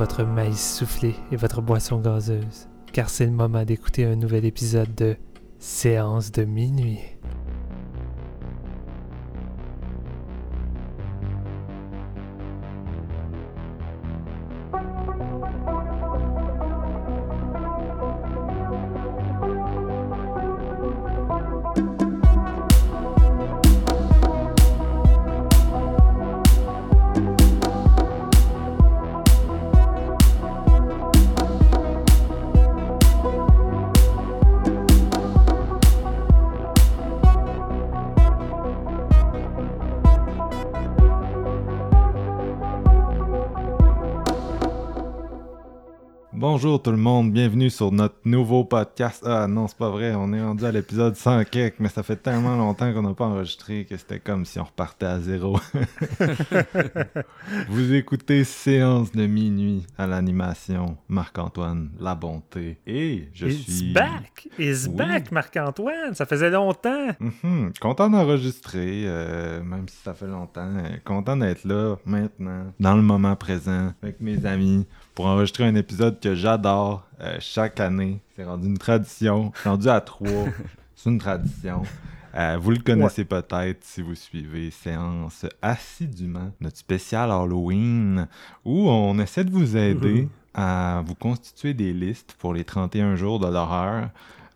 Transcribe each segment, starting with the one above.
Votre maïs soufflé et votre boisson gazeuse, car c'est le moment d'écouter un nouvel épisode de Séance de minuit. Bienvenue sur notre nouveau podcast. Ah non, c'est pas vrai, on est rendu à l'épisode 100 quelques, mais ça fait tellement longtemps qu'on n'a pas enregistré que c'était comme si on repartait à zéro. Vous écoutez Séance de minuit à l'animation, Marc-Antoine, la bonté. Et je It's suis... back! It's Oui. back, Marc-Antoine! Ça faisait longtemps! Mhm, Content d'enregistrer, euh, même si ça fait longtemps. content d'être là maintenant, dans le moment présent, avec mes amis, pour enregistrer un épisode que j'adore euh, chaque année. C'est rendu une tradition. C'est rendu à trois. C'est une tradition. Euh, vous le connaissez peut-être si vous suivez Séance assidûment, notre spécial Halloween, où on essaie de vous aider à vous constituer des listes pour les 31 jours de l'horreur.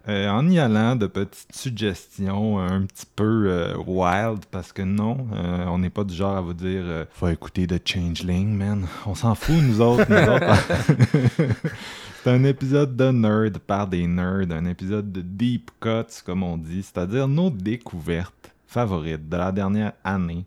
Euh, en y allant de petites suggestions un petit peu euh, wild, parce que non, euh, on n'est pas du genre à vous dire euh, faut écouter The Changeling, man. On s'en fout, nous autres. nous autres. C'est un épisode de nerd par des nerds, un épisode de deep cuts, comme on dit, c'est-à-dire nos découvertes favorites de la dernière année.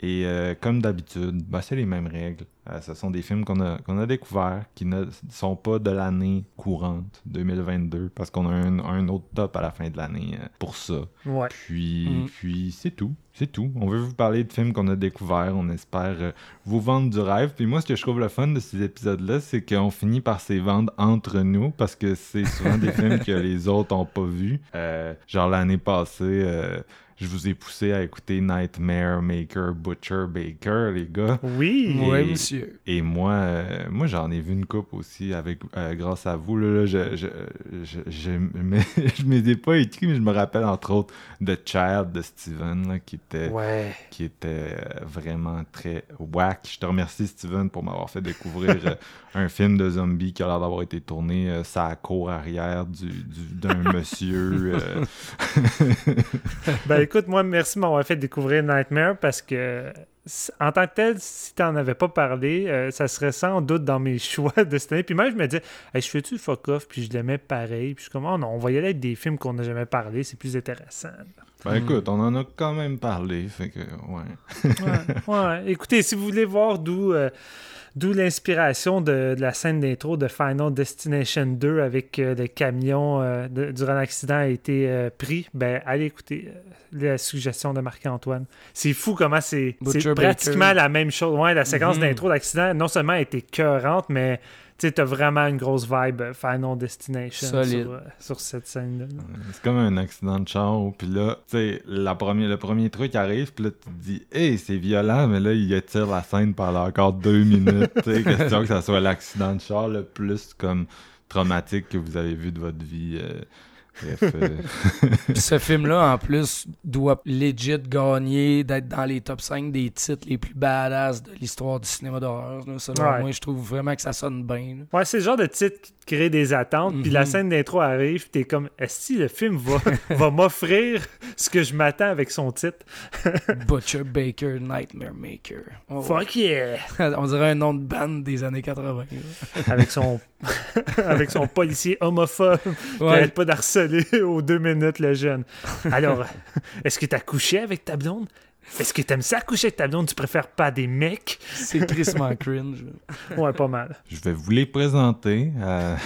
Et euh, comme d'habitude, bah, c'est les mêmes règles. Euh, ce sont des films qu'on a, qu'on a découverts qui ne sont pas de l'année courante 2022 parce qu'on a un, un autre top à la fin de l'année euh, pour ça. Ouais. Puis, Mm. puis c'est tout. C'est tout. On veut vous parler de films qu'on a découverts. On espère euh, vous vendre du rêve. Puis moi, ce que je trouve le fun de ces épisodes-là, c'est qu'on finit par se vendre entre nous parce que c'est souvent des films que les autres ont pas vus. Genre l'année passée, je vous ai poussé à écouter Nightmare Maker Butcher Baker, les gars. Oui! Monsieur. Et moi, euh, moi j'en ai vu une coupe aussi avec euh, grâce à vous. Là, là, je, je, je, je, me- je me les ai pas écrits, mais je me rappelle entre autres The Child de Steven là, qui était Ouais. qui était euh, vraiment très whack. Je te remercie Steven pour m'avoir fait découvrir un film de zombie qui a l'air d'avoir été tourné euh, la cour arrière du, du- d'un monsieur. euh, Ben écoute, moi, merci de m'avoir fait découvrir Nightmare parce que, en tant que tel, si t'en avais pas parlé, euh, ça serait sans doute dans mes choix de cette année. Puis même, je me disais, hey, je fais-tu le fuck off, puis je l'aimais pareil. Puis je suis comme, oh non, on va y aller avec des films qu'on n'a jamais parlé, c'est plus intéressant. Ben écoute, on en a quand même parlé, fait que ouais. Ouais, ouais. Écoutez, si vous voulez voir d'où euh, d'où l'inspiration de, de la scène d'intro de Final Destination 2 avec euh, le camion euh, de- durant l'accident a été euh, pris, ben allez écouter la suggestion de Marc-Antoine. C'est fou comment c'est Baker. pratiquement la même chose. Ouais, la séquence Mhm. d'intro d'accident non seulement a été cœurante, mais tu sais, t'as vraiment une grosse vibe euh, Final Destination sur, euh, sur cette scène-là. C'est comme un accident de char, puis là, tu sais, le premier truc arrive, puis là, tu te dis, hey, c'est violent, mais là, il étire la scène pendant encore deux minutes, tu sais, question que ça soit l'accident de char le plus comme traumatique que vous avez vu de votre vie. euh, bref, euh, ce film-là, en plus, doit legit gagner d'être dans les top 5 des titres les plus badass de l'histoire du cinéma d'horreur. là. Selon Ouais. moi, je trouve vraiment que ça sonne bien. là. Ouais, c'est le genre de titre qui te crée des attentes, puis la Mhm. scène d'intro arrive, puis t'es comme, est-ce que le film va, va m'offrir ce que je m'attends avec son titre? Butcher Baker Nightmare Maker. Oh, ouais. Fuck yeah! On dirait un nom de bande des années 80. là. avec son, avec son policier homophobe qui Ouais. arrête pas d'harceler aux deux minutes le jeune. Alors, est-ce que t'as couché avec ta blonde? Est-ce que t'aimes ça coucher avec ta blonde? Tu préfères pas des mecs? C'est tristement cringe. Ouais, pas mal. Je vais vous les présenter, euh,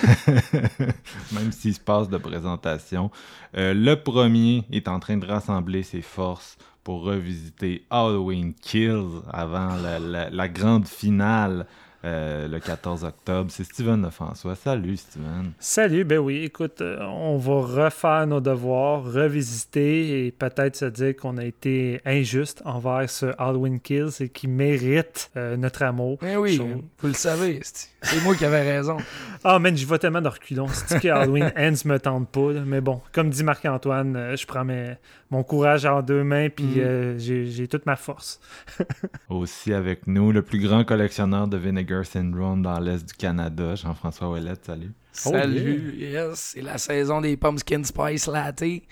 même s'il se passe de présentation. Euh, le premier est en train de rassembler ses forces pour revisiter Halloween Kills avant la, la- la grande finale euh, le 14 octobre. C'est Steven Lefrançois. Salut Steven. Salut, ben oui, écoute, euh, on va refaire nos devoirs, revisiter et peut-être se dire qu'on a été injuste envers ce Halloween Kills et qui mérite euh, notre amour. Mais oui, vous le savez, c'est c'est moi qui avais raison. Ah, man, j'y vais tellement de reculons. C'est que Halloween Ends me tente pas, là? mais bon, comme dit Marc-Antoine, euh, je prends mes- mon courage en deux mains puis Mhm. euh, j'ai j'ai toute ma force. Aussi avec nous, le plus grand collectionneur de Vinegar Syndrome dans l'Est du Canada, Jean-François Ouellette. Salut. Oh, Salut, yes, c'est la saison des pumpkin spice latte. Puis,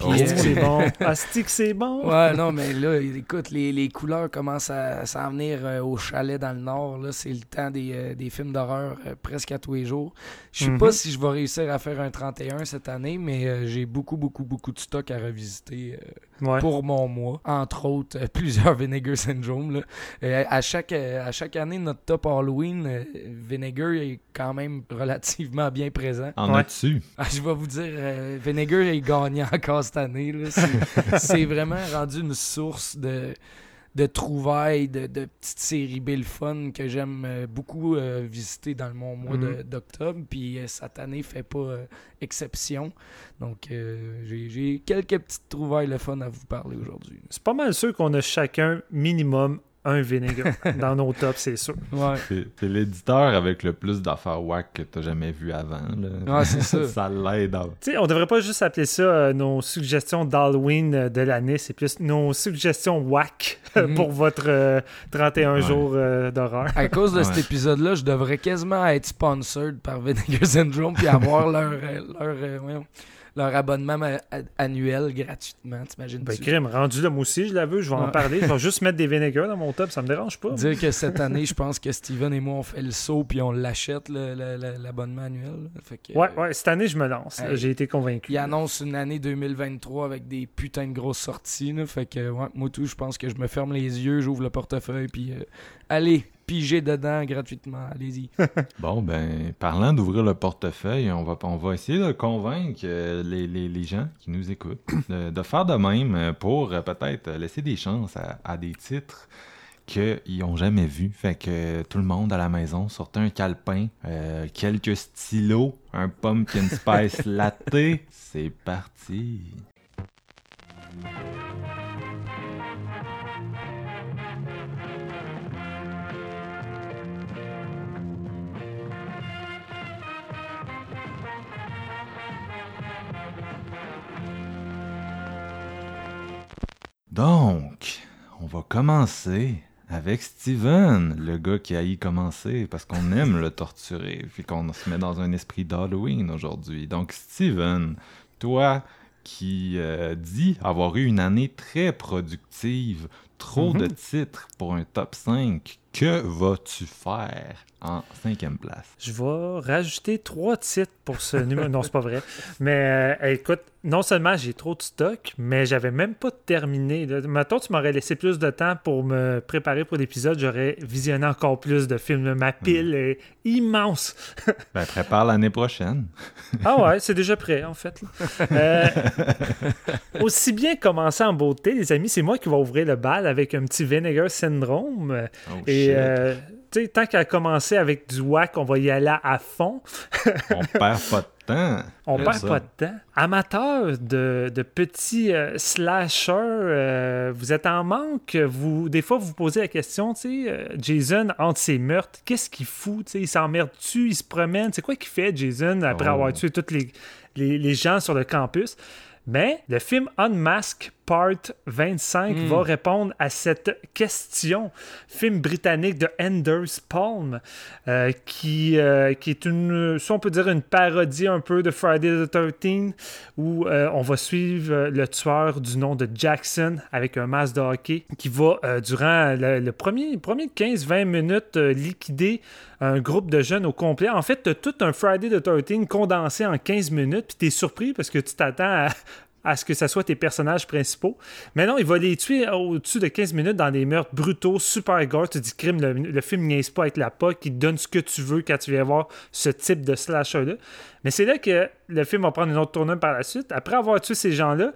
Oh. C'est bon. Asti que c'est bon. Ouais, non, mais là, écoute, les, les couleurs commencent à s'en venir euh, au chalet dans le nord. Là, c'est le temps des, euh, des films d'horreur euh, presque à tous les jours. Je sais Mhm. pas si je vais réussir à faire un 31 cette année, mais euh, j'ai beaucoup, beaucoup, beaucoup de stock à revisiter euh, Ouais. pour mon mois. Entre autres, euh, plusieurs Vinegar Syndrome. Là. Euh, à, chaque, euh, à chaque année, notre top Halloween, euh, Vinegar est quand même relativement bien présent. En Ouais. as-tu? Ah, je vais vous dire, euh, Vinegar est gagnant encore cette année. C'est vraiment rendu une source de, de trouvailles, de, de petites séries Bill Fun que j'aime euh, beaucoup euh, visiter dans le mon mois Mhm. d'octobre. Puis euh, cette année fait pas euh, exception. Donc j'ai- j'ai quelques petites trouvailles le fun à vous parler aujourd'hui. C'est pas mal sûr qu'on a chacun minimum un vinegar dans nos tops, c'est sûr. Ouais. C'est l'éditeur avec le plus d'affaires whack que t'as jamais vu avant. Là. Ouais, c'est ça. ça l'aide. à- Tu sais, on devrait pas juste appeler ça euh, nos suggestions d'Halloween euh, de l'année, c'est plus nos suggestions whack Mhm. pour votre euh, 31 Ouais. jours euh, d'horreur. À cause de Ouais. cet épisode-là, je devrais quasiment être sponsored par Vinegar Syndrome puis avoir leur, euh, leur, euh, leur abonnement annuel gratuitement, t'imagines Ben, crime, rendu là, moi aussi, je la veux, je vais en parler. Je vais juste mettre des vinegars dans mon top, ça me dérange pas. Dire que cette année, je pense que Steven et moi, on fait le saut puis on l'achète, l'abonnement annuel. Fait que, Ouais, ouais, cette année, je me lance. J'ai été convaincu. Il annonce une année 2023 avec des putains de grosses sorties. là. fait que, ouais, moi tout, je pense que je me ferme les yeux, j'ouvre le portefeuille, puis euh, allez, piger dedans gratuitement. Allez-y. Bon, ben, parlant d'ouvrir le portefeuille, on va, on va essayer de convaincre euh, les, les- les gens qui nous écoutent de, de faire de même pour euh, peut-être laisser des chances à, à des titres qu'ils n'ont jamais vus. Fait que euh, tout le monde à la maison, sortez un calepin, euh, quelques stylos, un pumpkin spice latte. C'est parti. Donc, on va commencer avec Steven, le gars qui a y commencer parce qu'on aime le torturer, puis qu'on se met dans un esprit d'Halloween aujourd'hui. Donc, Steven, toi qui euh, dis avoir eu une année très productive, trop de titres pour un top 5, que vas-tu faire en cinquième place? Je vais rajouter trois titres pour ce numéro. Non, c'est pas vrai. Mais euh, écoute, non seulement j'ai trop de stock, mais j'avais même pas terminé. Mettons, tu m'aurais laissé plus de temps pour me préparer pour l'épisode, j'aurais visionné encore plus de films. Ma pile est immense. Ben, prépare l'année prochaine. Ah ouais, c'est déjà prêt, en fait. Euh, aussi bien commencer en beauté, les amis, c'est moi qui vais ouvrir le bal avec un petit Vinegar Syndrome. Oh, Et shit. euh, tu sais, tant qu'à commencer avec du whack, on va y aller à fond. On perd pas de temps. On perd ça. pas de temps. Amateur de, de petits euh, slashers, euh, vous êtes en manque. Vous, des fois, vous vous posez la question, tu sais, euh, Jason, entre ses meurtres, qu'est-ce qu'il fout? Il s'emmerde-tu? Il se promène? C'est quoi qu'il fait, Jason, après Oh. avoir tué tous les, les, les gens sur le campus? Mais le film Unmask Part 25 Mm. va répondre à cette question. Film britannique de Anders Palm, euh, qui, euh, qui est une, si on peut dire, une parodie un peu de Friday the 13, où euh, on va suivre le tueur du nom de Jackson avec un masque de hockey qui va, durant le, le premier, premier 15-20 minutes, liquider un groupe de jeunes au complet. En fait, tu as tout un Friday the 13 condensé en 15 minutes, puis tu es surpris parce que tu t'attends à à ce que ce soit tes personnages principaux. Mais non, il va les tuer au-dessus de 15 minutes dans des meurtres brutaux, super gore. Tu dis crime, le, le film niaise pas avec la POC, qui donne ce que tu veux quand tu viens voir ce type de slasher-là. Mais c'est là que le film va prendre une autre tournure par la suite. Après avoir tué ces gens-là,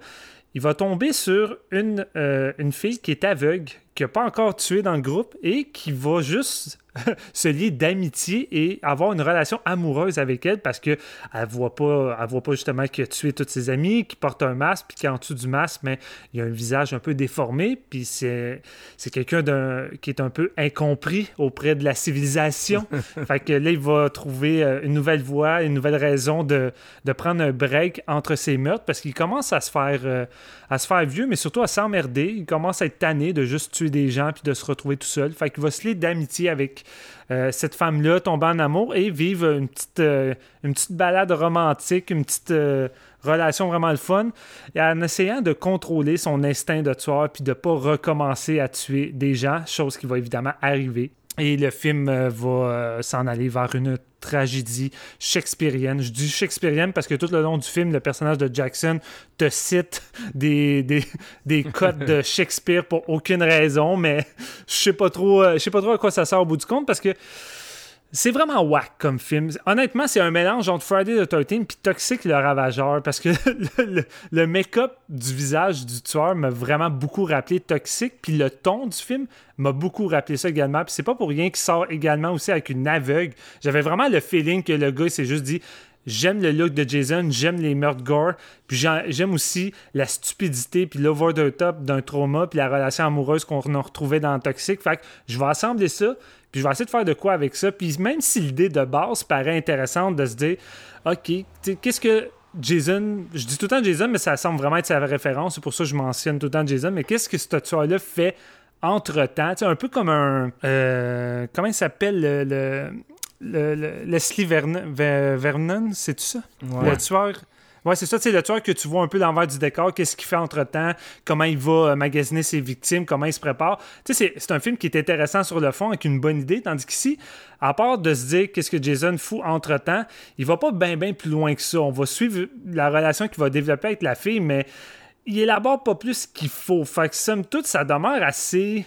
il va tomber sur une, euh, une fille qui est aveugle, qui n'a pas encore tué dans le groupe et qui va juste se lier d'amitié et avoir une relation amoureuse avec elle parce que elle voit pas, elle voit pas justement qu'il a tué toutes ses amies, qui porte un masque, puis qu'en dessous du masque, mais il a un visage un peu déformé, puis c'est, c'est quelqu'un d'un, qui est un peu incompris auprès de la civilisation. fait que là, il va trouver euh, une nouvelle voie, une nouvelle raison de, de prendre un break entre ses meurtres parce qu'il commence à se faire, euh, à se faire vieux, mais surtout à s'emmerder. Il commence à être tanné de juste tuer des gens puis de se retrouver tout seul. Fait qu'il va se lier d'amitié avec euh, cette femme-là tombe en amour et vivre une petite, euh, une petite balade romantique, une petite euh, relation vraiment le fun, et en essayant de contrôler son instinct de tueur puis de ne pas recommencer à tuer des gens, chose qui va évidemment arriver. Et le film va s'en aller vers une tragédie shakespearienne. Je dis shakespearienne parce que tout le long du film, le personnage de Jackson te cite des, des, des codes de Shakespeare pour aucune raison, mais je sais pas trop, je sais pas trop à quoi ça sert au bout du compte parce que c'est vraiment whack comme film. Honnêtement, c'est un mélange entre Friday the 13 et Toxic le Ravageur parce que le, le make-up du visage du tueur m'a vraiment beaucoup rappelé Toxic, puis le ton du film m'a beaucoup rappelé ça également. Puis c'est pas pour rien qu'il sort également aussi avec une aveugle. J'avais vraiment le feeling que le gars s'est juste dit J'aime le look de Jason, j'aime les meurtres gore, puis j'aime aussi la stupidité puis l'over the top d'un trauma puis la relation amoureuse qu'on a retrouvée dans Toxic. Fait que je vais assembler ça, puis je vais essayer de faire de quoi avec ça. Puis même si l'idée de base paraît intéressante de se dire, OK, qu'est-ce que Jason, je dis tout le temps Jason, mais ça semble vraiment être sa référence, c'est pour ça que je mentionne tout le temps Jason, mais qu'est-ce que ce tueur-là fait entre-temps? Un peu comme un... Euh, comment il s'appelle le le, Leslie Vernon, c'est tout ça? Le tueur? Ouais, c'est ça, c'est le tueur que tu vois un peu l'envers du décor, qu'est-ce qu'il fait entre-temps, comment il va euh, magasiner ses victimes, comment il se prépare. Tu sais, c'est un film qui est intéressant sur le fond, avec une bonne idée, tandis qu'ici, à part de se dire qu'est-ce que Jason fout entre-temps, il va pas bien, bien plus loin que ça. On va suivre la relation qu'il va développer avec la fille, mais il élabore pas plus qu'il faut. Fait que, somme toute, ça demeure assez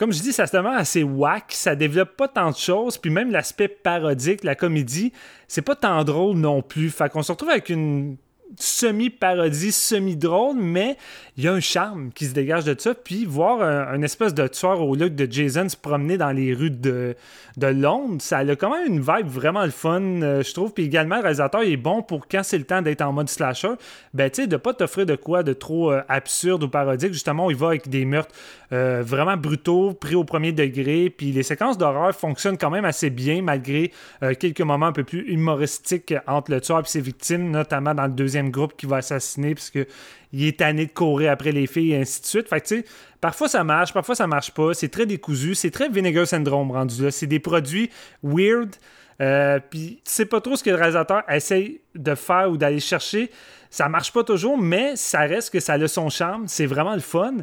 comme je dis, ça se demande assez whack, ça développe pas tant de choses, puis même l'aspect parodique, la comédie, c'est pas tant drôle non plus. Fait qu'on se retrouve avec une semi-parodie, semi-drôle, mais il y a un charme qui se dégage de ça. Puis voir un, espèce de tueur au look de Jason se promener dans les rues de, Londres, ça a quand même une vibe vraiment le fun, euh, je trouve. Puis également, le réalisateur est bon pour quand c'est le temps d'être en mode slasher, ben tu sais, de pas t'offrir de quoi de trop euh, absurde ou parodique. Justement, il va avec des meurtres euh, vraiment brutaux, pris au premier degré. Puis les séquences d'horreur fonctionnent quand même assez bien, malgré quelques moments un peu plus humoristiques entre le tueur et ses victimes, notamment dans le deuxième groupe qui va assassiner, puisque il est tanné de courir après les filles et ainsi de suite. Fait que, tu sais, parfois ça marche, parfois ça marche pas. C'est très décousu, c'est très Vinegar Syndrome rendu là. C'est des produits weird. Euh, puis tu sais pas trop ce que le réalisateur essaye de faire ou d'aller chercher. Ça marche pas toujours, mais ça reste que ça a son charme. C'est vraiment le fun.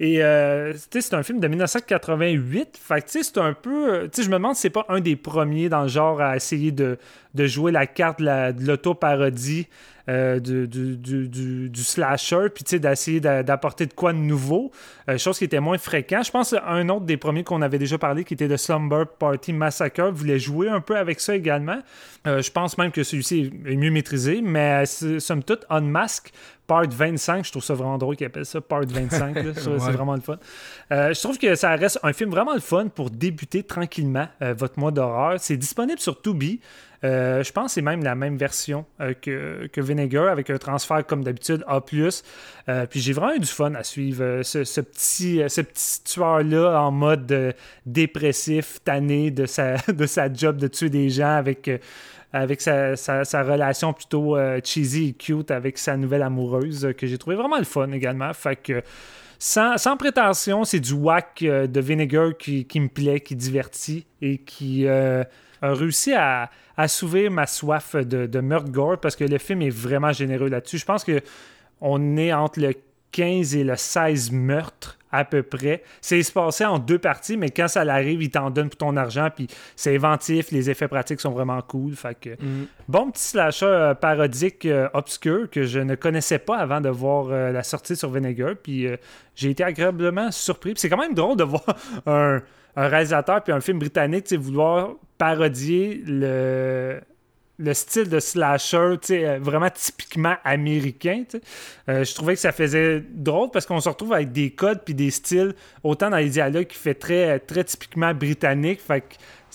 Et euh, c'est un film de 1988. Fait que c'est un peu. Euh, je me demande si c'est pas un des premiers dans le genre à essayer de jouer la carte de l'auto-parodie. Euh, du, du, slasher, puis d'essayer d'apporter de quoi de nouveau, euh, chose qui était moins fréquent. Je pense un autre des premiers qu'on avait déjà parlé, qui était de Slumber Party Massacre, voulait jouer un peu avec ça également. Euh, je pense même que celui-ci est mieux maîtrisé, mais somme toute, Unmask Part 25, je trouve ça vraiment drôle qu'ils appellent ça Part 25. C'est vraiment le fun. je trouve que ça reste un film vraiment le fun pour débuter tranquillement votre mois d'horreur. C'est disponible sur Tubi. Euh, je pense que c'est même la même version euh, que, que, Vinegar avec un transfert comme d'habitude A. Euh, puis j'ai vraiment eu du fun à suivre ce, petit, ce petit tueur-là en mode dépressif, tanné de sa, de sa job de tuer des gens avec avec sa, sa, relation plutôt cheesy et cute avec sa nouvelle amoureuse, que j'ai trouvé vraiment le fun également. Fait que sans, sans prétention, c'est du whack de Vinegar qui, qui, me plaît, qui divertit et qui a réussi à, assouvir ma soif de, de meurtre gore parce que le film est vraiment généreux là-dessus. Je pense que on est entre le 15 et le 16 meurtres à peu près. C'est espacé en deux parties, mais quand ça arrive, il t'en donne pour ton argent, puis c'est inventif, les effets pratiques sont vraiment cool. Fait que, Mm. bon petit slasher euh, parodique euh, obscur que je ne connaissais pas avant de voir euh, la sortie sur Vinegar, puis j'ai été agréablement surpris. C'est quand même drôle de voir un, un réalisateur puis un film britannique vouloir parodier le le style de slasher, euh, vraiment typiquement américain. Euh, je trouvais que ça faisait drôle parce qu'on se retrouve avec des codes puis des styles, autant dans les dialogues qui fait très, très typiquement britannique.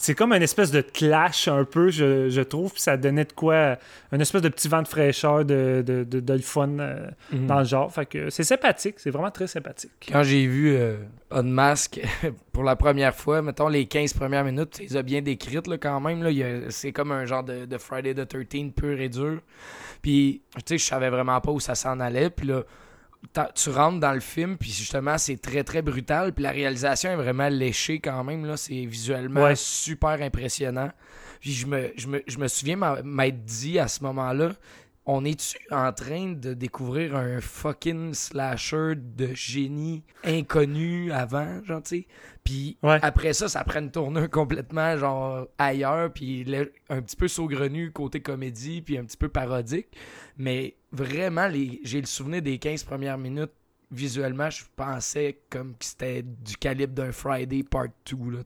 C'est comme une espèce de clash un peu, je, je trouve. Puis ça donnait de quoi, une espèce de petit vent de fraîcheur, de, de, de, de le fun euh, Mhm. dans le genre. Fait que c'est sympathique, c'est vraiment très sympathique. Quand j'ai vu euh, Unmask pour la première fois, mettons les 15 premières minutes, tu les as bien décrites là, quand même. C'est comme un genre de, de Friday the 13 pur et dur. Puis, tu sais, je savais vraiment pas où ça s'en allait. Puis là, tu rentres dans le film, puis justement, c'est très, très brutal. Puis la réalisation est vraiment léchée quand même. là C'est visuellement Ouais. super impressionnant. Puis je me, je me, je me souviens m'être dit à ce moment-là, on est-tu en train de découvrir un fucking slasher de génie inconnu avant, genre, tu sais? Puis Ouais. après ça, ça prend une tournure complètement, genre, ailleurs, puis un petit peu saugrenu côté comédie, puis un petit peu parodique. Mais vraiment, les, j'ai le souvenir des 15 premières minutes, visuellement, je pensais comme que c'était du calibre d'un Friday Part 2, là.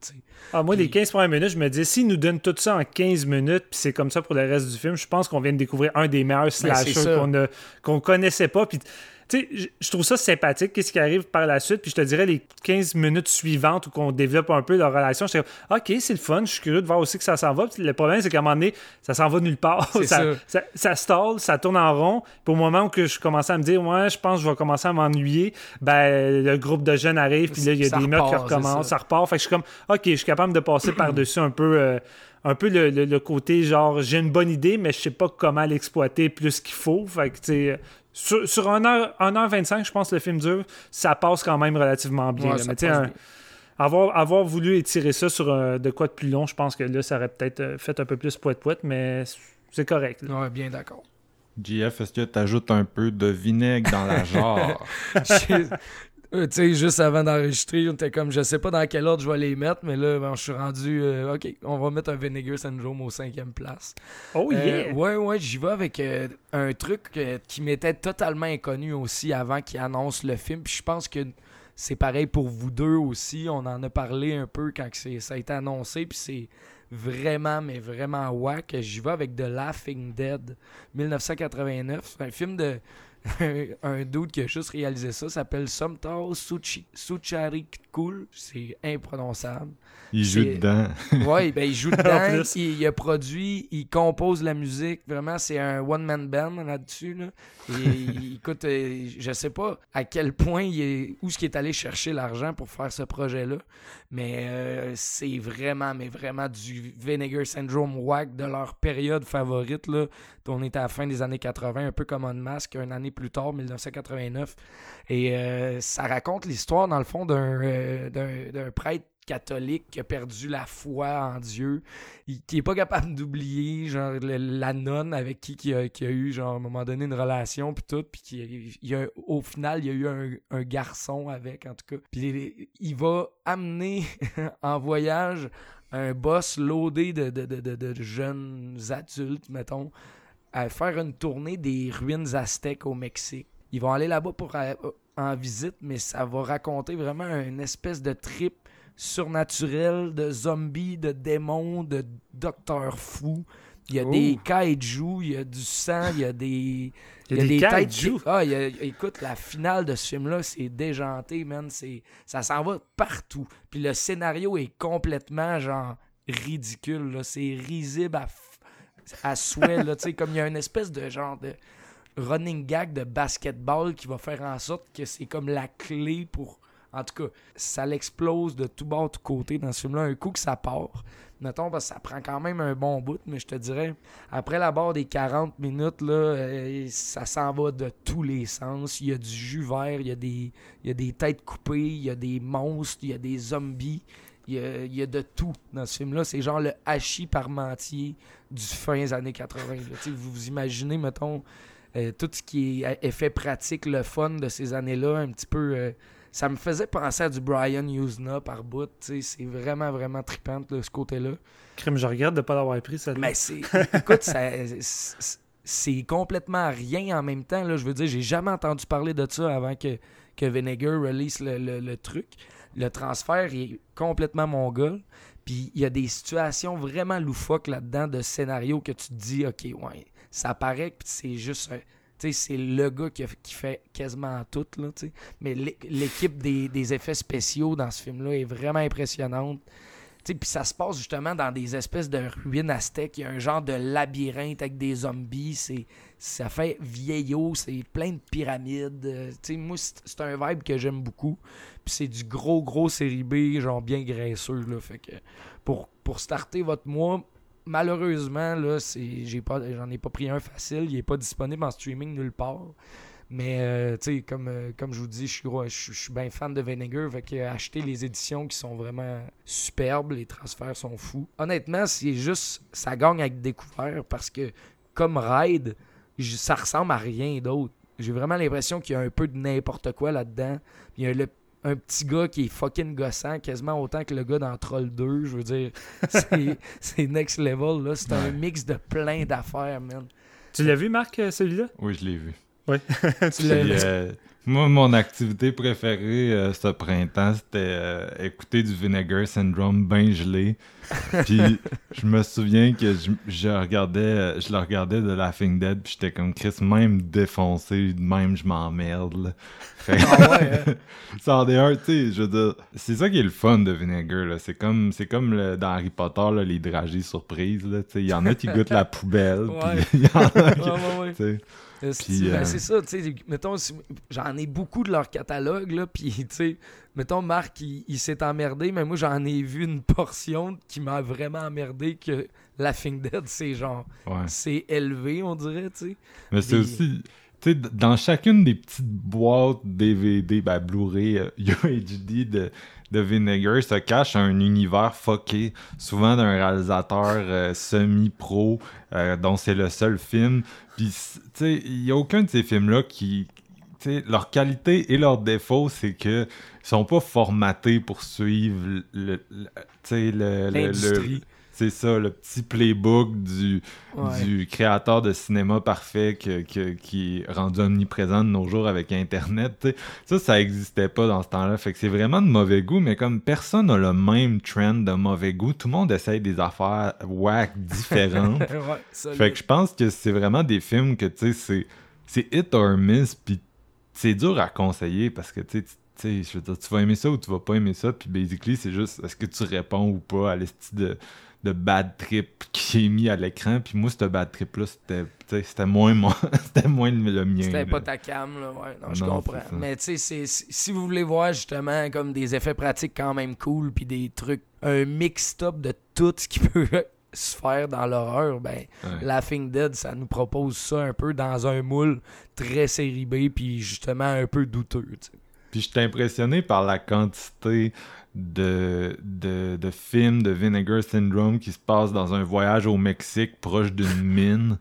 Ah, moi, les Puis- 15 premières minutes, je me disais, s'ils nous donnent tout ça en 15 minutes, puis c'est comme ça pour le reste du film, je pense qu'on vient de découvrir un des meilleurs slashers ça. qu'on a- qu'on connaissait pas. Puis, je- je trouve ça sympathique, qu'est-ce qui arrive par la suite. Puis je te dirais, les 15 minutes suivantes où qu'on développe un peu leur relation, comme, OK, c'est le fun, je suis curieux de voir aussi que ça s'en va. Puis le problème, c'est qu'à un moment donné, ça s'en va nulle part. Ça, ça. ça, ça stall, ça tourne en rond. Puis au moment où que je commençais à me dire, ouais, je pense que je vais commencer à m'ennuyer, ben, le groupe de jeunes arrive, puis là, il y a des meurtres qui recommencent, ça. ça repart. Fait que je suis comme, OK, je suis capable de passer par-dessus un peu, euh, un peu le, le- le côté genre, j'ai une bonne idée, mais je sais pas comment l'exploiter plus qu'il faut. Fait que, tu sais, sur, sur 1h25, je pense que le film dure, ça passe quand même relativement bien. Ouais, là. ça Mais tu sais, passe un- bien. avoir, avoir voulu étirer ça sur euh, de quoi de plus long, je pense que là, ça aurait peut-être euh, fait un peu plus poète-poète, mais c'est correct. là. Ouais, bien d'accord. JF, est-ce que tu ajoutes un peu de vinaigre dans la jarre? Euh, tu sais, juste avant d'enregistrer, on était comme, je sais pas dans quel ordre je vais les mettre, mais là, ben, je suis rendu, euh, ok, on va mettre un Vinegar Syndrome au cinquième place. Oh Euh, yeah! ouais, ouais, j'y vais avec euh, un truc euh, qui m'était totalement inconnu aussi avant qu'il annonce le film. Puis je pense que c'est pareil pour vous deux aussi. On en a parlé un peu quand ça a été annoncé. Puis c'est vraiment, mais vraiment whack. J'y vais avec The Laughing Dead 1989. C'est un film de. un dude qui a juste réalisé ça s'appelle Suchi- Sucharikul. C'est imprononçable. Il joue dedans. Ouais, ben il joue dedans, il, il a produit, il compose la musique. Vraiment, c'est un one-man band là-dessus. Là. Et, il- écoute, euh, je sais pas à quel point il est, où est-ce qu'il est allé chercher l'argent pour faire ce projet-là. Mais euh, c'est vraiment, mais vraiment du Vinegar Syndrome whack de leur période favorite. Là. On est à la fin des années 80, un peu comme On Mask, une année plus tard, 1989. Et euh, ça raconte l'histoire, dans le fond, d'un euh, prêtre catholique qui a perdu la foi en Dieu, qui est pas capable d'oublier genre la nonne avec qui qui a, a eu genre à un moment donné une relation puis tout puis qui il a, au final il y a eu un, garçon avec en tout cas. Puis il, va amener en voyage un boss loadé de, de, de, de- de jeunes adultes mettons à faire une tournée des ruines aztèques au Mexique. Ils vont aller là-bas pour euh, en visite mais ça va raconter vraiment une espèce de trip surnaturel, de zombies, de démons, de docteurs fous. Il y a Oh. des kaiju, il y a du sang, il y a des. Il y a des têtes Ah, il y a- écoute, la finale de ce film-là, c'est déjanté, man. Ça s'en va partout. Puis le scénario est complètement, genre, ridicule, là. C'est risible à, f- à souhait, là. Tu sais, comme il y a une espèce de genre de running gag de basketball qui va faire en sorte que c'est comme la clé pour. En tout cas, ça l'explose de tout bord, tout côté dans ce film-là. Un coup que ça part, mettons, parce que ça prend quand même un bon bout, mais je te dirais, après la barre des 40 minutes, là, euh, ça s'en va de tous les sens. Il y a du jus vert, il y a des, il y a des têtes coupées, il y a des monstres, il y a des zombies. Il y a, il y a de tout dans ce film-là. C'est genre le hachis parmentier du fin des années 80. là. Tu sais, Vous vous imaginez, mettons, euh, tout ce qui est effet pratique, le fun de ces années-là, un petit peu euh, ça me faisait penser à du Brian Usna par bout. C'est vraiment, vraiment trippant de ce côté-là. Crime, je regarde de pas l'avoir pris, ça. Mais c'est. Écoute, ça- c'est- complètement rien en même temps. Là. Je veux dire, j'ai jamais entendu parler de ça avant que, que Vinegar release le, le- le truc. Le transfert il est complètement mongol. Puis il y a des situations vraiment loufoques là-dedans de scénarios que tu te dis, OK, ouais, ça paraît que c'est juste. un- c'est le gars qui, fait quasiment tout, là. Mais l'é- l'équipe des, effets spéciaux dans ce film-là est vraiment impressionnante. Puis ça se passe justement dans des espèces de ruines aztèques. Il y a un genre de labyrinthe avec des zombies. Ça fait vieillot. C'est plein de pyramides. Euh, moi, c'est, c'est un vibe que j'aime beaucoup. Puis c'est du gros, gros série B, genre bien graisseux. Là. Fait que pour, pour starter votre mois, malheureusement, là, j'en ai pas pris un facile. Il est pas disponible en streaming nulle part. Mais, euh, tu sais, comme, euh, comme je vous dis, je suis bien fan de Vinegar. Fait que euh, acheter les éditions qui sont vraiment superbes, les transferts sont fous. Honnêtement, c'est juste, ça gagne avec découvert parce que, comme j- ça ressemble à rien d'autre. J'ai vraiment l'impression qu'il y a un peu de n'importe quoi là-dedans. Il y a le- un petit gars qui est fucking gossant, quasiment autant que le gars dans Troll 2. Je veux dire, c'est c'est next level. là. C'est un mix de plein d'affaires, man. Tu l'as vu, Marc, euh, celui-là? Oui, je l'ai vu. Tu l'as vu? euh, moi, mon activité préférée euh, ce printemps, c'était euh, écouter du Vinegar Syndrome bien gelé. Puis je me souviens que je, je regardais euh, je le regardais de Laughing Dead, puis j'étais comme Chris, même défoncé, même je m'emmerde. Fait Ah ouais, hein? ça en est un, tu sais, je veux dire, c'est ça qui est le fun de Vinegar, là. C'est comme, c'est comme le- dans Harry Potter, là, les dragées surprises, là, tu sais. Il y en a qui goûtent la poubelle, Ouais. puis il y en a qui, Ouais, ouais, Puis, ben, euh, c'est ça, tu sais, mettons, si- j'en ai beaucoup de leur catalogue, là, puis, tu sais, mettons, Marc, il, il s'est emmerdé, mais moi, j'en ai vu une portion qui m'a vraiment emmerdé, que Laughing Dead, c'est genre, Ouais. c'est élevé, on dirait, tu sais. Mais c'est Des- aussi, tu sais, dans chacune des petites boîtes DVD, ben Blu-ray, euh, UHD de, de Vinegar se cache un univers fucké, souvent d'un réalisateur euh, semi-pro, euh, dont c'est le seul film. Puis, il n'y a aucun de ces films-là qui. leur qualité et leur défaut, c'est que ils sont pas formatés pour suivre le, le-. C'est ça, le petit playbook du, Ouais. du créateur de cinéma parfait que- que- qui est rendu omniprésent de nos jours avec Internet. Ça, ça existait pas dans ce temps-là. Fait que c'est vraiment de mauvais goût, mais comme personne n'a le même trend de mauvais goût, tout le monde essaye des affaires whack différentes. ouais, fait que je pense que c'est vraiment des films que, tu sais, c'est- c'est hit or miss, puis c'est dur à conseiller parce que, tu sais, tu- tu sais, je veux dire, tu vas aimer ça ou tu vas pas aimer ça, puis basically, c'est juste est-ce que tu réponds ou pas à l'esti de, de bad trip qui est mis à l'écran, puis moi, ce bad trip-là, c'était, moins, mon- c'était moins le mien. C'était pas ta cam, là, ouais, non, je comprends. Mais tu sais, c'est- si vous voulez voir justement comme des effets pratiques quand même cool, puis des trucs, un mix-up de tout ce qui peut se faire dans l'horreur, ben, Ouais. Laughing Dead, ça nous propose ça un peu dans un moule très série B, puis justement un peu douteux. Puis j'étais impressionné par la quantité de, de, de films de Vinegar Syndrome qui se passent dans un voyage au Mexique proche d'une mine.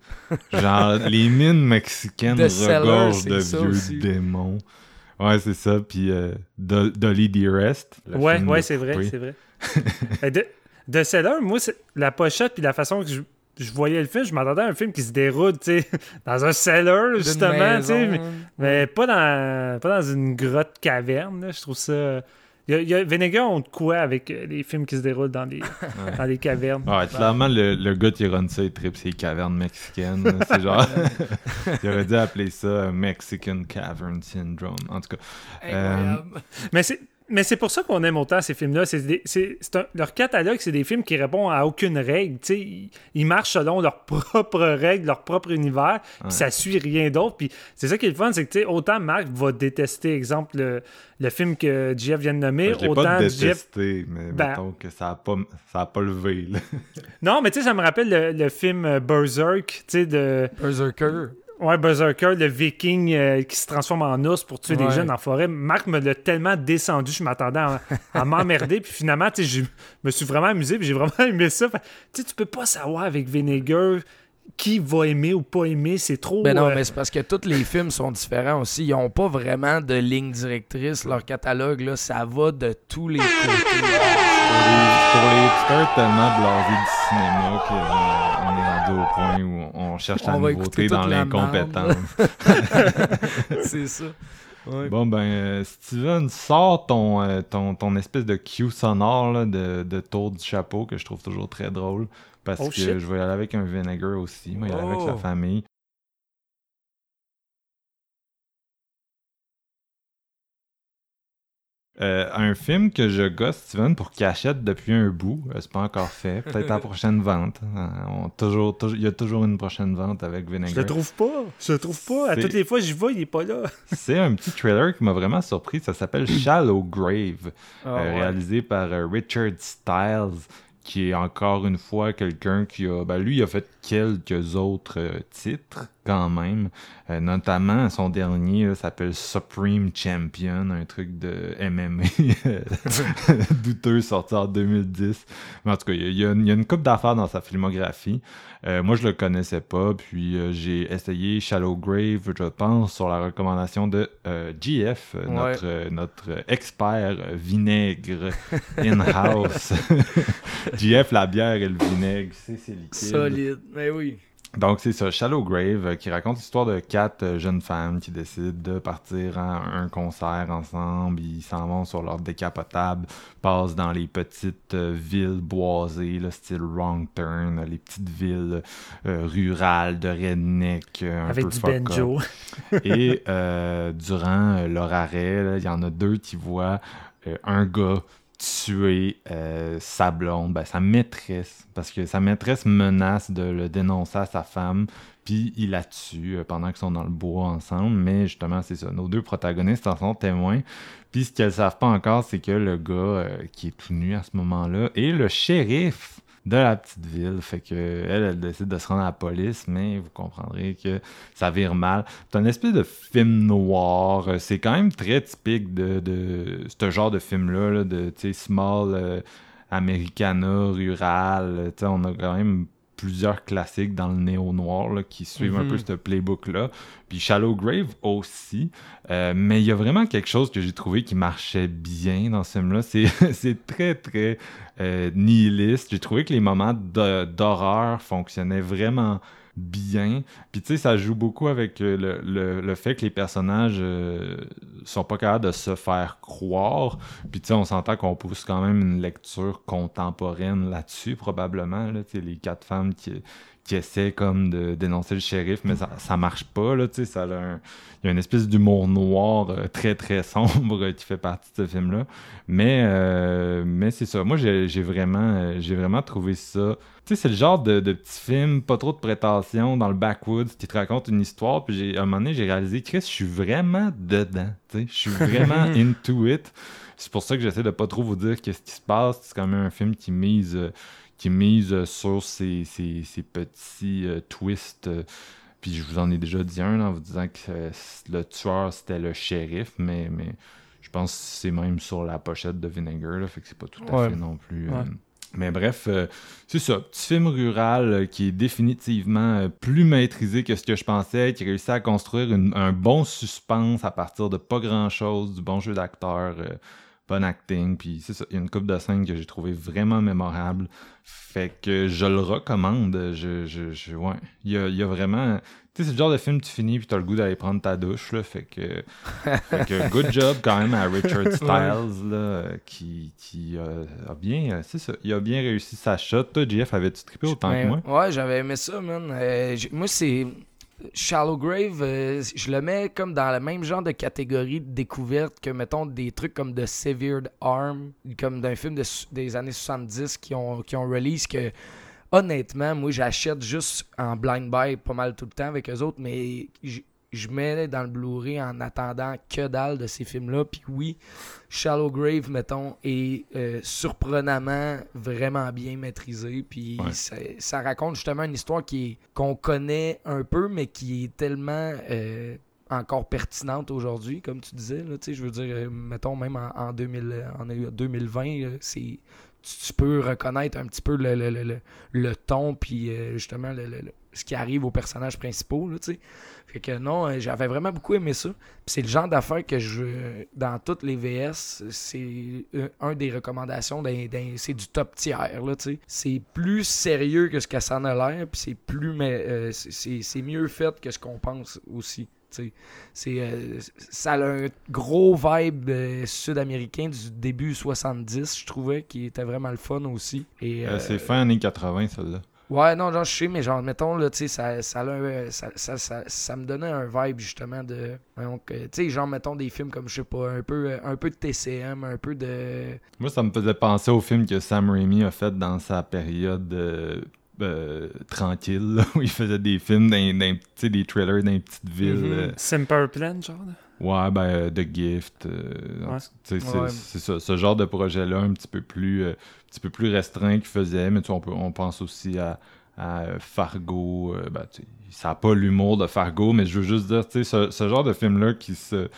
Genre, les mines mexicaines The regorgent de vieux aussi. démons. Ouais, c'est ça. Puis euh, Do- Dolly Dearest. Ouais, film ouais, de c'est vrai, c'est vrai. Euh, de, de Cellar, moi, c'est- la pochette puis la façon que je, je voyais le film, je m'attendais à un film qui se déroule, tu sais, dans un cellar, justement, tu sais, mais, mais pas dans pas dans une grotte caverne, là. je trouve ça... Il y a, il y a Vinegar ont de quoi avec euh, les films qui se déroulent dans les, dans les cavernes. Ouais, clairement, le, le gars qui run ça, il tripe ses cavernes mexicaines. là. C'est genre. il aurait dû appeler ça euh, Mexican Cavern Syndrome. En tout cas. Incroyable. Mais c'est mais c'est pour ça qu'on aime autant ces films-là. C'est des- c'est- c'est un- leur catalogue, c'est des films qui répondent à aucune règle. Tu sais, ils, ils marchent selon leurs propres règles, leur propre univers, puis Ouais. ça suit rien d'autre. Puis c'est ça qui est le fun, c'est que tu sais, autant Marc va détester, exemple, le, le film que Jeff vient de nommer, Ben, autant pas Jeff. détesté, mais Ben- mettons que ça a pas, ça a pas levé. Là. Non, mais tu sais, ça me rappelle le, le film Berserk, tu sais, de. Berserker. Ouais, Berserker, le viking euh, qui se transforme en ours pour tuer Ouais. des jeunes en forêt. Marc me l'a tellement descendu, je m'attendais à, à m'emmerder. Puis finalement, tu sais, je me suis vraiment amusé, puis j'ai vraiment aimé ça. Fait, Tu sais, tu peux pas savoir avec Vinegar qui va aimer ou pas aimer. C'est trop. Ben non, euh, mais c'est parce que tous les films sont différents aussi. Ils n'ont pas vraiment de ligne directrice. Leur catalogue, là, ça va de tous les côtés. Pour les, pour les tellement blasés du cinéma qu'on est rendu au point où on cherche la On va nouveauté dans la l'incompétence. c'est ça. Ouais. Bon ben, euh, Steven, sors ton, euh, ton, ton espèce de cue sonore là, de, de tour du chapeau que je trouve toujours très drôle. Parce Oh, que shit. je vais y aller avec un vinegar aussi. Moi, y aller avec Oh. sa famille. Euh, un film que je gosse Steven pour qu'il achète depuis un bout, euh, c'est pas encore fait. Peut-être à la prochaine vente. Euh, on- toujours, toujours- il y a toujours une prochaine vente avec Je le Vinegar. trouve pas. Je le trouve pas. À toutes les fois j'y vais, il est pas là. C'est un petit trailer qui m'a vraiment surpris. Ça s'appelle Shallow Grave. Ah, Euh, ouais. réalisé par Richard Stiles, qui est encore une fois quelqu'un qui a. Ben, lui, il a fait quelques autres titres quand même. Euh, notamment, son dernier s'appelle Supreme Champion, un truc de MMA douteux sorti en 2010. Mais en tout cas, il y a, y une, il y a une coupe d'affaires dans sa filmographie. Euh, moi, je le connaissais pas, puis euh, j'ai essayé Shallow Grave, je pense, sur la recommandation de GF, Ouais. notre, notre expert vinaigre in-house. GF, la bière et le vinaigre, c'est c'est liquide. Solide. Mais oui. Donc, c'est ça, Shallow Grave, euh, qui raconte l'histoire de quatre euh, jeunes femmes qui décident de partir à un concert ensemble. Ils s'en vont sur leur décapotable, passent dans les petites euh, villes boisées, le style Wrong Turn, les petites villes euh, rurales de redneck, un Avec peu du banjo. Et euh, durant leur arrêt, il y en a deux qui voient euh, un gars tuer euh, sa blonde, ben, sa maîtresse, parce que sa maîtresse menace de le dénoncer à sa femme, puis il la tue euh, pendant qu'ils sont dans le bois ensemble. Mais justement, c'est ça. Nos deux protagonistes en sont témoins. Puis ce qu'elles savent pas encore, c'est que le gars euh, qui est tout nu à ce moment-là est le shérif de la petite ville. Fait que elle, elle décide de se rendre à la police, mais vous comprendrez que ça vire mal. C'est un espèce de film noir. Euh, C'est quand même très typique de, de ce genre de film-là, là, de small euh, americana, rural. On a quand même plusieurs classiques dans le néo-noir là, qui suivent un Mhm. peu ce playbook-là. Puis Shallow Grave aussi. Euh, mais il y a vraiment quelque chose que j'ai trouvé qui marchait bien dans ce film-là. C'est, c'est très, très euh, nihiliste. J'ai trouvé que les moments d'horreur fonctionnaient vraiment bien. Puis tu sais, ça joue beaucoup avec euh, le, le- le fait que les personnages euh, sont pas capables de se faire croire. Puis tu sais, on s'entend qu'on pousse quand même une lecture contemporaine là-dessus, probablement. Là, les quatre femmes qui, qui essaient comme de dénoncer le shérif, mais ça, ça marche pas. Là, tu sais, ça a un- il y a une espèce d'humour noir euh, très très sombre qui fait partie de ce film-là. Mais, euh, mais c'est ça. Moi, j'ai vraiment, euh, j'ai vraiment trouvé ça. Tu sais, c'est le genre de, de petit film, pas trop de prétention, dans le backwoods, qui te raconte une histoire. Puis à un moment donné, j'ai réalisé, Chris, je suis vraiment dedans. Tu sais, je suis vraiment into it. C'est pour ça que j'essaie de pas trop vous dire qu'est-ce qui se passe. C'est quand même un film qui mise, qui mise sur ces, ces- ces petits euh, twists. euh, puis je vous en ai déjà dit un en vous disant que le tueur c'était le shérif, mais, mais je pense que c'est même sur la pochette de Vinegar, là, fait que c'est pas tout à Ouais. fait non plus. euh, Ouais. mais bref, euh, c'est ça, petit film rural euh, qui est définitivement euh, plus maîtrisé que ce que je pensais, qui réussit à construire une- un bon suspense à partir de pas grand-chose, du bon jeu d'acteur, bon acting, puis c'est ça, il y a une coupe de scènes que j'ai trouvé vraiment mémorable. Fait que je le recommande. Je, je, je- ouais. Il y a, il y a vraiment. Tu sais, c'est le genre de film, tu finis puis t'as le goût d'aller prendre ta douche, là. Fait que. fait que good job quand même à Richard Styles, là, qui, qui euh, a bien. euh, C'est ça. Il a bien réussi sa shot. Toi, JF, avais-tu trippé autant que Ben, moi? Ouais, j'avais aimé ça, man. Euh, moi, c'est. Shallow Grave, euh, je le mets comme dans le même genre de catégorie de découverte que, mettons, des trucs comme The Severed Arm, comme d'un film des années 70 qui ont, qui ont release que, honnêtement, moi, j'achète juste en blind buy pas mal tout le temps avec eux autres, mais je mets dans le Blu-ray en attendant que dalle de ces films-là. Puis oui, Shallow Grave, mettons, est euh, surprenamment vraiment bien maîtrisé. Puis Ouais. ça, ça raconte justement une histoire qui qu'on connaît un peu, mais qui est tellement euh, encore pertinente aujourd'hui, comme tu disais. Là, je veux dire, euh, mettons, même en, en 2000, en 2020, c'est tu, peux reconnaître un petit peu le, le, le, le ton, puis euh, justement ce qui arrive aux personnages principaux. Là, fait que non, euh, j'avais vraiment beaucoup aimé ça. c'est le genre d'affaires que je. Dans toutes les VS, c'est un des recommandations, c'est du top tiers. C'est plus sérieux que ce que ça en a l'air, puis c'est plus. C'est mieux fait que ce qu'on pense aussi. C'est, euh, ça a un gros vibe euh, sud-américain du début 70, je trouvais, qui était vraiment le fun aussi. Et, euh, c'est fin années 80, celle-là. Ouais, non, genre, je sais, mais genre, mettons, là, tu sais, ça, ça, ça, ça, ça, me donnait un vibe, justement, de. Donc, tu sais, genre, mettons des films comme, je sais pas, un peu, un peu de TCM, un peu de. Moi, ça me faisait penser au film que Sam Raimi a fait dans sa période euh, tranquille, où il faisait des films, dans, dans des trailers dans les petites villes. Mm -hmm. Simple Plan, genre Ouais, ben, euh, The Gift. C'est ça, ce genre de projet-là, un petit peu plus, un petit peu plus restreint qu'il faisait, mais on, peut, on pense aussi à, à Fargo. Ben, ça n'a pas l'humour de Fargo, mais je veux juste dire, ce, ce genre de film-là qui se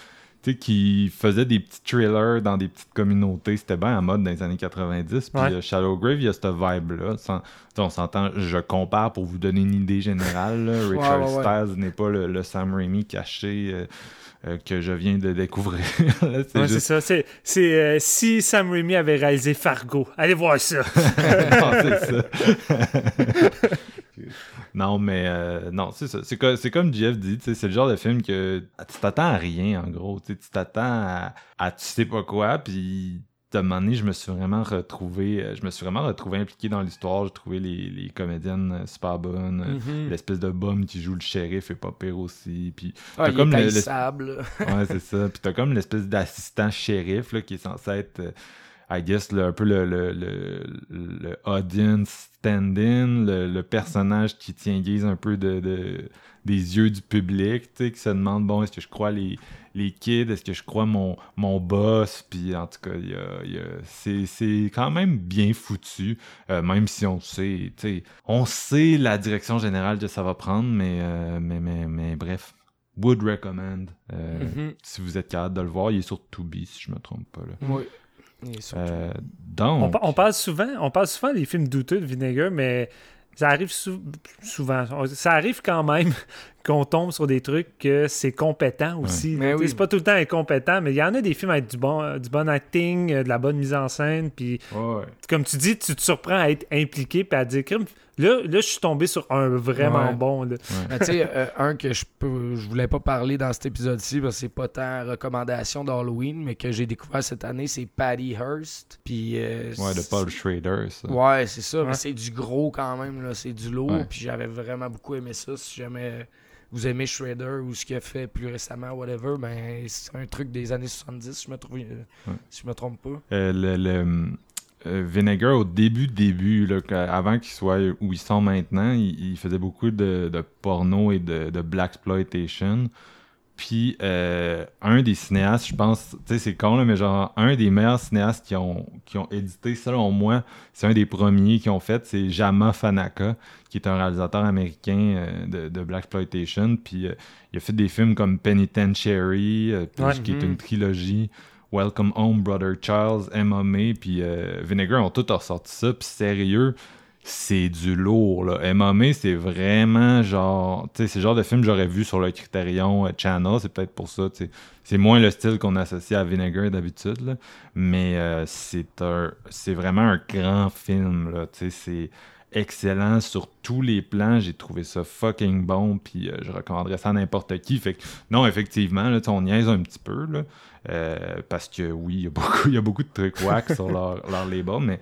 qui faisait des petits trailers dans des petites communautés. C'était bien en mode dans les années 90. Puis euh, Shadow Grave, il y a cette vibe-là. On s'entend, je compare pour vous donner une idée générale. Richard Stiles n'est pas le, Sam Raimi caché. Euh, euh, que je viens de découvrir. c'est ça. C'est, si Sam Raimi avait réalisé Fargo, allez voir ça. non, ça. Non, mais euh, non, c'est ça. C'est, comme Jeff dit, c'est le genre de film que tu t'attends à rien, en gros. Tu t'attends à, tu sais pas quoi, puis de un moment donné, je me suis vraiment retrouvé, euh, je me suis vraiment retrouvé impliqué dans l'histoire. J'ai trouvé les, les comédiennes euh, super bonnes. Mm-hmm. L'espèce de bum qui joue le shérif est pas pire aussi. Puis ah, il comme est le, Ouais, c'est ça. Puis t'as comme l'espèce d'assistant shérif là, qui est censé être I guess, un peu le, le, le, audience stand-in, le, personnage qui tient guise un peu de, de des yeux du public, tu sais, qui se demande, bon, est-ce que je crois les, les kids, est-ce que je crois mon, mon boss, puis en tout cas, y a, y a, c'est quand même bien foutu, euh, même si on sait, tu sais, on sait la direction générale que ça va prendre, mais, euh, mais, mais, mais, bref. Would recommend. Euh, mm-hmm. Si vous êtes capable de le voir, il est sur Tubi, si je me trompe pas. Là. Oui. Euh, on, parle souvent, on parle souvent des films douteux de Vinegar, mais ça arrive souvent. Ça arrive quand même qu'on tombe sur des trucs que c'est compétent aussi. C'est pas tout le temps incompétent, mais il y en a des films avec du bon, du bon acting, euh, de la bonne mise en scène. Puis, comme tu dis, tu te surprends à être impliqué et à dire Là, là, je suis tombé sur un vraiment bon. tu sais, euh, un que je peux, je voulais pas parler dans cet épisode-ci parce que c'est pas tant recommandation d'Halloween, mais que j'ai découvert cette année, c'est Patty Hearst. Puis, euh, ouais, de Paul Schrader, ça. Ouais, c'est ça. Mais c'est du gros quand même, là. C'est du lourd. Puis j'avais vraiment beaucoup aimé ça. Si jamais vous aimez Shredder ou ce qu'il a fait plus récemment, whatever, ben c'est un truc des années 70, si je me, trouve, si je me trompe pas. Euh, le, euh, Vinegar, au début, début, là, avant qu'il soit où ils sont maintenant, il, faisait beaucoup de, de, porno et de, de black exploitation. Puis euh, un des cinéastes, je pense, tu sais, c'est con, là, mais genre, un des meilleurs cinéastes qui ont, qui ont édité, selon moi, c'est un des premiers qui ont fait, c'est Jama Fanaka, qui est un réalisateur américain euh, de, de Black Exploitation. Puis il a fait des films comme Penitentiary, qui est une mm-hmm. trilogie. Welcome Home, Brother Charles, MMA, puis euh, Vinegar ont tout ressorti ça, puis sérieux, c'est du lourd, là. MMA, c'est vraiment genre, tu sais, c'est le genre de film que j'aurais vu sur le Criterion euh, Channel, c'est peut-être pour ça, tu sais. C'est moins le style qu'on associe à Vinegar d'habitude, là. Mais euh, c'est un, c'est vraiment un grand film, là, tu sais, c'est excellent sur tous les plans. J'ai trouvé ça fucking bon, puis je recommanderais ça à n'importe qui. Non, effectivement, là, on niaise un petit peu, là. Euh, parce que oui, il y a beaucoup, de trucs wack sur leur, leur label, mais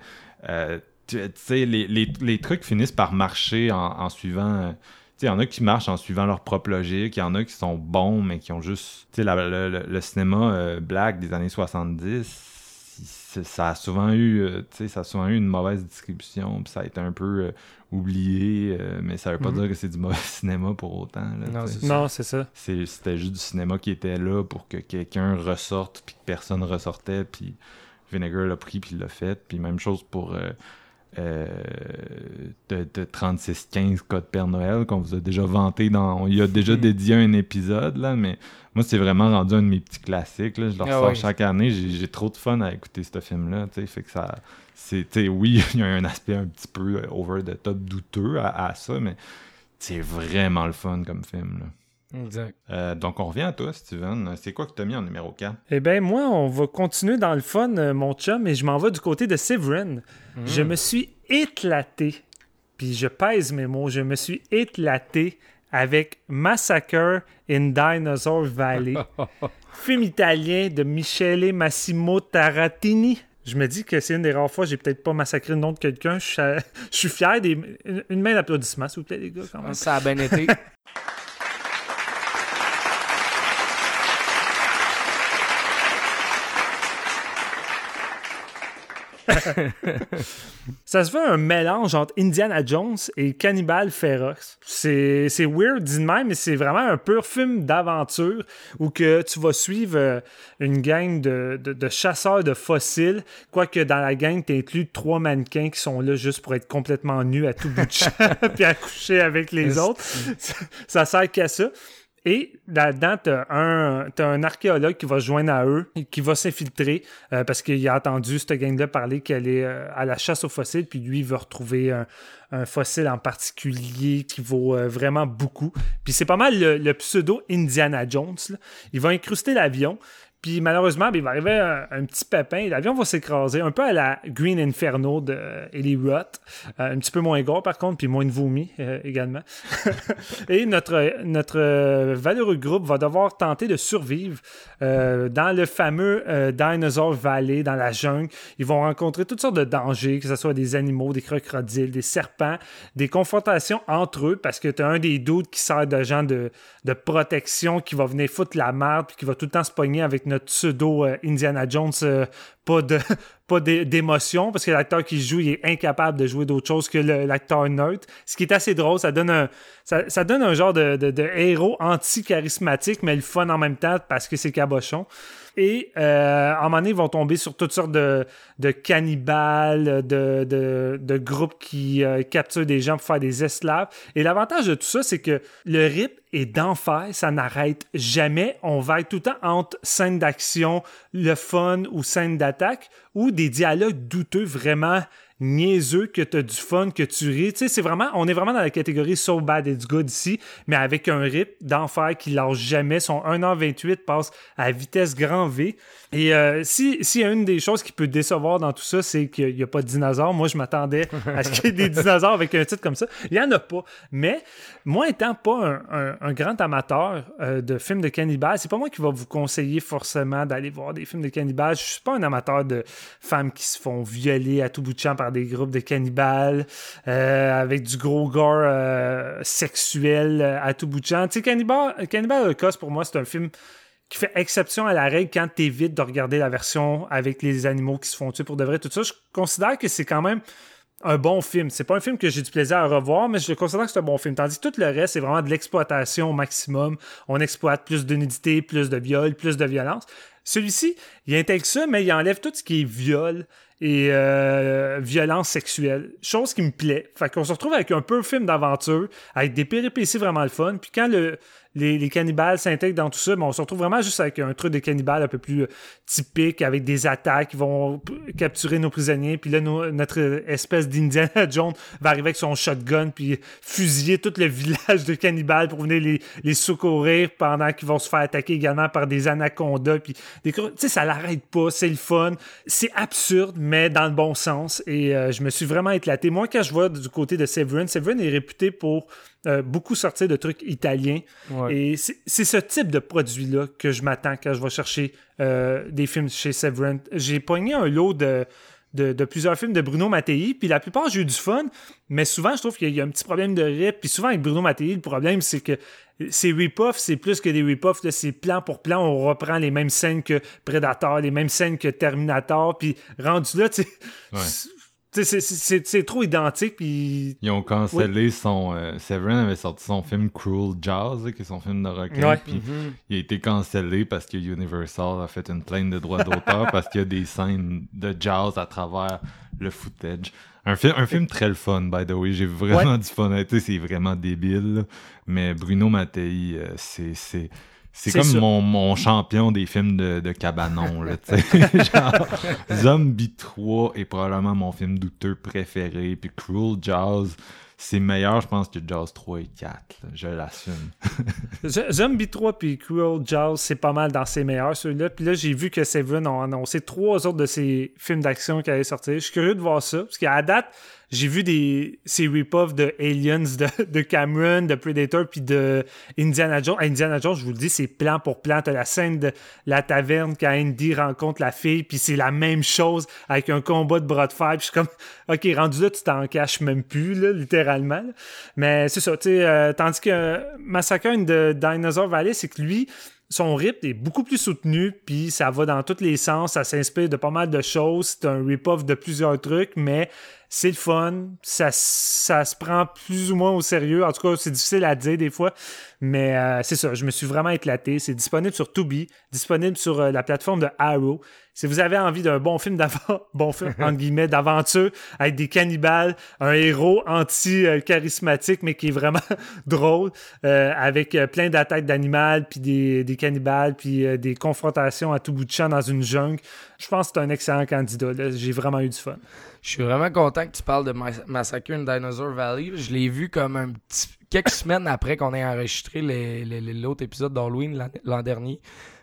euh, tu sais, les, les, les, trucs finissent par marcher en, en suivant. il y en a qui marchent en suivant leur propre logique, il y en a qui sont bons, mais qui ont juste. Tu sais, le, le, cinéma euh, black des années 70, ça a souvent eu ça a souvent eu une mauvaise distribution puis ça a été un peu oublié, euh, mais ça veut pas mhm. dire que c'est du mauvais cinéma pour autant. non, c'est ça. C'était juste du cinéma qui était là pour que quelqu'un ressorte, puis que personne ressortait, puis Vinegar l'a pris, puis l'a fait. Puis même chose pour... Euh, de, de 3615 Code Père Noël qu'on vous a déjà vanté dans. Il y a déjà Hmm. dédié un épisode, là, mais moi, c'est vraiment rendu un de mes petits classiques. Là. Je le Ah ressors chaque année. J'ai trop de fun à écouter ce film-là. tu sais, Fait que ça. c'est oui, il y a un aspect un petit peu over the top douteux à, à ça, mais c'est vraiment le fun comme film. là. Exact. Euh, donc, on revient à toi, Steven. C'est quoi que tu as mis en numéro 4 Eh bien, moi, on va continuer dans le fun, euh, mon chum, et je m'en vais du côté de Severin. Je me suis éclaté, puis je pèse mes mots, je me suis éclaté avec Massacre in Dinosaur Valley, film italien de Michele Massimo Taratini. Je me dis que c'est une des rares fois que j'ai peut-être pas massacré le nom de quelqu'un. Je suis, je suis fier des... Une, une main d'applaudissement, s'il vous plaît, les gars, quand même. Ça a bien été. Ça se fait un mélange entre Indiana Jones et Cannibal Ferox. C'est, c'est weird dit de même, mais c'est vraiment un pur film d'aventure où que tu vas suivre euh, une gang de, de- de chasseurs de fossiles. Quoique dans la gang, tu inclus trois mannequins qui sont là juste pour être complètement nus à tout bout de champ puis à coucher avec les autres. Ça, ça sert qu'à ça. Et là-dedans, t'as un, t'as un archéologue qui va se joindre à eux, qui va s'infiltrer euh, parce qu'il a entendu cette gang-là parler qu'elle est euh, à la chasse aux fossiles, puis lui, il veut retrouver un, fossile en particulier qui vaut euh, vraiment beaucoup. Puis c'est pas mal le, pseudo Indiana Jones. Il va incruster l'avion. Puis malheureusement, ben, il va arriver un, un petit pépin l'avion va s'écraser, un peu à la Green Inferno de euh, Eli Roth. Euh, un petit peu moins gore par contre, puis moins de vomi euh, également. et notre, notre valeureux groupe va devoir tenter de survivre dans le fameux Dinosaur Valley, dans la jungle. Ils vont rencontrer toutes sortes de dangers, que ce soit des animaux, des crocodiles, des serpents, des confrontations entre eux, parce que tu as un des doutes qui sert de gens de, de protection qui va venir foutre la merde, puis qui va tout le temps se pogner avec notre pseudo euh, Indiana Jones, euh, pas d'émotion, parce que l'acteur qui joue, il est incapable de jouer d'autre chose que le- l'acteur neutre. Ce qui est assez drôle, ça donne un, ça, donne un genre de, de- héros anti-charismatique, mais le fun en même temps parce que c'est cabochon. Et euh, à un moment ils vont tomber sur toutes sortes de, de cannibales, de, de, groupes qui euh, capturent des gens pour faire des esclaves. Et l'avantage de tout ça, c'est que le rythme est d'enfer, ça n'arrête jamais. On va être tout le temps entre scènes d'action, le fun ou scènes d'attaque, ou des dialogues douteux vraiment niaiseux, que tu as du fun, que tu ris. Tu sais, c'est vraiment, on est vraiment dans la catégorie So Bad It's Good ici, mais avec un rythme d'enfer qui lâche jamais. Son 1h28 passe à vitesse grand V. Et euh, si, s'il y a une des choses qui peut décevoir dans tout ça, c'est qu'il n'y a pas de dinosaures. Moi, je m'attendais à ce qu'il y ait des dinosaures avec un titre comme ça. Il n'y en a pas. Mais moi, étant pas un, un- un grand amateur euh, de films de cannibales, c'est pas moi qui va vous conseiller forcément d'aller voir des films de cannibales. Je suis pas un amateur de femmes qui se font violer à tout bout de champ par des groupes de cannibales euh, avec du gros gore euh, sexuel euh, à tout bout de champ. Tu sais, Cannibal, Cannibal Holocaust, pour moi, c'est un film qui fait exception à la règle quand t'évites de regarder la version avec les animaux qui se font tuer pour de vrai. Tout ça, je considère que c'est quand même un bon film. C'est pas un film que j'ai du plaisir à revoir, mais je considère que c'est un bon film. Tandis que tout le reste, c'est vraiment de l'exploitation au maximum. On exploite plus de plus de viol, plus de violence. Celui-ci, il intègre ça, mais il enlève tout ce qui est viol et euh, violence sexuelle. Chose qui me plaît. Fait qu'on se retrouve avec un peu film d'aventure, avec des péripéties vraiment le fun. Puis quand le, les, les cannibales s'intègrent dans tout ça, ben on se retrouve vraiment juste avec un truc de cannibale un peu plus euh, typique, avec des attaques qui vont capturer nos prisonniers. Puis là, notre espèce d'Indiana Jones va arriver avec son shotgun, puis fusiller tout le village de cannibales pour venir les, les secourir pendant qu'ils vont se faire attaquer également par des anacondas. Puis Tu sais, ça l'arrête pas, c'est le fun. C'est absurde, mais dans le bon sens. Et euh, je me suis vraiment éclaté. Moi, quand je vois du côté de Severin, Severin est réputé pour euh, beaucoup sortir de trucs italiens. Ouais. Et c'est c'est ce type de produit-là que je m'attends quand je vais chercher euh, des films chez Severin. J'ai pogné un lot de, de, de plusieurs films de Bruno Mattei, puis la plupart, j'ai eu du fun, mais souvent, je trouve qu'il y a un petit problème de rip. Puis souvent, avec Bruno Mattei, le problème, c'est que ces rip-offs, c'est plus que des rip-offs, là, c'est plan pour plan, on reprend les mêmes scènes que Predator, les mêmes scènes que Terminator, puis rendu là, tu sais, Ouais. C'est- trop identique, puis Ils ont cancellé son. euh, Severin avait sorti son film Cruel Jazz, là, qui est son film de requin. Ouais. Puis Mhm. il a été cancellé parce que Universal a fait une plainte de droits d'auteur parce qu'il y a des scènes de jazz à travers le footage. Un, fi- un film très le fun, by the way. J'ai vraiment du fun. Tu sais, C'est vraiment débile. là. Mais Bruno Mattei, euh, c'est. C'est comme mon, mon champion des films de, de cabanon, là, tu sais. Genre, Zombie 3 est probablement mon film douteux préféré. Puis Cruel Jaws, c'est meilleur, je pense, que Jaws 3 et 4. là. Je l'assume. Zombie 3 puis Cruel Jaws, c'est pas mal dans ses meilleurs, ceux-là. Puis là, j'ai vu que Seven ont annoncé trois autres de ses films d'action qui allaient sortir. Je suis curieux de voir ça, parce qu'à date, j'ai vu des ces rip-offs de Aliens, de, de Cameron, de Predator, puis de Indiana Jones. Indiana Jones, je vous le dis, c'est plan pour plan. T'as la scène de la taverne quand Andy rencontre la fille, puis c'est la même chose avec un combat de bras de fer. Puis je suis comme, OK, rendu là, tu t'en caches même plus, là, littéralement. là. Mais c'est ça, tu sais, euh, tandis que euh, Massacre de Dinosaur Valley, c'est que lui, son rythme est beaucoup plus soutenu, puis ça va dans tous les sens, ça s'inspire de pas mal de choses, c'est un rip-off de plusieurs trucs, mais c'est le fun, ça, ça se prend plus ou moins au sérieux, en tout cas c'est difficile à dire des fois, mais euh, c'est ça, je me suis vraiment éclaté, c'est disponible sur Tubi, disponible sur euh, la plateforme de Arrow, si vous avez envie d'un bon film d'avant, bon film d'aventure avec des cannibales, un héros anti-charismatique mais qui est vraiment drôle, euh, avec plein d'attaques d'animal puis des, des cannibales puis des confrontations à tout bout de champ dans une jungle, je pense que c'est un excellent candidat. J'ai vraiment eu du fun. Je suis vraiment content que tu parles de Mas- Massacre in Dinosaur Valley. Je l'ai vu comme un petit quelques semaines après qu'on ait enregistré l'autre épisode d'Halloween l'an- dernier.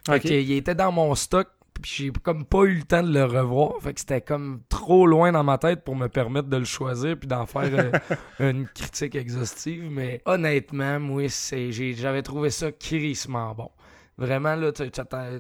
Fait Ok. que il était dans mon stock. Puis j'ai comme pas eu le temps de le revoir. Fait que c'était comme trop loin dans ma tête pour me permettre de le choisir puis d'en faire euh, une critique exhaustive. Mais honnêtement, moi, j'avais trouvé ça crissement bon. Vraiment, là, tu,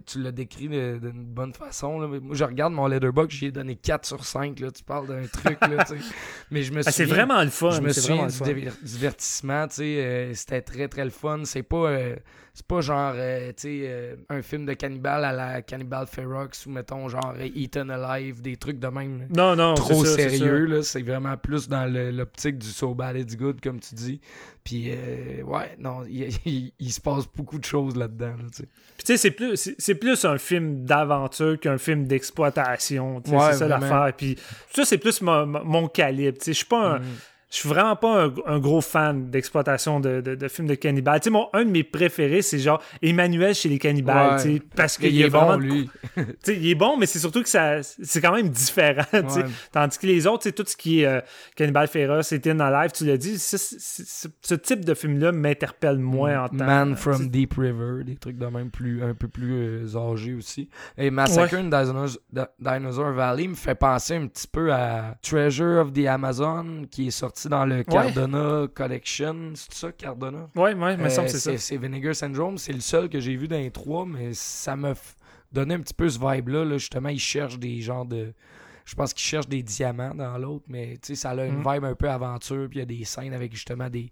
tu l'as décrit d'une bonne façon. là. Moi, je regarde mon letterbox, j'y ai donné 4 sur 5. Là. Tu parles d'un truc, là, tu sais. Mais je me Ah, c'est vraiment le fun. je me le du divertissement, tu sais, euh, c'était très très le fun. C'est pas, euh, c'est pas genre, euh, tu sais, euh, un film de cannibale à la Cannibal Ferox ou mettons genre Eaten Alive, des trucs de même. Non, non, Trop ça, sérieux, là. C'est vraiment plus dans l'optique du So Bad It's Good, comme tu dis. Puis, euh, ouais, non, il, se passe beaucoup de choses là-dedans, là, tu sais. Puis tu sais, c'est plus, c'est- plus un film d'aventure qu'un film d'exploitation. Ouais, c'est ça l'affaire. Puis ça, c'est plus mon, mon calibre. tu sais. Je suis pas un. Mm. Je suis vraiment pas un, un gros fan d'exploitation de, de, de films de cannibales. Tu sais, mon, un de mes préférés, c'est genre Emmanuel chez les cannibales. Ouais. tu sais, Parce Il, qu'il est vraiment bon, lui. Tu sais, il est bon, mais c'est surtout que ça, c'est quand même différent. tu sais. Ouais. Tandis que les autres, c'est tout ce qui est euh, Cannibal Féroce, C'était dans live, tu l'as dit, ce, type de film-là m'interpelle moins en tant Man from tu- Deep River, des trucs de même plus, un peu plus euh, âgés aussi. Et Massacre in Dinosaur, Di- Dinosaur Valley me fait penser un petit peu à Treasure of the Amazon qui est sorti dans le Cardona Collection. C'est ça, Cardona? Ouais, ouais, mais ça, c'est ça. C'est Vinegar Syndrome. C'est le seul que j'ai vu dans les trois, mais ça f- donné un petit peu ce vibe-là. là. Justement, ils cherchent des genres de. Je pense qu'ils cherchent des diamants dans l'autre, mais tu sais, ça a une Mm. vibe un peu aventure. Puis il y a des scènes avec justement des,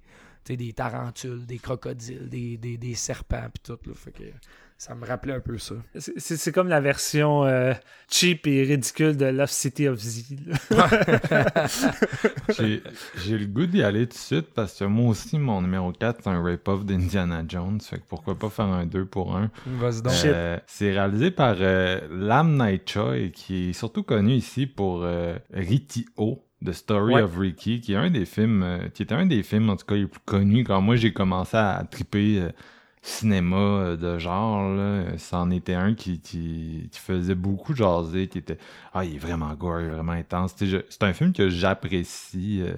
tu sais, des tarentules, des crocodiles, des, des, des serpents, puis tout. Là. Fait que ça me rappelait un peu ça. C'est- comme la version euh, cheap et ridicule de Love City of Z. J'ai j'ai le goût d'y aller tout de suite parce que moi aussi, mon numéro 4, c'est un rip-off d'Indiana Jones. Fait que pourquoi pas faire un 2 pour 1. Vas-y donc. Shit. Euh, c'est réalisé par euh, Lam Night Choi, qui est surtout connu ici pour euh, Riti O. The Story Ouais. of Ricky, qui est un des films, euh, qui était un des films en tout cas les plus connus quand moi j'ai commencé à triper euh, cinéma euh, de genre. C'en était un qui, qui, qui faisait beaucoup jaser, qui était ah il est vraiment gore, il est vraiment intense. C'est un film que j'apprécie. euh,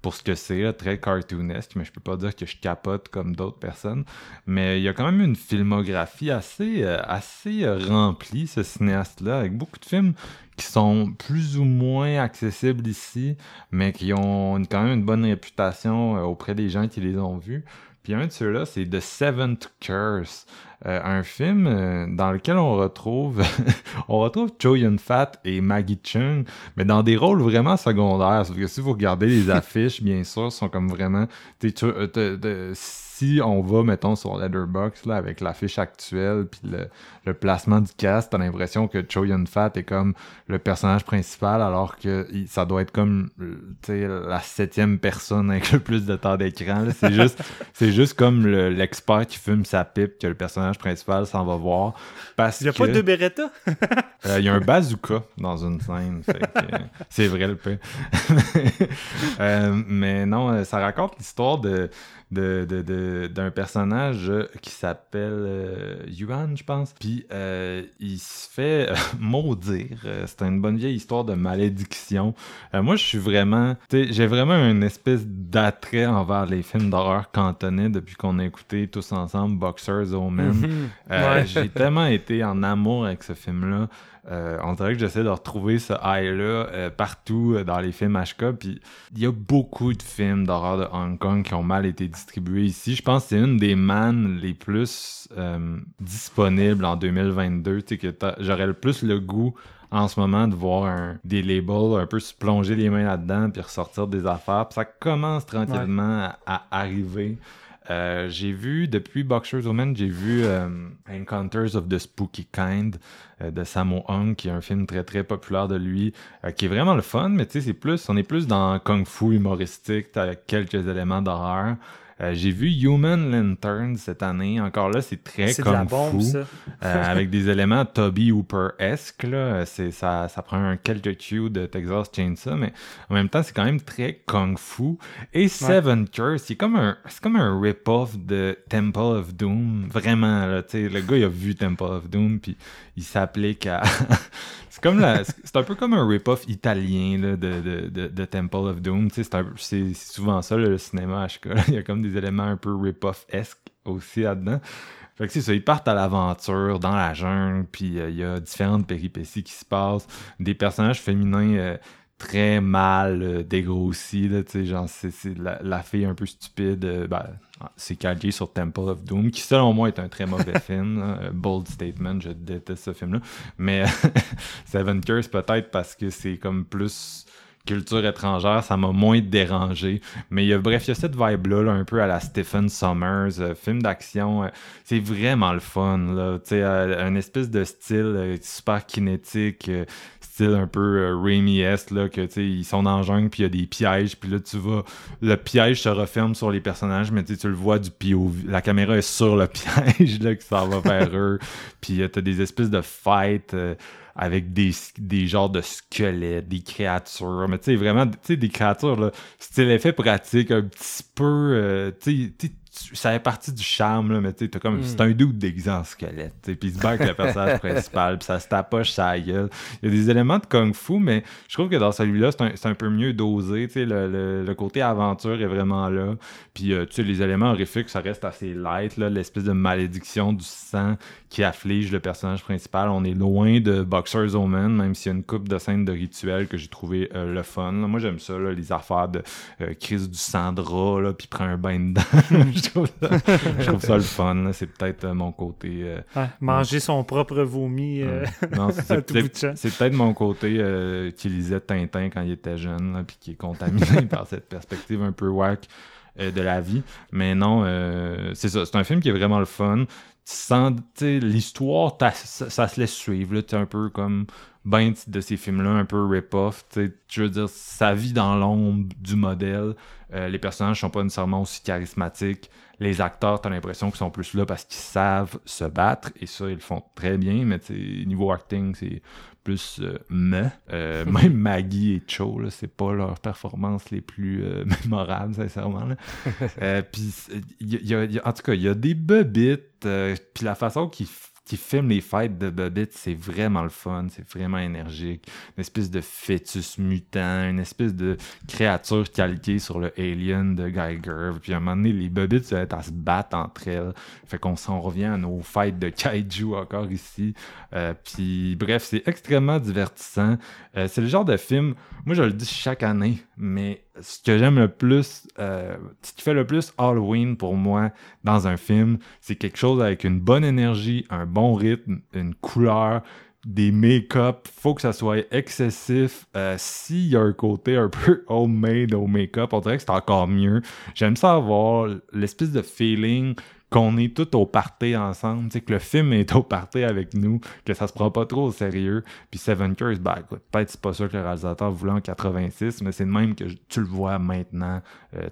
pour ce que c'est, très cartoonesque, mais je peux pas dire que je capote comme d'autres personnes. Mais il y a quand même une filmographie assez, euh, assez remplie, ce cinéaste-là, avec beaucoup de films qui sont plus ou moins accessibles ici, mais qui ont quand même une bonne réputation auprès des gens qui les ont vus. Puis un de ceux-là, c'est The Seventh Curse, euh, un film euh, dans lequel on retrouve on retrouve Cho Yun-fat et Maggie Chung, mais dans des rôles vraiment secondaires. Sauf que si vous regardez les affiches, bien sûr, sont comme vraiment... t'es- euh, si on va, mettons, sur Letterboxd, là, avec l'affiche actuelle, puis le, le placement du cast, t'as l'impression que Cho Yun-fat est comme le personnage principal, alors que il- ça doit être comme, euh, tu sais, la septième personne avec le plus de temps d'écran. C'est juste, c'est juste comme le- l'expert qui fume sa pipe que le personnage principal s'en va voir. Parce Il n'y a que... pas de Beretta? Euh, Il y a un bazooka dans une scène. euh, c'est vrai le peu. Euh, mais non, euh, ça raconte l'histoire de, de, de- de- d'un personnage euh, qui s'appelle euh, Yuan, je pense. Puis euh, il se fait maudire. C'est une bonne vieille histoire de malédiction. Moi, je suis vraiment. J'ai vraiment une espèce d'attrait envers les films d'horreur cantonais depuis qu'on a écouté tous ensemble Boxers Omen. Ouais. J'ai tellement été en amour avec ce film-là. Euh, on dirait que j'essaie de retrouver ce high-là euh, partout euh, dans les films HK. Puis il y a beaucoup de films d'horreur de Hong Kong qui ont mal été distribués ici. Je pense que c'est une des mannes les plus disponibles en 2022. Tu sais, que j'aurais le plus le goût en ce moment de voir un- des labels un peu se plonger les mains là-dedans puis ressortir des affaires. Puis ça commence tranquillement à, à arriver. Euh, j'ai vu, depuis Boxers Woman, j'ai vu euh, Encounters of the Spooky Kind euh, de Sammo Hung, qui est un film très très populaire de lui, euh, qui est vraiment le fun, mais tu sais, c'est plus, on est plus dans Kung Fu humoristique, avec quelques éléments d'horreur. Euh, j'ai vu Human Lantern cette année. Encore là, c'est très de la bombe, Fu. ça. Euh, avec des éléments Toby Hooper-esque. là. C'est, ça, ça prend un quelques cues de Texas Chainsaw, mais en même temps, c'est quand même très kung fu. Et Seven Curse, c'est comme un, c'est comme un rip-off de Temple of Doom. Vraiment, là, tu sais, le gars, il a vu Temple of Doom, puis il s'applique à... c'est comme c'est un peu comme un rip-off italien là, de, Temple of Doom. C'est, c'est- souvent ça, le cinéma. Il y a comme des éléments un peu rip-off-esque aussi là-dedans. Fait que c'est ça, ils partent à l'aventure dans la jungle, puis euh, il y a différentes péripéties qui se passent, des personnages féminins euh, très mal euh, dégrossis, là, tu sais, genre c'est, la, la fille un peu stupide, euh, ben, c'est calqué sur Temple of Doom, qui selon moi est un très mauvais film, là. Euh, bold statement, je déteste ce film-là, mais Seven Curse peut-être parce que c'est comme plus culture étrangère, ça m'a moins dérangé. Mais il y a, bref, il y a cette vibe-là, là, un peu à la Stephen Sommers, euh, film d'action. euh, c'est vraiment le fun, là. Tu sais, euh, un espèce de style super kinétique, style un peu euh, Raimi-esque, là, que, tu sais, ils sont dans jungle, puis il y a des pièges, puis là, tu vas... Le piège se referme sur les personnages, mais tu le vois du POV. La caméra est sur le piège, là, qui s'en va vers eux. Puis euh, t'as des espèces de fights... euh, avec des, des genres de squelettes, des créatures, mais tu sais, vraiment, tu sais, des créatures, là, style effet pratique, un petit peu, euh, tu sais, ça fait partie du charme, là, mais tu sais, t'as comme, Mm. c'est un dude déguisé en squelette, puis il se bat avec le personnage principal, puis ça se tapoche sa gueule. Il y a des éléments de kung-fu, mais je trouve que dans celui-là, c'est un, un peu mieux dosé, tu sais, le, le, le côté aventure est vraiment là, puis euh, tu sais, les éléments horrifiques, ça reste assez light, là, l'espèce de malédiction du sang qui afflige le personnage principal. On est loin de Boxer's Omen, même s'il y a une coupe de scènes de rituels que j'ai trouvé euh, le fun. là. Moi, j'aime ça, là, les affaires de euh, crise du sang de rat, là, puis prend un bain dedans. je, trouve ça, je trouve ça le fun. C'est peut-être euh, mon côté... euh, manger son propre vomi. euh, c'est- c'est peut-être c'est mon côté qui lisait Tintin quand il était jeune, puis qui est contaminé par cette perspective un peu whack de la vie. Mais non, c'est ça. C'est un film qui est vraiment le fun. L'histoire, ça, ça se laisse suivre. Tu un peu comme ben de ces films-là, un peu rip-off. Je veux dire, ça vit dans l'ombre du modèle. Euh, les personnages sont pas nécessairement aussi charismatiques. Les acteurs, t'as l'impression qu'ils sont plus là parce qu'ils savent se battre. Et ça, ils le font très bien. Mais niveau acting, c'est plus euh, me. Euh, même Maggie et Cho, c'est pas leurs performances les plus euh, mémorables, sincèrement. puis, en tout cas, il y a des bobites. euh, puis la façon qu'ils f- qu'ils filment les fights de bobites, c'est vraiment le fun. C'est vraiment énergique. Une espèce de fœtus mutant, une espèce de créature calquée sur le alien de Geiger. Puis à un moment donné, les bobites se mettent à se battre entre elles. Fait qu'on s'en revient à nos fights de kaiju encore ici. Euh, puis bref, c'est extrêmement divertissant. Euh, c'est le genre de film, moi je le dis chaque année, mais ce que j'aime le plus, euh, ce qui fait le plus Halloween pour moi dans un film, c'est quelque chose avec une bonne énergie, un bon rythme, une couleur, des make-up, faut que ça soit excessif. Euh, S'il y a un côté un peu homemade au make-up, on dirait que c'est encore mieux. J'aime ça avoir l'espèce de feeling qu'on est tous au party ensemble, que le film est au party avec nous, que ça se prend pas trop au sérieux. Puis Seven Curse, ben écoute, peut-être c'est pas ça que le réalisateur voulait en 86, mais c'est le même que tu le vois maintenant,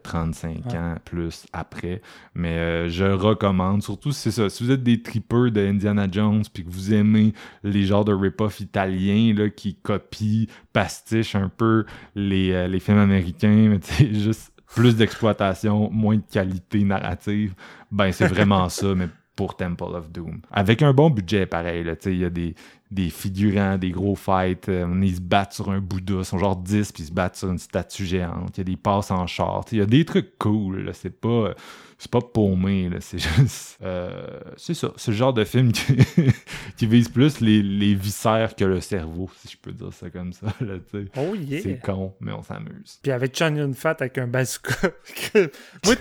35 euh, ans plus après. Mais euh, je recommande, surtout si c'est ça, si vous êtes des tripeurs de Indiana Jones, puis que vous aimez les genres de rip-off italiens là, qui copient, pastichent un peu les, euh, les films américains, mais tu juste plus d'exploitation, moins de qualité narrative, ben c'est vraiment ça, mais pour Temple of Doom. Avec un bon budget, pareil, il y a des, des figurants, des gros fights, euh, ils se battent sur un Bouddha, ils sont genre 10, puis ils se battent sur une statue géante, il y a des passes en short, il y a des trucs cool, c'est pas c'est pas paumé, c'est juste. Euh, c'est ça. C'est le genre de film qui, qui vise plus les, les, viscères que le cerveau, si je peux dire ça comme ça. Là, oh yeah. C'est con, mais on s'amuse. Puis avec Chun Yun Fat avec un bazooka. Moi,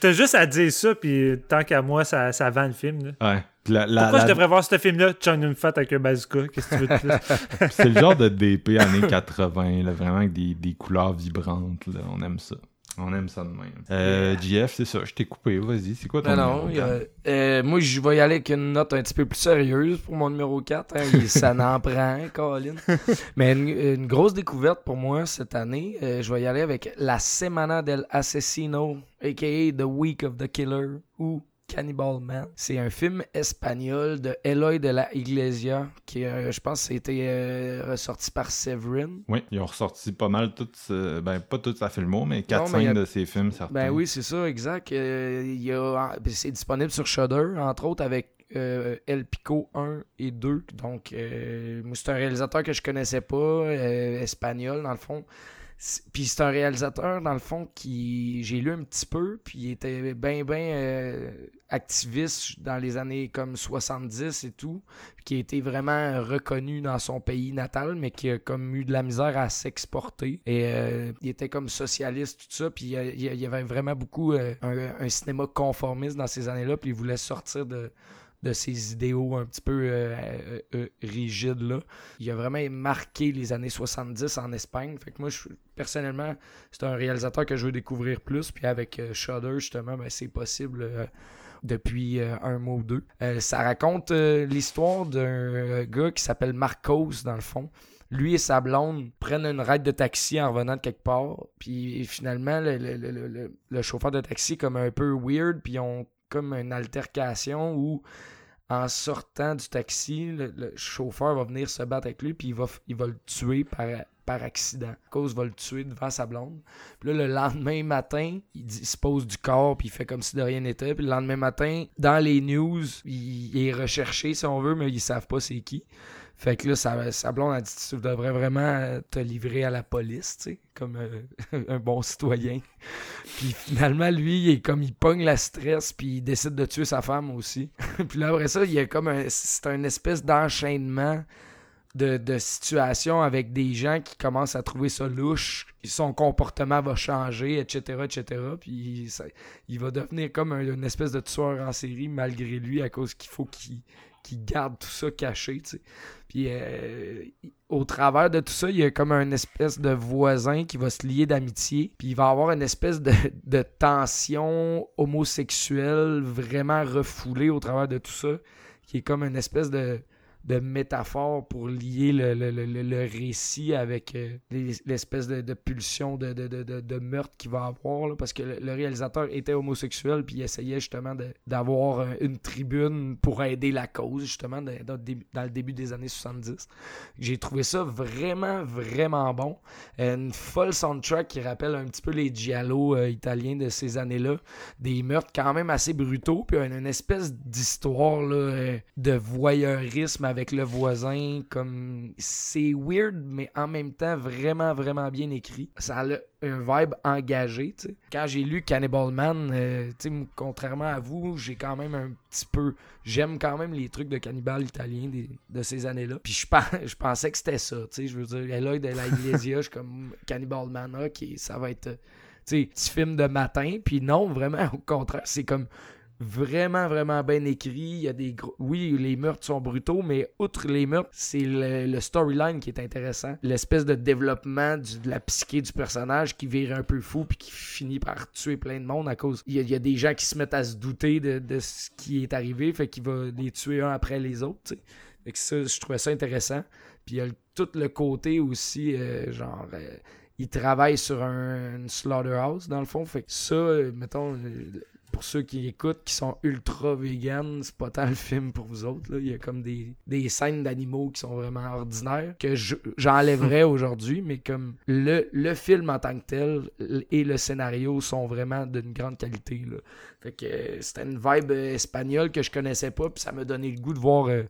t'as juste à dire ça, puis tant qu'à moi, ça, ça vend le film. Là. Ouais. Pourquoi je devrais voir ce film-là, Chun Yun Fat avec un bazooka Qu'est-ce que tu veux de plus? C'est le genre de DP années 80, là, vraiment avec des, des couleurs vibrantes. Là. On aime ça. On aime ça de même. Euh, GF, c'est ça, je t'ai coupé. Vas-y, c'est quoi ton non, numéro non, euh, Moi, je vais y aller avec une note un petit peu plus sérieuse pour mon numéro 4. Hein. ça n'en prend, Colin. Mais une, grosse découverte pour moi cette année, euh, je vais y aller avec La Semana del Asesino, a.k.a. The Week of the Killer, ou Cannibal Man. C'est un film espagnol de Eloy de la Iglesia qui, euh, je pense, a été euh, ressorti par Severin. Oui, ils ont ressorti pas mal toutes, ben pas toutes sa filmo, mais 4-5 de ses films, certains. Ben oui, c'est ça, exact. Euh, ben, c'est disponible sur Shudder, entre autres avec El Pico 1 et 2. Donc, c'est un réalisateur que je connaissais pas, espagnol dans le fond. Puis c'est un réalisateur, dans le fond, qui j'ai lu un petit peu, puis il était bien, bien euh, activiste dans les années comme 70 et tout, qui a été vraiment reconnu dans son pays natal, mais qui a comme eu de la misère à s'exporter. Et euh, il était comme socialiste, tout ça, puis il y, avait vraiment beaucoup euh, un, cinéma conformiste dans ces années-là, puis il voulait sortir de de ces idéaux un petit peu euh, euh, euh, rigides là. Il a vraiment marqué les années 70 en Espagne. Fait que moi, je, personnellement, c'est un réalisateur que je veux découvrir plus. Puis avec Shudder, justement, ben, c'est possible depuis un mois ou deux. ça raconte l'histoire d'un gars qui s'appelle Marcos, dans le fond lui et sa blonde prennent une ride de taxi en revenant de quelque part. Puis finalement, le, chauffeur de taxi est comme un peu weird. Puis ont comme une altercation où en sortant du taxi, le, chauffeur va venir se battre avec lui, puis il va, le tuer par, accident. Cause va le tuer devant sa blonde. Puis là, le lendemain matin, il, dispose du corps, puis il fait comme si de rien n'était. Puis le lendemain matin, dans les news, il, est recherché, si on veut, mais ils savent pas c'est qui. Fait que là, sa, blonde a dit Tu devrais vraiment te livrer à la police, tu sais, comme euh, un bon citoyen. puis finalement, lui, il comme il pogne la stress, puis il décide de tuer sa femme aussi. puis là, après ça, il y a comme. C'est un espèce d'enchaînement de, de situations avec des gens qui commencent à trouver ça louche. Son comportement va changer, etc., etc. Puis il va devenir comme une espèce de tueur en série malgré lui à cause qu'il faut qu'il qui garde tout ça caché, tu sais. Puis euh, au travers de tout ça, il y a comme un espèce de voisin qui va se lier d'amitié. Puis il va avoir une espèce de, de tension homosexuelle vraiment refoulée au travers de tout ça, qui est comme une espèce de de métaphore pour lier le, le, le, récit avec euh, l'espèce de, de, pulsion de, de, meurtre qu'il va avoir. parce que le, réalisateur était homosexuel puis essayait justement d'avoir une tribune pour aider la cause, justement, dans, le début des années 70. J'ai trouvé ça vraiment, vraiment bon. Une folle soundtrack qui rappelle un petit peu les giallo euh, italiens de ces années-là. Des meurtres quand même assez brutaux, puis une, espèce d'histoire euh, de voyeurisme avec le voisin. Comme c'est weird, mais en même temps vraiment, vraiment bien écrit. Ça a un vibe engagé. Quand j'ai lu Cannibal Man, euh, contrairement à vous, j'ai quand même un petit peu. J'aime quand même les trucs de cannibale italien de ces années-là. Puis je, pensais que c'était ça. Je veux dire, Eloy de la Iglesia, je comme Cannibal Man, ok, ça va être. petit film de matin, puis non, vraiment, au contraire, c'est comme vraiment, vraiment bien écrit. Il y a des gros... Oui, les meurtres sont brutaux, mais outre les meurtres, c'est le, storyline qui est intéressant. L'espèce de développement de la psyché du personnage qui vire un peu fou puis qui finit par tuer plein de monde à cause. Il y a, des gens qui se mettent à se douter de, ce qui est arrivé, fait qu'il va les tuer un après les autres. Fait que ça, je trouvais ça intéressant. Puis il y a tout le côté aussi, euh, genre, euh, il travaille sur un, une slaughterhouse, dans le fond. Fait que ça, euh, mettons, euh, pour ceux qui écoutent, qui sont ultra vegan, c'est pas tant le film pour vous autres. Là. Il y a comme des, des scènes d'animaux qui sont vraiment ordinaires, que je- j'enlèverais aujourd'hui, mais comme le, le film en tant que tel et le scénario sont vraiment d'une grande qualité. Là. Fait que euh, c'était une vibe euh, espagnole que je connaissais pas, puis ça m'a donné le goût de voir euh,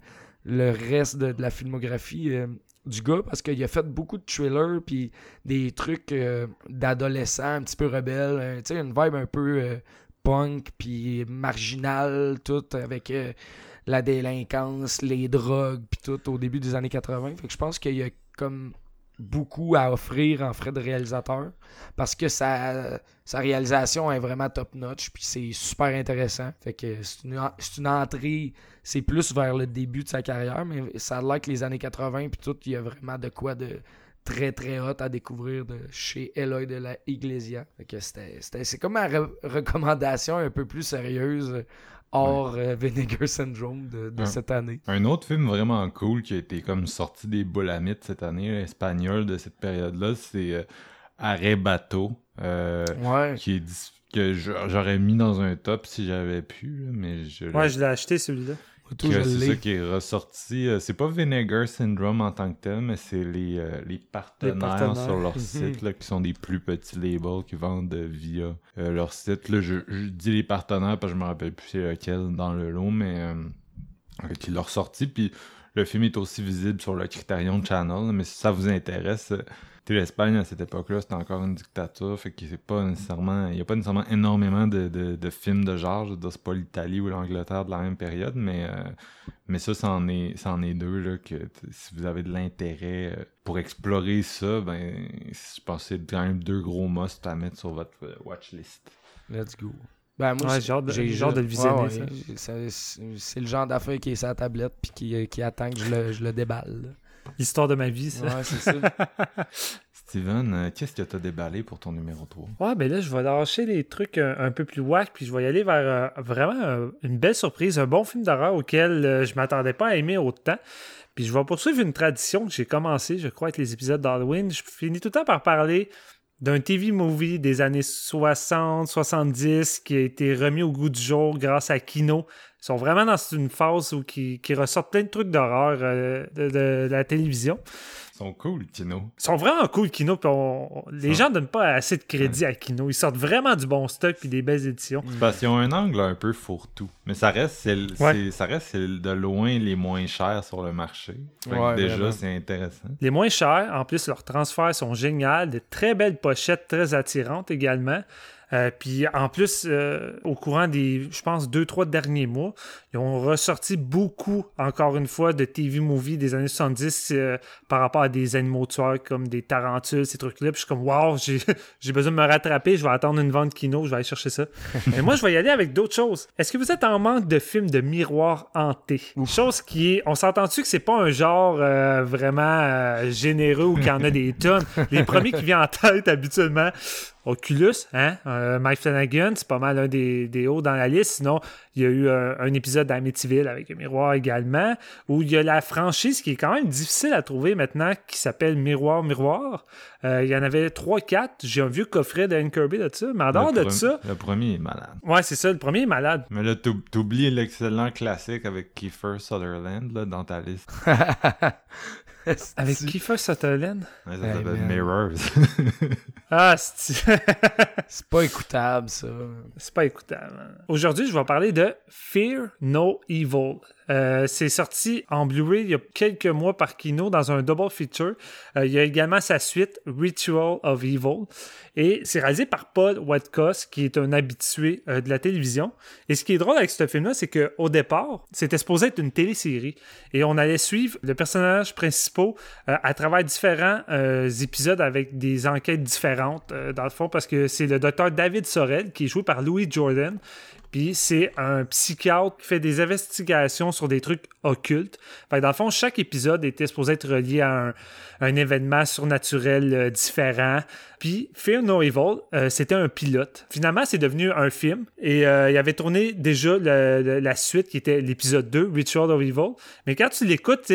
le reste de, de la filmographie euh, du gars, parce qu'il a fait beaucoup de thrillers, puis des trucs euh, d'adolescents un petit peu rebelles, tu sais, une vibe un peu euh, puis marginal, tout, avec euh, la délinquance, les drogues, puis tout, au début des années 80. Fait que je pense qu'il y a comme beaucoup à offrir en frais de réalisateur parce que sa, sa réalisation est vraiment top notch puis c'est super intéressant fait que c'est une, une entrée c'est plus vers le début de sa carrière mais ça a l'air que les années 80 puis tout il y a vraiment de quoi de très très hot à découvrir de chez Eloy de la Iglesia. C'est comme ma re- recommandation un peu plus sérieuse hors euh, Vinegar Syndrome de, cette année. Un autre film vraiment cool qui a été comme sorti des boulamites cette année, là, espagnol de cette période-là, c'est euh, Arrêt Bateau, euh, ouais. qui est que j'aurais mis dans un top si j'avais pu, mais je Ouais, je l'ai acheté celui-là. Je c'est ça qui est ressorti. euh, C'est pas Vinegar Syndrome en tant que tel, mais c'est les, euh, les, partenaires partenaires. sur leur site là, qui sont des plus petits labels qui vendent via euh, leur site. Là, je, je dis les partenaires parce que je me rappelle plus c'est lequel dans le lot, mais euh, qui l'ont ressorti. Puis le film est aussi visible sur le Criterion Channel. mais si ça vous intéresse, sais, l'Espagne à cette époque-là, c'était encore une dictature, fait que c'est pas nécessairement, il y a pas nécessairement énormément de, de, de films de genre, je veux dire, c'est pas l'Italie ou l'Angleterre de la même période, mais euh, mais ça, c'en est, c'en est deux, là, que si vous avez de l'intérêt euh, pour explorer ça, ben, je pense que c'est quand même deux gros musts à mettre sur votre euh, watchlist. Let's go. Ben, moi, Ouais, j'ai hâte de- j'ai j'ai hâte de le visionner, ouais, ouais, ça, c'est c'est le genre d'affaire qui est sur la tablette puis qui, qui attend que je le, je le déballe. Histoire de ma vie, ça. Ouais, c'est ça. Steven, euh, qu'est-ce que t'as déballé pour ton numéro 3? Ouais, ben là, je vais lâcher les trucs un, un peu plus whack, puis je vais y aller vers euh, vraiment euh, une belle surprise, un bon film d'horreur auquel euh, je m'attendais pas à aimer autant. Puis je vais poursuivre une tradition que j'ai commencé, je crois, avec les épisodes d'Halloween. Je finis tout le temps par parler d'un TV movie des années 60, 70 qui a été remis au goût du jour grâce à Kino. Ils sont vraiment dans une phase où qui, qui ressortent plein de trucs d'horreur euh, de, de la télévision. Ils sont cool, Tino. Ils sont vraiment cool, Kino. puis on- on- les Ça. gens donnent pas assez de crédit à Kino. Ils sortent vraiment du bon stock puis des belles éditions. C'est Parce qu'ils ont un angle un peu fourre-tout. Mais ça reste, c'est, le- Ouais. c'est- ça reste c'est de loin les moins chers sur le marché. Ouais, déjà, vraiment. c'est intéressant. Les moins chers, en plus, leurs transferts sont géniaux. De très belles pochettes, très attirantes également. Euh, puis en plus, euh, au courant des, je pense, deux, trois derniers mois, ils ont ressorti beaucoup, encore une fois, de TV movies des années 70 euh, par rapport à des animaux tueurs comme des tarentules, ces trucs-là. Puis je suis comme, wow, j'ai besoin de me rattraper, je vais attendre une vente kino, je vais aller chercher ça. Mais moi, je vais y aller avec d'autres choses. Est-ce que vous êtes en manque de films de miroirs hantés? Chose qui est, on s'entend-tu que c'est pas un genre euh, vraiment euh, généreux ou qu'il y en a des tonnes? Les premiers qui viennent en tête habituellement, Oculus, hein? Euh, Mike Flanagan, c'est pas mal un des, des hauts dans la liste. Sinon, il y a eu euh, un épisode d'Amityville avec un miroir également, où il y a la franchise qui est quand même difficile à trouver maintenant, qui s'appelle Miroir Miroir. Euh, il y en avait 3-4. J'ai un vieux coffret de Anne Kirby de ça. Mais en dehors de ça, le premier est malade. ouais, c'est ça, le premier est malade. Mais là, t'oub- t'oublies l'excellent classique avec Kiefer Sutherland là, dans ta liste. Avec Kiefer Sutherland. Ouais, ça Hey, s'appelle man. Mirrors. Ah, c'est C'est pas écoutable, ça. c'est pas écoutable. Aujourd'hui, je vais parler de Fear No Evil. Euh, c'est sorti en Blu-ray il y a quelques mois par Kino dans un double feature. Euh, il y a également sa suite Ritual of Evil. Et c'est réalisé par Paul Watkos, qui est un habitué euh, de la télévision. Et ce qui est drôle avec ce film-là, c'est qu'au départ, c'était supposé être une télésérie. Et on allait suivre le personnage principal à travers différents épisodes avec des enquêtes différentes, dans le fond, parce que c'est le docteur David Sorel, qui est joué par Louis Jordan. Puis c'est un psychiatre qui fait des investigations sur des trucs occultes. Fait que dans le fond, chaque épisode était supposé être relié à un, un événement surnaturel euh, différent. Puis Fear No Evil, euh, c'était un pilote. Finalement, c'est devenu un film. Et euh, il avait tourné déjà le- le- la suite qui était l'épisode 2, Ritual of Evil. Mais quand tu l'écoutes,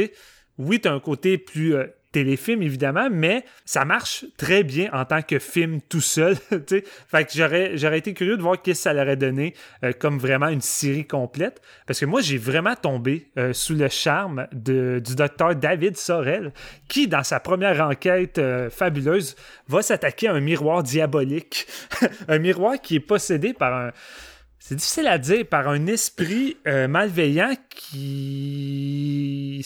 oui, tu as un côté plus euh, téléfilm, évidemment, mais ça marche très bien en tant que film tout seul. fait que j'aurais, j'aurais été curieux de voir qu'est-ce que ça leur aurait donné euh, comme vraiment une série complète. Parce que moi, j'ai vraiment tombé euh, sous le charme de- du docteur David Sorel, qui, dans sa première enquête euh, fabuleuse, va s'attaquer à un miroir diabolique. un miroir qui est possédé par un. C'est difficile à dire, par un esprit malveillant qui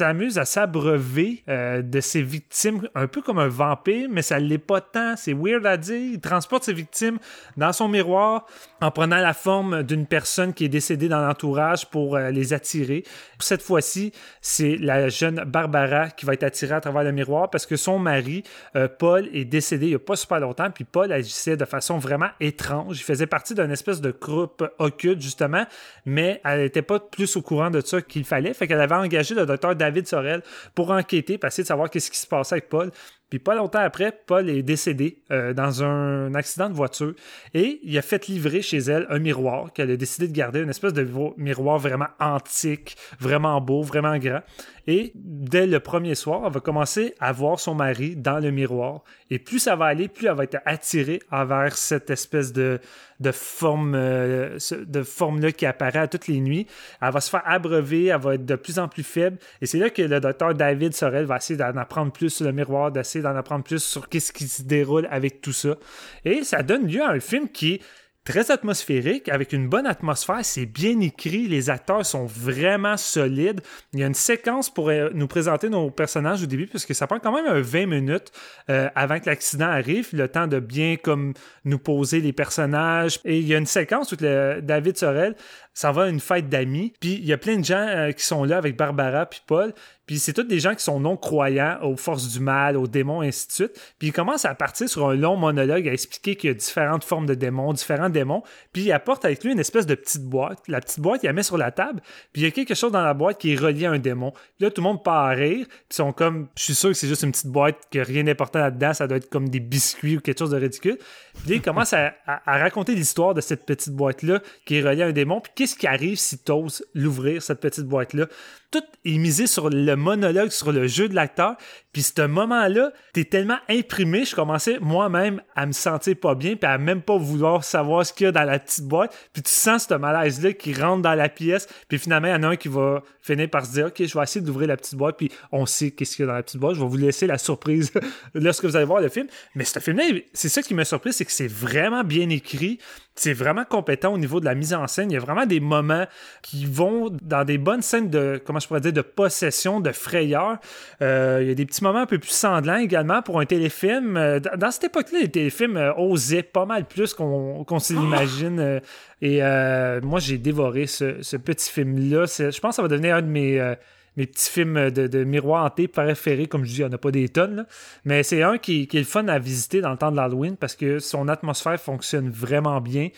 s'amuse à s'abreuver euh, de ses victimes, un peu comme un vampire, mais ça l'est pas tant. C'est weird à dire. Il transporte ses victimes dans son miroir en prenant la forme d'une personne qui est décédée dans l'entourage pour euh, les attirer. Cette fois-ci, c'est la jeune Barbara qui va être attirée à travers le miroir parce que son mari, euh, Paul, est décédé il y a pas super longtemps, puis Paul agissait de façon vraiment étrange. Il faisait partie d'une espèce de groupe occulte, justement, mais elle n'était pas plus au courant de ça qu'il fallait. Fait qu'elle avait engagé le docteur David Sorel pour enquêter, pour essayer de savoir qu'est-ce qui se passait avec Paul. Puis pas longtemps après, Paul est décédé euh, dans un accident de voiture et il a fait livrer chez elle un miroir qu'elle a décidé de garder, une espèce de miroir vraiment antique, vraiment beau, vraiment grand. Et dès le premier soir, elle va commencer à voir son mari dans le miroir. Et plus ça va aller, plus elle va être attirée envers cette espèce de, de forme euh, de forme-là qui apparaît à toutes les nuits. Elle va se faire abreuver, elle va être de plus en plus faible. Et c'est là que le docteur David Sorel va essayer d'en apprendre plus sur le miroir, d'essayer d'en apprendre plus sur qu'est-ce qui se déroule avec tout ça. Et ça donne lieu à un film qui est très atmosphérique, avec une bonne atmosphère, c'est bien écrit, les acteurs sont vraiment solides. Il y a une séquence pour euh, nous présenter nos personnages au début, parce que ça prend quand même un 20 minutes euh, avant que l'accident arrive, le temps de bien comme nous poser les personnages. Et il y a une séquence où David Sorel s'en va à une fête d'amis, puis il y a plein de gens euh, qui sont là avec Barbara puis Paul, puis c'est tous des gens qui sont non-croyants aux forces du mal, aux démons, et ainsi de suite. Puis il commence à partir sur un long monologue à expliquer qu'il y a différentes formes de démons, différents démons. Puis il apporte avec lui une espèce de petite boîte. La petite boîte, il la met sur la table. Puis il y a quelque chose dans la boîte qui est relié à un démon. Puis là, tout le monde part à rire. Puis ils sont comme, je suis sûr que c'est juste une petite boîte, que rien d'important là-dedans. Ça doit être comme des biscuits ou quelque chose de ridicule. Puis il commence à, à- à raconter l'histoire de cette petite boîte-là qui est reliée à un démon. Puis qu'est-ce qui arrive si tu oses l'ouvrir, cette petite boîte-là? Tout est misé sur le monologue, sur le jeu de l'acteur. Puis ce moment-là, t'es tellement imprimé, je commençais moi-même à me sentir pas bien, puis à même pas vouloir savoir ce qu'il y a dans la petite boîte. Puis tu sens ce malaise-là qui rentre dans la pièce. Puis finalement, il y en a un qui va finir par se dire, OK, je vais essayer d'ouvrir la petite boîte, puis on sait qu'est-ce qu'il y a dans la petite boîte. Je vais vous laisser la surprise lorsque vous allez voir le film. Mais ce film-là, c'est ça qui m'a surpris, c'est que c'est vraiment bien écrit. C'est vraiment compétent au niveau de la mise en scène. Il y a vraiment des moments qui vont dans des bonnes scènes de, comment je pourrais dire, de possession, de frayeur. Euh, il y a des petits moments un peu plus sanglants également pour un téléfilm. Euh, dans cette époque-là, les téléfilms euh, osaient pas mal plus qu'on qu'on se l'imagine. Euh, et euh, moi, j'ai dévoré ce, ce petit film-là. Je pense que ça va devenir un de mes, euh, mes petits films de, de miroir hanté préférés. Comme je dis, il n'y en a pas des tonnes. là. Mais c'est un qui, qui est le fun à visiter dans le temps de l'Halloween parce que son atmosphère fonctionne vraiment bien.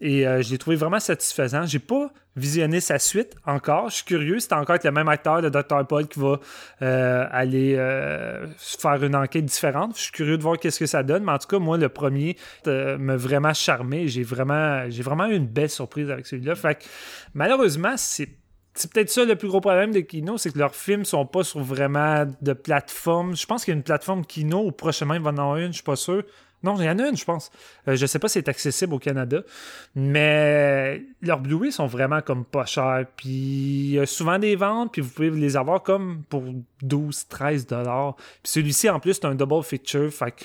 Et euh, je l'ai trouvé vraiment satisfaisant. J'ai pas visionné sa suite encore. Je suis curieux. C'est encore avec le même acteur, le Dr. Paul, qui va euh, aller euh, faire une enquête différente. Je suis curieux de voir qu'est-ce que ça donne. Mais en tout cas, moi, le premier m'a vraiment charmé. J'ai vraiment, vraiment eu une belle surprise avec celui-là. Fait que malheureusement, c'est c'est peut-être ça le plus gros problème de Kino, c'est que leurs films sont pas sur vraiment de plateforme. Je pense qu'il y a une plateforme Kino, ou prochainement il va en avoir une, je suis pas sûr. Non, il y en a une, je pense. Euh, je sais pas si c'est accessible au Canada, mais leurs Blu-ray sont vraiment comme pas chers. Puis souvent des ventes, puis vous pouvez les avoir comme pour 12, 13 dollars. Puis celui-ci, en plus, c'est un double feature. Fait que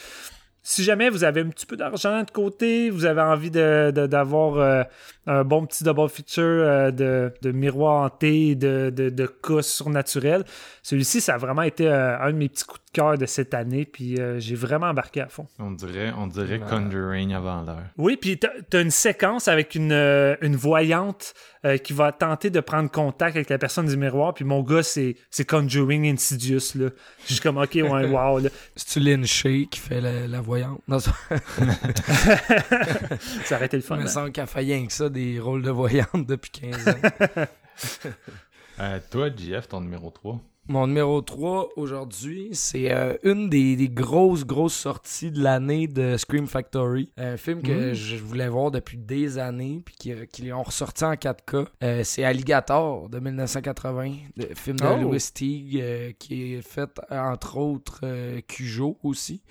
si jamais vous avez un petit peu d'argent de côté, vous avez envie d'avoir euh, un bon petit double feature euh, de, de miroir hanté, de, de cas surnaturels, celui-ci, ça a vraiment été euh, un de mes petits coups de cœur de cette année, puis euh, j'ai vraiment embarqué à fond. On dirait, on dirait Conjuring avant l'heure. Oui, puis t'as as une séquence avec une, euh, une voyante euh, qui va tenter de prendre contact avec la personne du miroir, puis mon gars, c'est c'est Conjuring Insidious, là. Je suis comme, OK, ouais, wow, là. C'est-tu Lynn Shea qui fait la, la voyante? Non, ça, Ça aurait été le fun. il me hein. semble qu'elle fait rien que ça, des rôles de voyante depuis 15 ans. Euh, toi, JF, ton numéro 3. Mon numéro 3 aujourd'hui, c'est euh, une des, des grosses, grosses sorties de l'année de Scream Factory. Un film que Mm. je voulais voir depuis des années, puis qui, qui ont ressorti en 4K. Euh, c'est Alligator de 1980, le film de Oh. Louis Teague, euh, qui est fait euh, entre autres euh, Cujo aussi.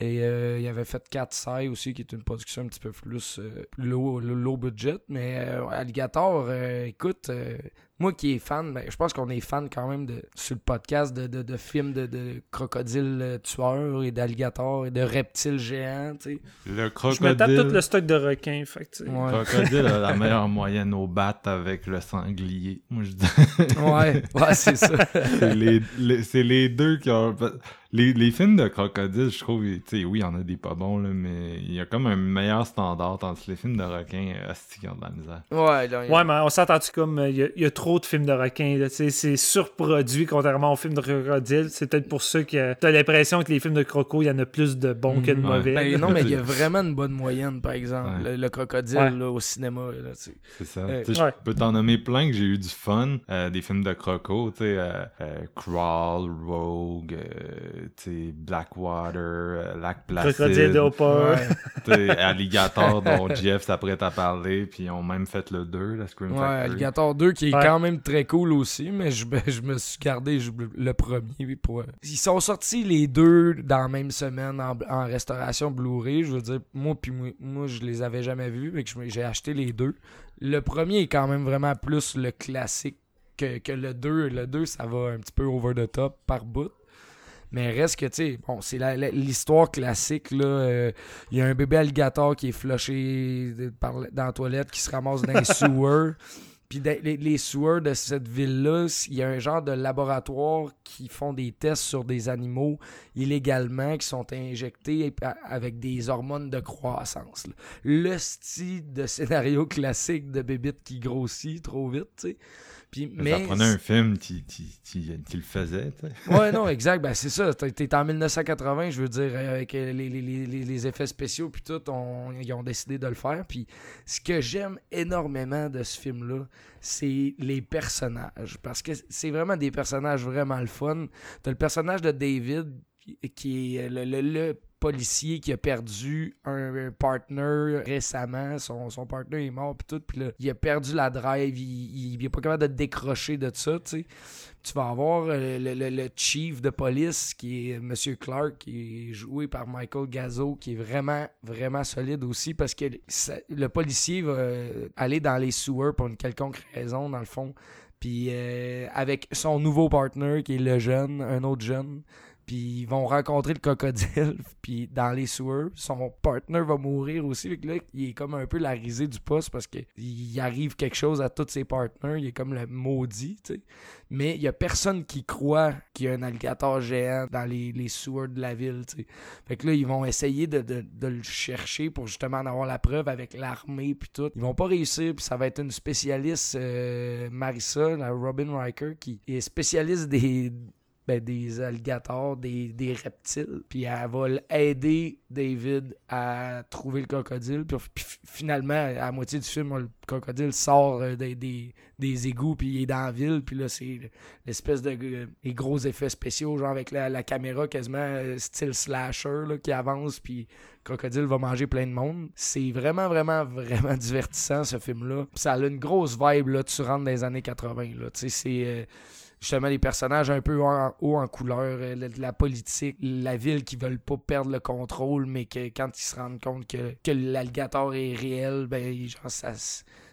Et euh, il avait fait 4 Sai aussi, qui est une production un petit peu plus euh, low, low budget. Mais euh, Alligator, euh, écoute, euh, moi qui est fan, ben, je pense qu'on est fan quand même de, sur le podcast de, de, de films de, de crocodiles euh, tueurs et d'alligators et de reptiles géants. tu sais. Le Je me crocodile. tape tout le stock de requins, fait que, tu sais. Ouais. crocodile a la meilleure moyenne au bat avec le sanglier. Moi, je dis. ouais, ouais, c'est ça. c'est les, les deux qui ont. Les, les films de crocodile, je trouve, tu sais, oui, il y en a des pas bons, là, mais il y a comme un meilleur standard tandis que les films de requins, euh, asti, qui ont de la misère. Ouais, là, Ouais, mais on s'entend-tu comme euh, il y, y a trop de films de requins, tu sais, c'est surproduit contrairement aux films de crocodiles. C'est peut-être pour ça que t'as l'impression que les films de croco, il y en a plus de bons que de Mhm, ouais. mauvais. Ben, non, mais il y a vraiment une bonne moyenne, par exemple. Ouais. Le, le crocodile Ouais. là, au cinéma. Là, tu sais. C'est ça. Euh, Tu sais, ouais. Je peux t'en nommer plein que j'ai eu du fun. euh, des films de croco, tu sais, euh, euh, Crawl, Rogue, euh, Blackwater, euh, Lac Placid, Crocodile. Ouais. Alligator dont Jeff s'apprête à parler, puis ils ont même fait le 2, la Scream Ouais, Factory. Alligator 2 qui est Ouais. quand même très cool aussi, mais je, me- je me suis gardé je- le premier pour. Ils sont sortis les deux dans la même semaine en, en restauration Blu-ray. Je veux dire, moi puis moi, moi, je les avais jamais vus, mais j'ai acheté les deux. Le premier est quand même vraiment plus le classique que, que le 2. Le 2, ça va un petit peu over the top par bout. Mais reste que, tu sais, bon, c'est l'histoire classique, là. euh, Il y a un bébé alligator qui est par- dans la toilette, qui se ramasse dans les sewers. Puis les, les sewers de cette ville-là, il y a un genre de laboratoire qui font des tests sur des animaux illégalement, qui sont injectés avec des hormones de croissance. là. Le style de scénario classique de bébite qui grossit trop vite, tu sais. Puis, Mais Ça prenait un film qui le faisait, tu sais. Ouais, non, exact. Ben, c'est ça. T'es en 1980, je veux dire, avec euh, les, les- les- les- effets spéciaux, puis tout, on- ils ont décidé de le faire. Puis ce que j'aime énormément de ce film-là, c'est les personnages. Parce que c'est vraiment des personnages vraiment le fun. T'as le personnage de David, qui- qui est le, le- le qui a perdu un, partner récemment. Son, son partner est mort, puis tout. Puis là, il a perdu la drive. Il, il, il est pas capable de décrocher de ça, tu tu vas avoir euh, le, le- chief de police qui est Monsieur Clark qui est joué par Michael Gazzo qui est vraiment vraiment solide aussi parce que le policier va euh, aller dans les sewers pour une quelconque raison dans le fond puis euh, avec son nouveau partner qui est le jeune un autre jeune puis ils vont rencontrer le crocodile puis dans les sewers son partner va mourir aussi fait que là il est comme un peu la risée du poste parce que il arrive quelque chose à tous ses partners il est comme le maudit tu sais mais il y a personne qui croit qu'il y a un alligator géant dans les, les sewers de la ville, tu sais. Fait que là, ils vont essayer de, de- de le chercher pour justement en avoir la preuve avec l'armée puis tout. Ils vont pas réussir, puis ça va être une spécialiste, euh, Marissa, la Robin Riker, qui est spécialiste des... ben, des alligators, des, des reptiles. Puis elle va aider David à trouver le crocodile. Puis, finalement, à la moitié du film, le crocodile sort euh, des, des, des égouts, puis il est dans la ville. Puis là, c'est l'espèce de les gros effets spéciaux, genre avec la, la caméra quasiment euh, style slasher là, qui avance, puis le crocodile va manger plein de monde. C'est vraiment, vraiment, vraiment divertissant ce film-là. Ça a une grosse vibe, là, tu rentres dans les années 80. Là. Tu sais, c'est. euh, justement les personnages un peu en- haut en couleur, euh, la, la politique, la ville qui veulent pas perdre le contrôle, mais que quand ils se rendent compte que, que l'alligator est réel, ben genre ça,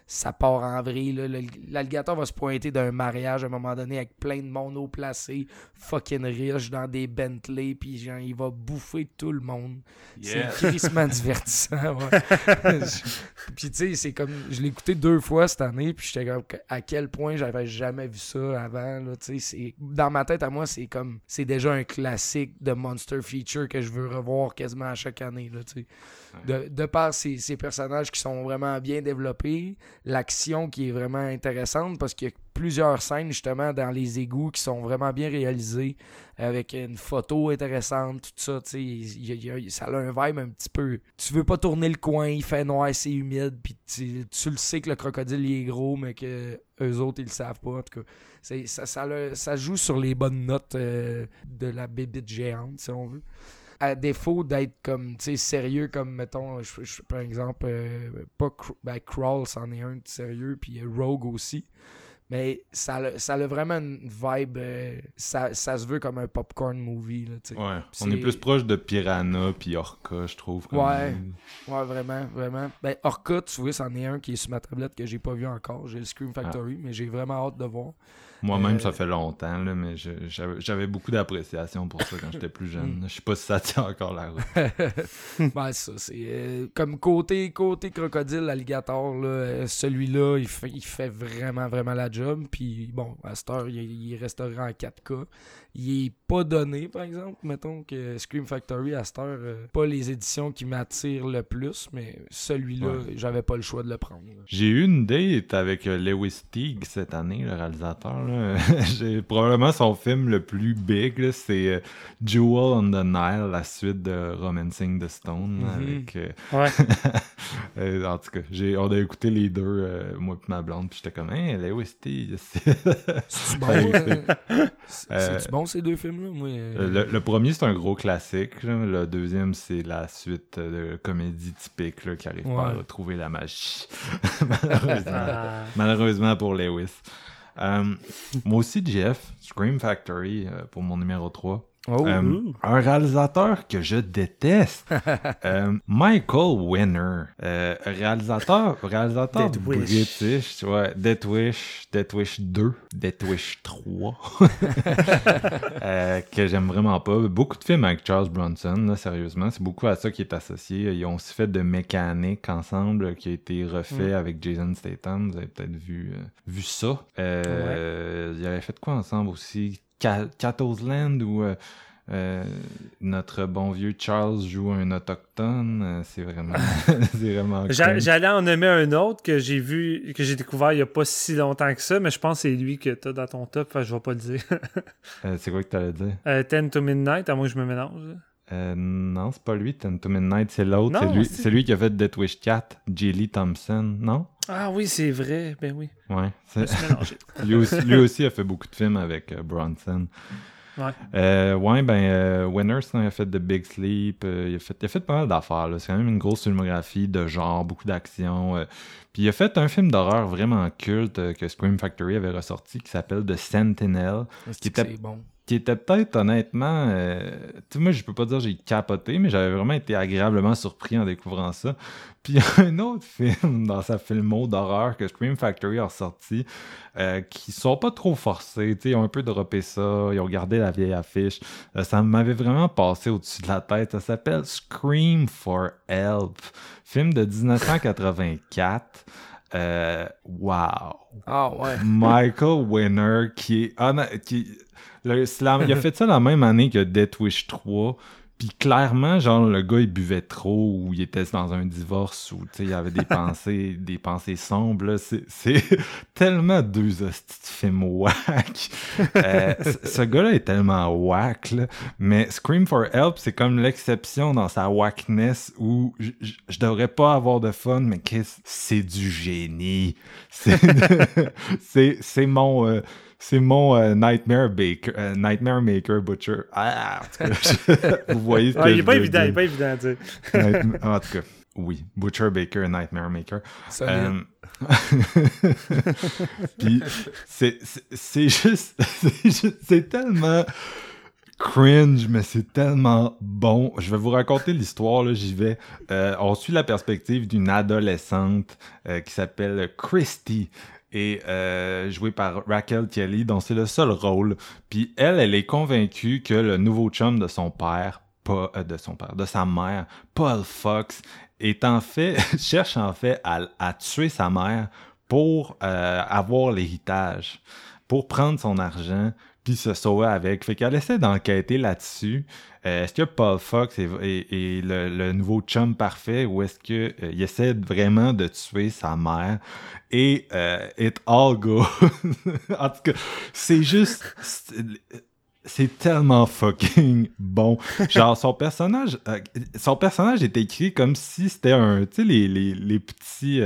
ça part en vrille. L'alligator va se pointer d'un mariage à un moment donné avec plein de monde haut placé, fucking riche, dans des Bentley, puis genre, il va bouffer tout le monde. C'est crissement divertissant. puis tu sais, c'est comme. Je l'ai écouté deux fois cette année, puis j'étais comme. À quel point j'avais jamais vu ça avant. Là, dans ma tête, à moi, c'est comme. C'est déjà un classique de Monster Feature que je veux revoir quasiment à chaque année. Là, de, de par ces, ces personnages qui sont vraiment bien développés, l'action qui est vraiment intéressante parce qu'il y a plusieurs scènes justement dans les égouts qui sont vraiment bien réalisées avec une photo intéressante, tout ça, il il ça a un vibe un petit peu. Tu veux pas tourner le coin, il fait noir, c'est humide, puis tu, le sais que le crocodile il est gros, mais que eux autres ils le savent pas. Ça, ça joue sur les bonnes notes euh, de la bébite géante, si on veut à défaut d'être comme tu sais sérieux comme mettons je, je- par exemple euh, pas ben, Crawl c'en est un de sérieux puis euh, Rogue aussi mais ça a, ça a vraiment une vibe euh, ça, ça se veut comme un popcorn movie là, tu sais. Ouais, on est plus proche de Piranha puis Orca, je trouve. Ouais. ouais vraiment vraiment ben Orca tu vois c'en est un qui est sur ma tablette que j'ai pas vu encore j'ai le Scream Factory mais j'ai vraiment hâte de voir Moi-même, Euh, ça fait longtemps, là, mais j'avais beaucoup d'appréciation pour ça quand j'étais plus jeune. Mm. Je sais pas si ça tient encore la route. ben ça c'est euh, comme côté côté crocodile alligator euh, celui-là il fait, il fait vraiment vraiment la job puis bon à cette heure il, il restera en 4K il est pas donné par exemple mettons que Scream Factory à cette heure euh, pas les éditions qui m'attirent le plus mais celui-là Ouais. j'avais pas le choix de le prendre. J'ai eu une date avec euh, Lewis Teague cette année, le réalisateur. là. J'ai probablement son film le plus big, c'est euh, Jewel on the Nile, la suite de Romancing the Stone. Mhm. avec, euh, Ouais. en tout cas, on a écouté les deux, moi et ma blonde, puis j'étais comme, hey, Lewis Teague. c'est- bon, c'est- Euh, ces deux films là moi euh, Euh, Le, le premier, c'est un gros classique. là. Le deuxième, c'est la suite de comédie typique là, qui arrive pas à retrouver la magie. Malheureusement. Ah. Malheureusement pour Lewis. Euh, moi aussi, Jeff, Scream Factory euh, pour mon numéro 3. Oh, Euh, un réalisateur que je déteste, euh, Michael Winner, euh, réalisateur, réalisateur Death Wish. british, ouais, Death Wish, Death Wish 2, Death Wish 3, euh, que j'aime vraiment pas. Beaucoup de films avec Charles Bronson, là, sérieusement, c'est beaucoup à ça qui est associé. Ils ont aussi fait de Mécanique ensemble, qui a été refait Mm. avec Jason Statham. Vous avez peut-être vu, vu ça. Ils avaient fait quoi ensemble aussi? Ca- Cato's Land ou euh, euh, notre bon vieux Charles joue un autochtone. Euh, c'est vraiment, vraiment cool. J'allais en nommer un autre que j'ai vu, que j'ai découvert il n'y a pas si longtemps que ça, mais je pense que c'est lui que tu as dans ton top, enfin, je vais pas le dire. Euh, c'est quoi que t'allais dire? Euh, 10 to Midnight, à moins que je me mélange. Euh, non, c'est pas lui. Ten to Midnight, c'est l'autre. C'est lui, c'est- lui qui a fait Death Wish 4, Lee Thompson, non? Ah oui, c'est vrai, ben oui. Ouais. Lui, aussi, lui aussi a fait beaucoup de films avec euh, Bronson. Ouais. Euh, ouais, ben, Winner, sinon, il a fait The Big Sleep. il, a fait, il a fait pas mal d'affaires. C'est quand même une grosse filmographie de genre, beaucoup d'action. Puis il a fait un film d'horreur vraiment culte que Scream Factory avait ressorti qui s'appelle The Sentinel. c'est qui que était- c'est bon? Qui était peut-être honnêtement euh, tu sais moi je peux pas dire j'ai capoté mais j'avais vraiment été agréablement surpris en découvrant ça. Puis il y a un autre film dans sa filmo d'horreur que Scream Factory a ressorti euh, qui sont pas trop forcés ils ont un peu droppé ça ils ont gardé la vieille affiche. Euh, ça m'avait vraiment passé au-dessus de la tête. Ça s'appelle Scream for Help film de 1984 euh, wow. Ah ouais. Michael Winner qui est qui le- il a fait ça la même année que Death Wish 3 puis clairement genre le gars il buvait trop ou il était dans un divorce ou tu sais il avait des pensées des pensées sombres c'est tellement deux hosties de films whack. Euh, ce gars-là est tellement whack là. mais Scream for Help c'est comme l'exception dans sa whackness où je devrais pas avoir de fun mais qu'est-ce c'est du génie. C'est c'est c'est mon euh, c'est mon euh, Nightmare Baker euh, Nightmare Maker Butcher ah, en tout cas, je- vous voyez ce que Ah, il je est pas évident, il est pas évident à dire. Nightma- en tout cas oui Butcher Baker Nightmare Maker Solide. euh, Puis c'est juste c'est juste- c'est tellement cringe, mais c'est tellement bon. Je vais vous raconter l'histoire, là, j'y vais. Euh, on suit la perspective d'une adolescente euh, qui s'appelle Christy et euh, jouée par Raquel Kelly, dont c'est le seul rôle. Puis elle, elle est convaincue que le nouveau chum de son père, pas de son père, de sa mère, Paul Fox, est en fait cherche en fait à, à tuer sa mère pour avoir l'héritage, pour prendre son argent, puis se sauver avec. Fait qu'elle essaie d'enquêter là-dessus. Euh, est-ce que Paul Fox est, le, nouveau chum parfait ou est-ce qu'il euh, essaie vraiment de tuer sa mère? Et euh, it all goes. en tout cas, c'est juste. C'est tellement fucking bon. Genre, son personnage, son personnage est écrit comme si c'était un, tu sais, les, les, les petits,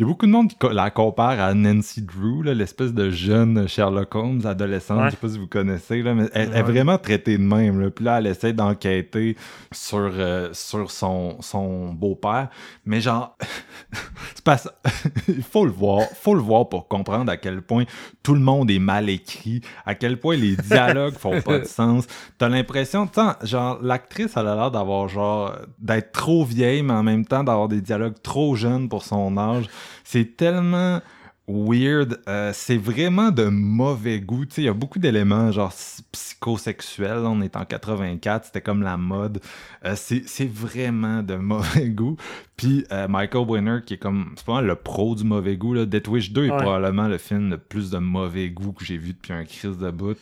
il y a beaucoup de monde qui la compare à Nancy Drew, l'espèce de jeune Sherlock Holmes, adolescente, je sais pas si vous connaissez, là, mais elle, est vraiment traitée de même. Là. Puis là, elle essaie d'enquêter sur, euh, sur son, son beau-père. Mais genre, c'est pas il faut le voir. faut le voir pour comprendre à quel point tout le monde est mal écrit, à quel point les dialogues font pas de sens. T'as l'impression, genre, l'actrice, elle a l'air d'avoir genre, d'être trop vieille, mais en même temps d'avoir des dialogues trop jeunes pour son âge. C'est tellement weird. Euh, c'est vraiment de mauvais goût. Il y a beaucoup d'éléments, genre psychosexuels. On est en 84, c'était comme la mode. Euh, c'est vraiment de mauvais goût. Puis euh, Michael Winner, qui est comme, c'est pas le pro du mauvais goût. Là. Death Wish 2 est probablement le film le plus de mauvais goût que j'ai vu depuis un crise de bout.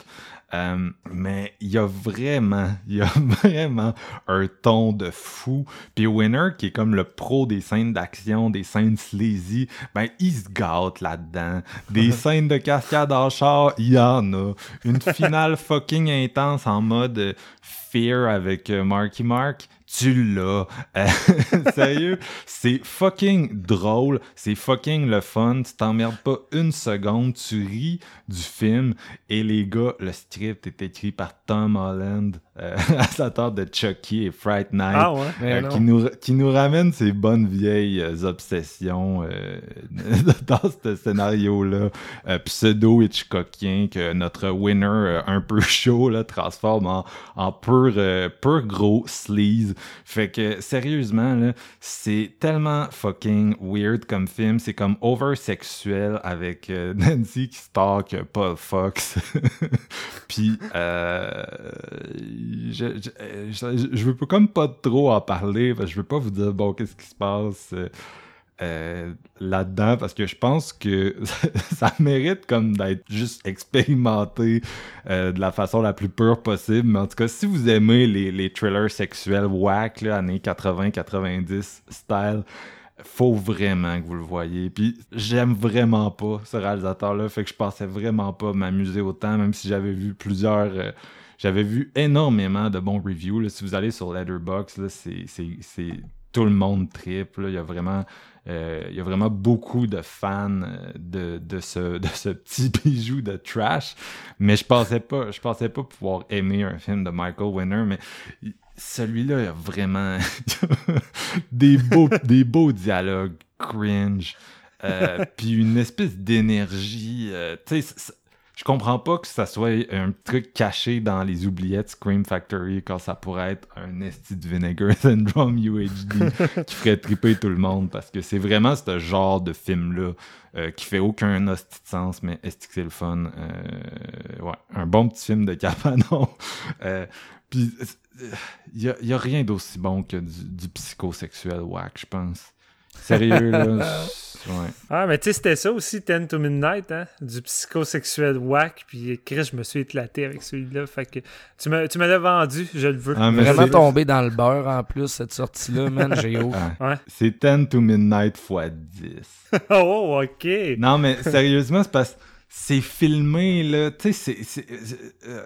Euh, mais il y a vraiment, il y a vraiment un ton de fou. Puis Winner, qui est comme le pro des scènes d'action, des scènes sleazy, ben il se gâte là-dedans. Des scènes de cascade en char, il y en a. Une finale fucking intense en mode Fear avec euh, Marky Mark tu l'as. Euh, sérieux, c'est fucking drôle, c'est fucking le fun, tu t'emmerdes pas une seconde, tu ris du film et les gars, le script est écrit par Tom Holland, euh, de Chucky et Fright Night, ah euh, qui, nous, qui nous ramène ces bonnes vieilles euh, obsessions euh, dans ce scénario-là, pseudo-Hitchcockien que notre winner un peu chaud là, transforme en, en pur, pur gros sleaze. Fait que sérieusement, c'est tellement fucking weird comme film. C'est comme over-sexuel avec Nancy qui stalk Paul Fox. Puis euh, je, je, veux comme pas trop en parler, je veux pas vous dire, bon, qu'est-ce qui se passe euh, euh, là-dedans, parce que je pense que ça mérite comme d'être juste expérimenté de la façon la plus pure possible. Mais en tout cas, si vous aimez les, les thrillers sexuels whack, là, années 80-90 style, faut vraiment que vous le voyez. Puis j'aime vraiment pas ce réalisateur-là, fait que je pensais vraiment pas m'amuser autant, même si j'avais vu plusieurs. Euh, j'avais vu énormément de bons reviews. Si vous allez sur Letterboxd, c'est tout le monde triple. Il y a vraiment. Euh, il y a vraiment beaucoup de fans euh, de, de, ce, de ce petit bijou de trash. Mais je pensais pas, je pensais pas pouvoir aimer un film de Michael Winner, mais celui-là, il a vraiment des, beaux, des beaux dialogues cringe. Euh, puis une espèce d'énergie. Euh, tu sais, je comprends pas que ça soit un truc caché dans les oubliettes Scream Factory quand ça pourrait être un esti de Vinegar Syndrome UHD qui ferait triper tout le monde parce que c'est vraiment ce genre de film-là euh, qui fait aucun hostie de sens, mais est-ce que c'est le fun? ouais, un bon petit film de Capanon. Puis il n'y a, rien d'aussi bon que du, psychosexuel whack, je pense. Sérieux, là. Ah, mais tu sais, c'était ça aussi, Ten to Midnight, hein? Du psychosexuel whack. Puis, Chris, je me suis éclaté avec celui-là. Fait que tu me, tu l'as vendu, je le veux. Ah, vraiment tombé dans le beurre en plus, cette sortie-là, man. J'ai haut. C'est Ten to Midnight x 10. oh, ok. Non, mais sérieusement, c'est parce que c'est filmé, là. Tu sais, c'est. Euh,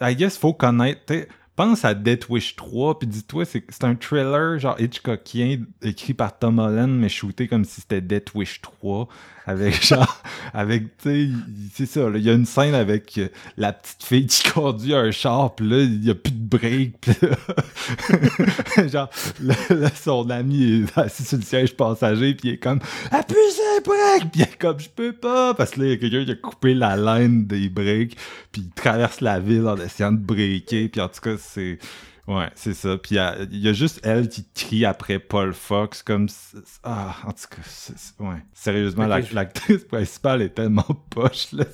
I guess, faut connaître. Pense à Death Wish 3, puis dis-toi, c'est c'est un thriller genre Hitchcockien écrit par Tom Holland, mais shooté comme si c'était Death Wish 3, avec genre, avec, tu sais, c'est ça, il y a une scène avec euh, la petite fille qui conduit un char, puis là, il y a plus de break, puis là, genre, là, là, son ami est assis sur le siège passager, puis il est comme, appuie sur les breaks, puis il est comme, je peux pas, parce que là, il y a quelqu'un qui a coupé la laine des breaks, puis il traverse la ville en essayant de breaker, puis en tout cas, c'est... Ouais, c'est ça. Puis il y a- il y, a juste elle qui crie après Paul Fox comme... Ah, en tout cas, ouais. Sérieusement, je- l'actrice principale est tellement poche, là.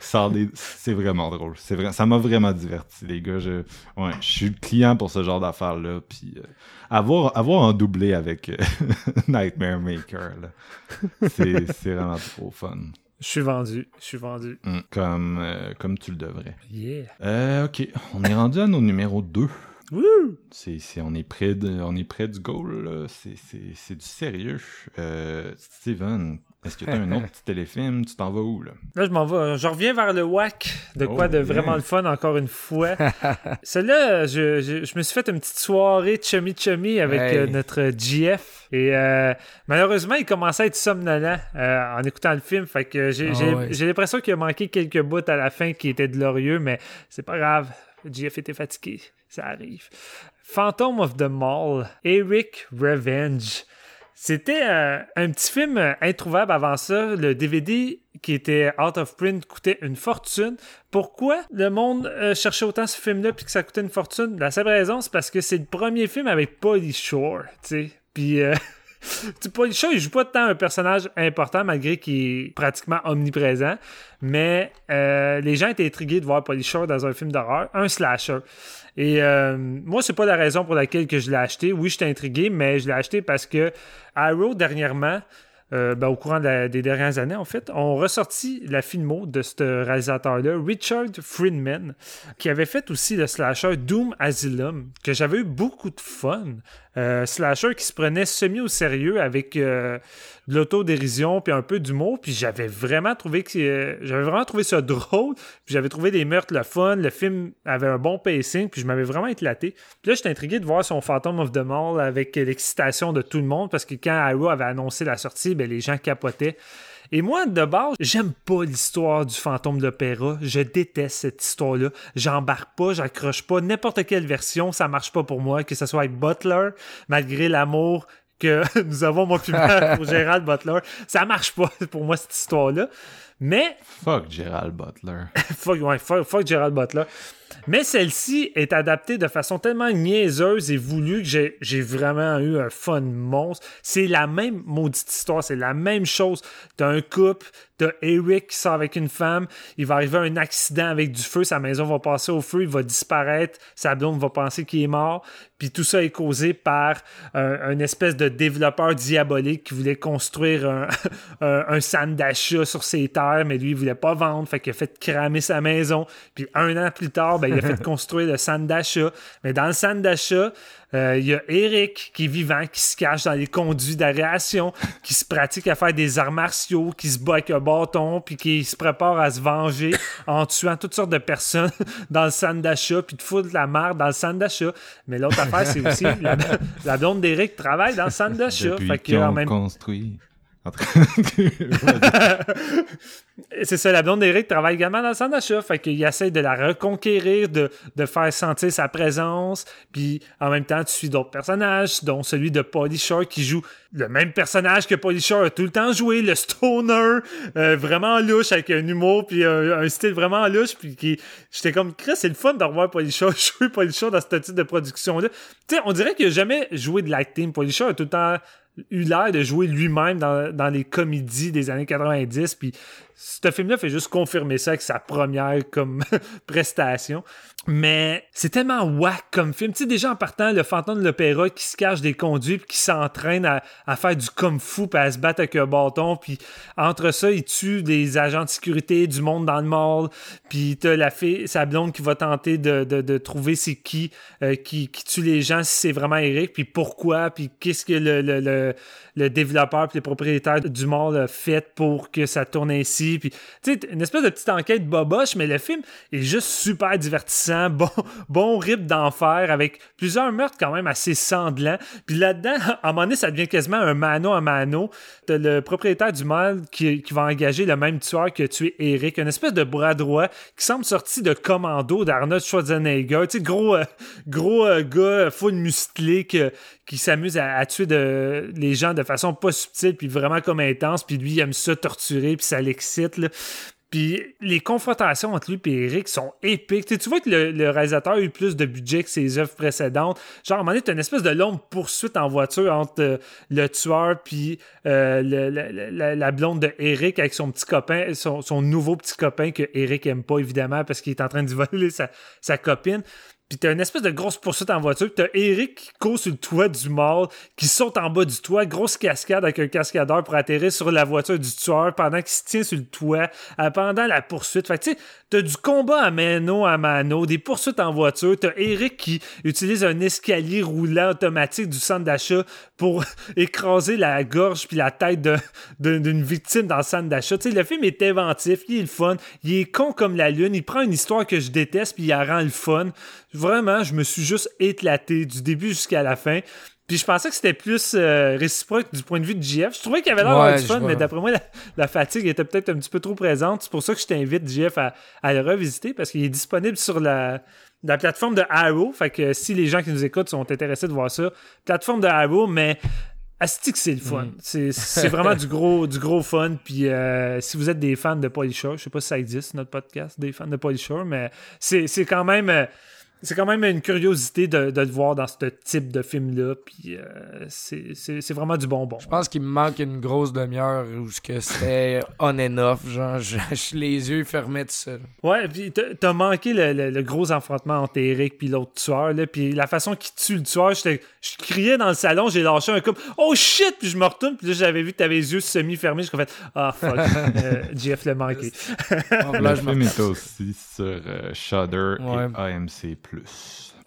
C'est- vraiment drôle. C'est vrai, ça m'a vraiment diverti, les gars. Je, ouais, je suis client pour ce genre d'affaires-là. Puis euh, avoir, avoir en doublé avec euh, Nightmare Maker, là, c'est vraiment trop fun. Je suis vendu. Je suis vendu. Mm, Comme, euh, comme tu le devrais. Yeah. Euh, ok, on est rendu à nos numéros 2. Wouh! C'est, c'est- on, est près de, on est près du goal, là. C'est, c'est, c'est du sérieux. Euh, Steven, est-ce que tu as un autre petit téléfilm? Tu t'en vas où, là? Là, je m'en vais. Je reviens vers le WAC. De quoi Oh, de bien. vraiment le fun, encore une fois. Celui-là, je, je, je me suis fait une petite soirée chummy-chummy avec Hey. euh, notre GF. Et euh, malheureusement, il commençait à être somnolent euh, en écoutant le film. Fait que j'ai Ah ouais. j'ai l'impression qu'il a manqué quelques bouts à la fin qui étaient glorieux, mais c'est pas grave. GF était fatigué. Ça arrive. Phantom of the Mall, Eric Revenge. C'était euh, un petit film euh, introuvable avant ça. Le DVD qui était out of print coûtait une fortune. Pourquoi le monde euh, cherchait autant ce film-là puis que ça coûtait une fortune? La seule raison, c'est parce que c'est le premier film avec Pauly Shore, tu sais. Puis... Shore, il joue pas tant un personnage important malgré qu'il est pratiquement omniprésent. Mais euh, les gens étaient intrigués de voir Pauly Shore dans un film d'horreur, un slasher. Et euh, moi, c'est pas la raison pour laquelle que je l'ai acheté. Oui, j'étais intrigué, mais je l'ai acheté parce que Arrow, dernièrement, euh, ben, au courant des dernières années, en fait, ont ressorti la filmo de ce réalisateur-là, Richard Friedman, qui avait fait aussi le slasher Doom Asylum, que j'avais eu beaucoup de fun. Euh, slasher qui se prenait semi au sérieux avec euh, de l'autodérision puis un peu d'humour, puis j'avais vraiment trouvé que euh, j'avais vraiment trouvé ça drôle, puis j'avais trouvé des meurtres le fun, le film avait un bon pacing, puis je m'avais vraiment éclaté. Puis là, j'étais intrigué de voir son Phantom of the Mall avec l'excitation de tout le monde, parce que quand Arrow avait annoncé la sortie, ben, les gens capotaient. Et moi, de base, j'aime pas l'histoire du fantôme de l'opéra. Je déteste cette histoire-là. J'embarque pas, j'accroche pas. N'importe quelle version, ça marche pas pour moi. Que ce soit avec Butler, malgré l'amour que nous avons, mon public, pour Gérald Butler, ça marche pas pour moi, cette histoire-là. Mais Fuck Gerald Butler. fuck, ouais, fuck, fuck Gerald Butler. Mais celle-ci est adaptée de façon tellement niaiseuse et voulue que j'ai, vraiment eu un fun monstre. C'est la même maudite histoire, c'est la même chose. T'as un couple, t'as Eric qui sort avec une femme, il va arriver un accident avec du feu, sa maison va passer au feu, il va disparaître, sa blonde va penser qu'il est mort, puis tout ça est causé par un, espèce de développeur diabolique qui voulait construire un, un, centre d'achat sur ses terres, mais lui, il voulait pas vendre, fait qu'il a fait cramer sa maison. Puis un an plus tard, ben, il a fait construire le centre d'achat. Mais dans le centre d'achat, euh, il y a Eric qui est vivant, qui se cache dans les conduits d'aération, qui se pratique à faire des arts martiaux, qui se bat avec un bâton, puis qui se prépare à se venger en tuant toutes sortes de personnes dans le centre d'achat, puis de foutre la merde dans le centre d'achat. Mais l'autre affaire, c'est aussi la, la blonde d'Eric travaille dans le centre d'achat. Depuis Fait qu'ils ont même construit. C'est ça, la blonde d'Eric travaille également dans le centre d'achat. Fait qu'il essaie de la reconquérir, de, de faire sentir sa présence. Puis en même temps, tu suis d'autres personnages, dont celui de Pauly Shore qui joue le même personnage que Pauly Shore a tout le temps joué, le stoner, euh, vraiment louche, avec un humour, puis un, style vraiment louche. Puis qui, j'étais comme, Chris, c'est le fun de revoir Pauly Shore jouer Pauly Shore dans ce type de production-là. Tu sais, on dirait qu'il a jamais joué de l'acting. Pauly Shore a tout le temps eu l'air de jouer lui-même dans, dans les comédies des années 90. Puis ce film-là fait juste confirmer ça avec sa première comme prestation. Mais c'est tellement whack comme film. Tu sais, déjà en partant, le fantôme de l'opéra qui se cache des conduits puis qui s'entraîne à, à faire du kung-fu puis à se battre avec un bâton. Puis entre ça, il tue des agents de sécurité, du monde dans le mall. Puis t'as la fille, sa blonde qui va tenter de, de, de trouver c'est qui, euh, qui qui tue les gens, si c'est vraiment Eric, puis pourquoi, puis qu'est-ce que le, le, le le, développeur et les propriétaires du mall a fait pour que ça tourne ainsi. Puis, tu sais, une espèce de petite enquête boboche, mais le film est juste super divertissant, bon, bon rip d'enfer avec plusieurs meurtres quand même assez sanglants. Puis là-dedans, à un moment donné, ça devient quasiment un mano à mano. T'as le propriétaire du mall qui, qui va engager le même tueur que tué Eric, une espèce de bras droit qui semble sorti de commando d'Arnold Schwarzenegger. Tu sais, gros, euh, gros euh, gars full musclé qui s'amuse à, tuer les gens de façon pas subtile puis vraiment comme intense. Puis lui, il aime ça torturer puis ça l'excite. Puis les confrontations entre lui et Eric sont épiques. tu vois que le, réalisateur a eu plus de budget que ses œuvres précédentes. Genre, à un moment une espèce de longue poursuite en voiture entre euh, le tueur puis euh, la, blonde de Eric avec son petit copain, son, nouveau petit copain que Eric aime pas, évidemment, parce qu'il est en train de voler sa copine. Puis t'as une espèce de grosse poursuite en voiture. T'as Eric qui court sur le toit du mall, qui saute en bas du toit, grosse cascade avec un cascadeur pour atterrir sur la voiture du tueur pendant qu'il se tient sur le toit, euh, pendant la poursuite. Fait que tu sais, t'as du combat à mano à mano, des poursuites en voiture. T'as Eric qui utilise un escalier roulant automatique du centre d'achat pour écraser la gorge puis la tête d'une victime dans le centre d'achat. Tu sais, le film est inventif, il est le fun, il est con comme la lune, il prend une histoire que je déteste puis il la rend le fun vraiment, je me suis juste éclaté du début jusqu'à la fin. Puis je pensais que c'était plus euh, réciproque du point de vue de JF. Je trouvais qu'il y avait l'air du fun, mais d'après moi, la, fatigue était peut-être un petit peu trop présente. C'est pour ça que je t'invite, JF, à, le revisiter parce qu'il est disponible sur la, la plateforme de Arrow. Fait que si les gens qui nous écoutent sont intéressés de voir ça, plateforme de Arrow, mais Asti que c'est le fun. Mm. C'est vraiment du gros, du gros fun. Puis euh, si vous êtes des fans de Polyshore, je sais pas si ça existe, notre podcast, des fans de Polyshore, mais c'est quand même. Euh, c'est quand même une curiosité de, de, le voir dans ce type de film-là. Puis euh, c'est vraiment du bonbon. Je pense qu'il me manque une grosse demi-heure où c'était on and off. Genre, je, les yeux fermés tout seul. Ouais, puis t'as manqué le, le, gros affrontement entre Eric puis l'autre tueur. Là, puis la façon qu'il tue le tueur, je criais dans le salon, j'ai lâché un coup. Oh shit! Puis je me retourne, puis là j'avais vu que t'avais les yeux semi-fermés. J'ai fait Ah fuck, euh, Jeff l'a manqué. le film est aussi sur euh, Shudder et AMC.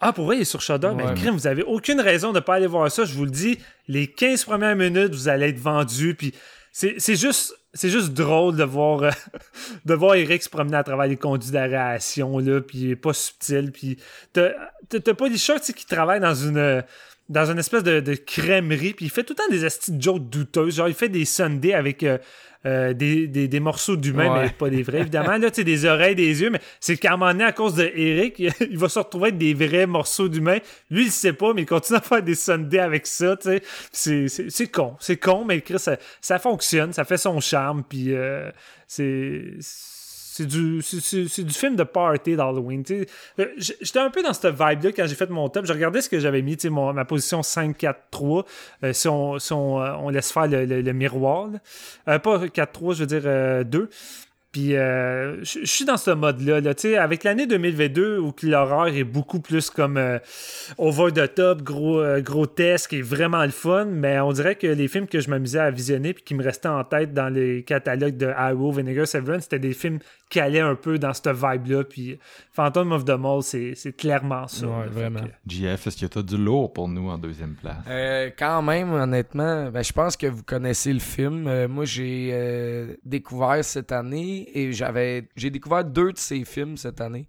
Ah, pour vrai, il est sur Shudder. mais crime, vous avez aucune raison de ne pas aller voir ça. Je vous le dis, les 15 premières minutes, vous allez être vendus. Puis c'est juste. C'est juste drôle de voir, euh, de voir Eric se promener à travers les conduits d'aération, là, puis il est pas subtil, puis t'as pas des shorts qui travaillent dans une dans une espèce de, de crèmerie, puis il fait tout le temps des astuces jokes douteuses, genre il fait des sundaes avec euh, euh, des, des, morceaux d'humain, mais pas des vrais, évidemment. Là, des oreilles, des yeux, mais c'est qu'à un moment donné, à cause de Eric, il va se retrouver avec des vrais morceaux d'humain. Lui, il sait pas, mais il continue à faire des Sundays avec ça. C'est con. C'est con, mais ça, ça fonctionne, ça fait son charme, puis euh, c'est c'est du, du film de party d'Halloween. Euh, j'étais un peu dans cette vibe-là quand j'ai fait mon top. Je regardais ce que j'avais mis, ma position 5-4-3. Euh, si, on, si on, euh, on, laisse faire le, le, miroir. pas 4-3, je veux dire 2. Puis euh, je suis dans ce mode-là. Là, avec l'année 2022 où l'horreur est beaucoup plus comme euh, over the top, gros, euh, grotesque et vraiment le fun, mais on dirait que les films que je m'amusais à visionner puis qui me restaient en tête dans les catalogues de Arrow, Vinegar, Seven, c'était des films qui allaient un peu dans cette vibe-là. Puis Phantom of the Mall, c'est clairement ça. Ouais, vraiment. JF, est-ce que tu as du lourd pour nous en deuxième place? quand même, honnêtement, ben, je pense que vous connaissez le film. moi, j'ai découvert cette année et j'avais j'ai découvert deux de ses films cette année.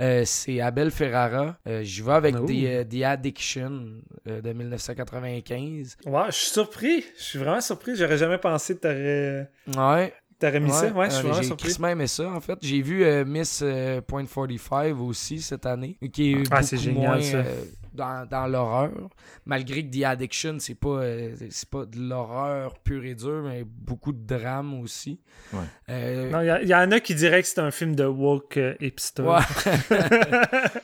Euh, c'est Abel Ferrara. Euh, j'y vais avec euh, The, Addiction de 1995. Ouais, je suis surpris. Je suis vraiment surpris. J'aurais jamais pensé que t'aurais. Ouais. T'aurais mis ça? Ouais, je suis vraiment surpris. J'ai aimé ça, en fait. J'ai vu Miss Point 45 aussi cette année, qui est ah, c'est génial, ça dans, l'horreur. Malgré que The Addiction, c'est pas, euh, c'est pas de l'horreur pure et dure, mais beaucoup de drame aussi. Euh, il y, en a qui diraient que c'est un film de woke euh, hipster. Ouais.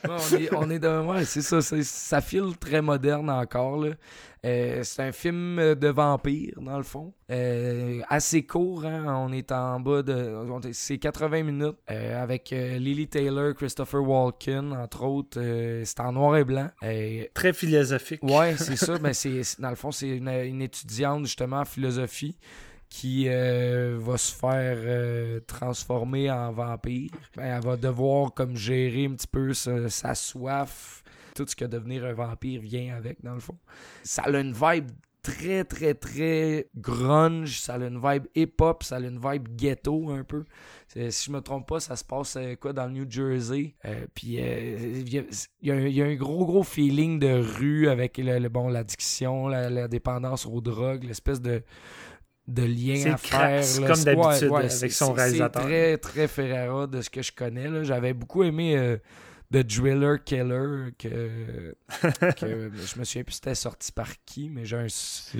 on est, dans. Ouais, c'est ça. Ça file très moderne encore. Là. Euh, c'est un film de vampire, dans le fond. Euh, assez court, hein? on est en bas de. C'est 80 minutes euh, avec Lily Taylor, Christopher Walken, entre autres. c'est en noir et blanc. Très philosophique. Ouais, c'est ça. Mais c'est, dans le fond, c'est une, étudiante justement en philosophie qui va se faire transformer en vampire. Ben, elle va devoir comme gérer un petit peu sa soif tout ce que devenir un vampire vient avec, dans le fond. Ça a une vibe très, très, très grunge. Ça a une vibe hip-hop, ça a une vibe ghetto un peu. Si je me trompe pas, ça se passe euh, quoi dans le New Jersey. Euh, puis euh, il y, a un gros, gros feeling de rue avec le, bon, l'addiction, la, dépendance aux drogues, l'espèce de de lien à faire. comme d'habitude avec son réalisateur. C'est très, très Ferrara de ce que je connais. J'avais beaucoup aimé The Driller Killer que, que je me souviens plus c'était sorti par qui, mais j'ai un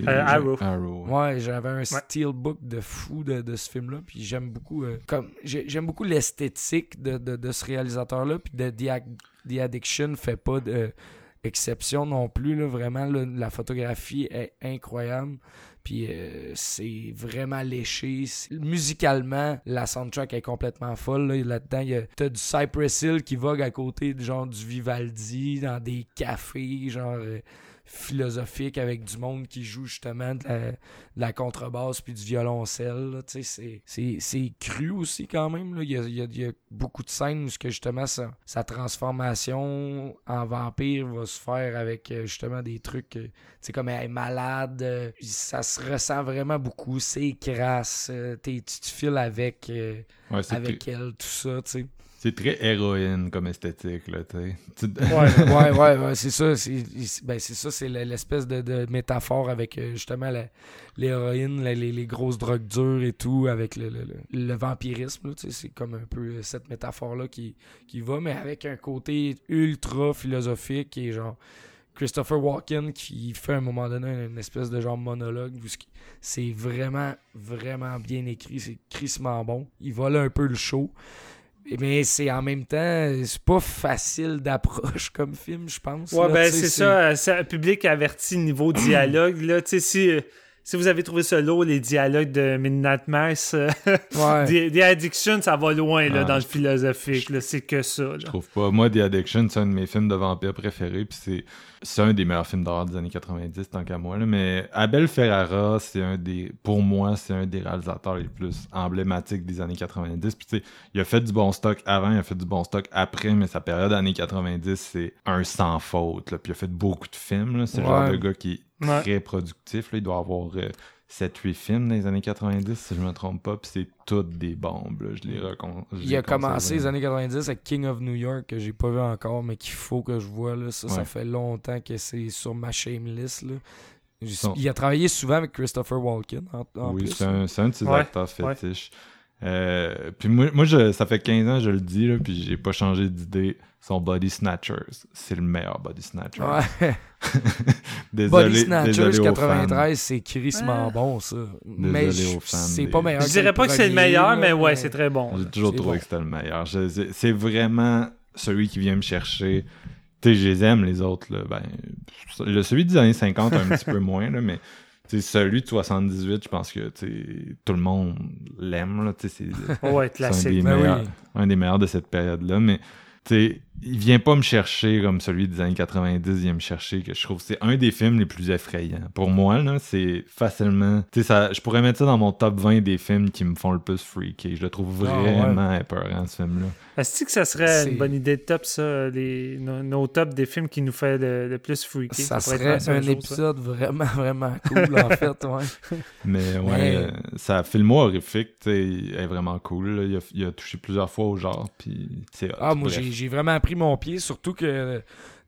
euh, Arrow. Ouais, j'avais un steelbook de fou de, de ce film-là, puis j'aime beaucoup euh, comme j'aime beaucoup l'esthétique de, de, de, ce réalisateur-là, puis de The, The Addiction fait pas de exception non plus. Là, vraiment, la photographie est incroyable. Puis euh, c'est vraiment léché. Musicalement, la soundtrack est complètement folle. Là-dedans, il y a t'as du Cypress Hill qui vogue à côté genre du Vivaldi dans des cafés, genre euh, philosophique avec du monde qui joue justement de la, contrebasse puis du violoncelle. C'est cru aussi quand même. Là. Il, y a, beaucoup de scènes où que justement sa, transformation en vampire va se faire avec euh, justement des trucs. C'est euh, comme elle est malade. Euh, ça se ressent vraiment beaucoup. C'est crasse. tu te files avec, avec elle, tout ça. tu sais c'est très héroïne comme esthétique, là, tu sais. Ouais, ouais, ouais, c'est ça. C'est, ben, c'est ça, c'est l'espèce de, métaphore avec euh, justement l'héroïne, les, grosses drogues dures et tout, avec le, le, vampirisme, tu sais. C'est comme un peu cette métaphore-là qui, qui va, mais avec un côté ultra philosophique et genre. Christopher Walken qui fait à un moment donné une espèce de genre monologue c'est vraiment vraiment bien écrit c'est crissement bon il vole un peu le show mais c'est en même temps, c'est pas facile d'approche comme film, je pense. Ouais, ben c'est ça. C'est un public averti niveau dialogue. là, tu sais, si si vous avez trouvé ça lourd, les dialogues de Midnight Mass, euh, ouais. The, Addiction, ça va loin là, dans le philosophique. C'est que ça. Je trouve pas. Moi, The Addiction, c'est un de mes films de vampires préférés. Puis c'est un des meilleurs films d'horreur des années 90, tant qu'à moi. Là. Mais Abel Ferrara, c'est un des. Pour moi, c'est un des réalisateurs les plus emblématiques des années 90. Puis il a fait du bon stock avant, il a fait du bon stock après, mais sa période années 90, c'est un sans faute. Puis il a fait beaucoup de films. C'est le genre de gars qui très productif. Là. Il doit avoir 7-8 euh, films dans les années 90, si je me trompe pas, puis c'est toutes des bombes. Je les Il a commencé les années 90 avec King of New York, que j'ai pas vu encore, mais qu'il faut que je vois. Là. Ça, ça fait longtemps que c'est sur ma shameless. Là. Il a travaillé souvent avec Christopher Walken. En, oui, c'est un, un, de ses acteurs fétiches. Euh, puis moi, moi je, ça fait 15 ans, je le dis, là, puis j'ai pas changé d'idée. Son Body Snatchers, c'est le meilleur Body Snatcher. Ouais. désolé, Body Snatchers 93, c'est crissement bon, ça. mais c'est pas meilleur. Je dirais pas que c'est le meilleur, mais ouais, c'est très bon. J'ai toujours trouvé que c'était le meilleur. C'est vraiment celui qui vient me chercher. Tu sais, je les aime, les autres. Là. Ben, le, celui des années 50, un petit peu moins, là, mais celui de 78, je pense que tout le monde l'aime. C'est ouais. Un des, ben meilleurs, un des meilleurs de cette période-là. Mais il vient pas me chercher comme celui des années 90, il vient me chercher que je trouve c'est un des films les plus effrayants. Pour moi, là, c'est facilement. Ça, je pourrais mettre ça dans mon top 20 des films qui me font le plus freaky. Je le trouve ah, vraiment épeurant, ce film-là. Est-ce que ça serait une bonne idée de top, ça, les, nos, tops des films qui nous fait le, plus freaky? Ça, serait un, épisode vraiment, vraiment cool, en fait, ouais. Mais ouais, euh, sa filmo horrifique, est vraiment cool. Il, a, touché plusieurs fois au genre, puis Ah, moi, j'ai vraiment pris mon pied, surtout que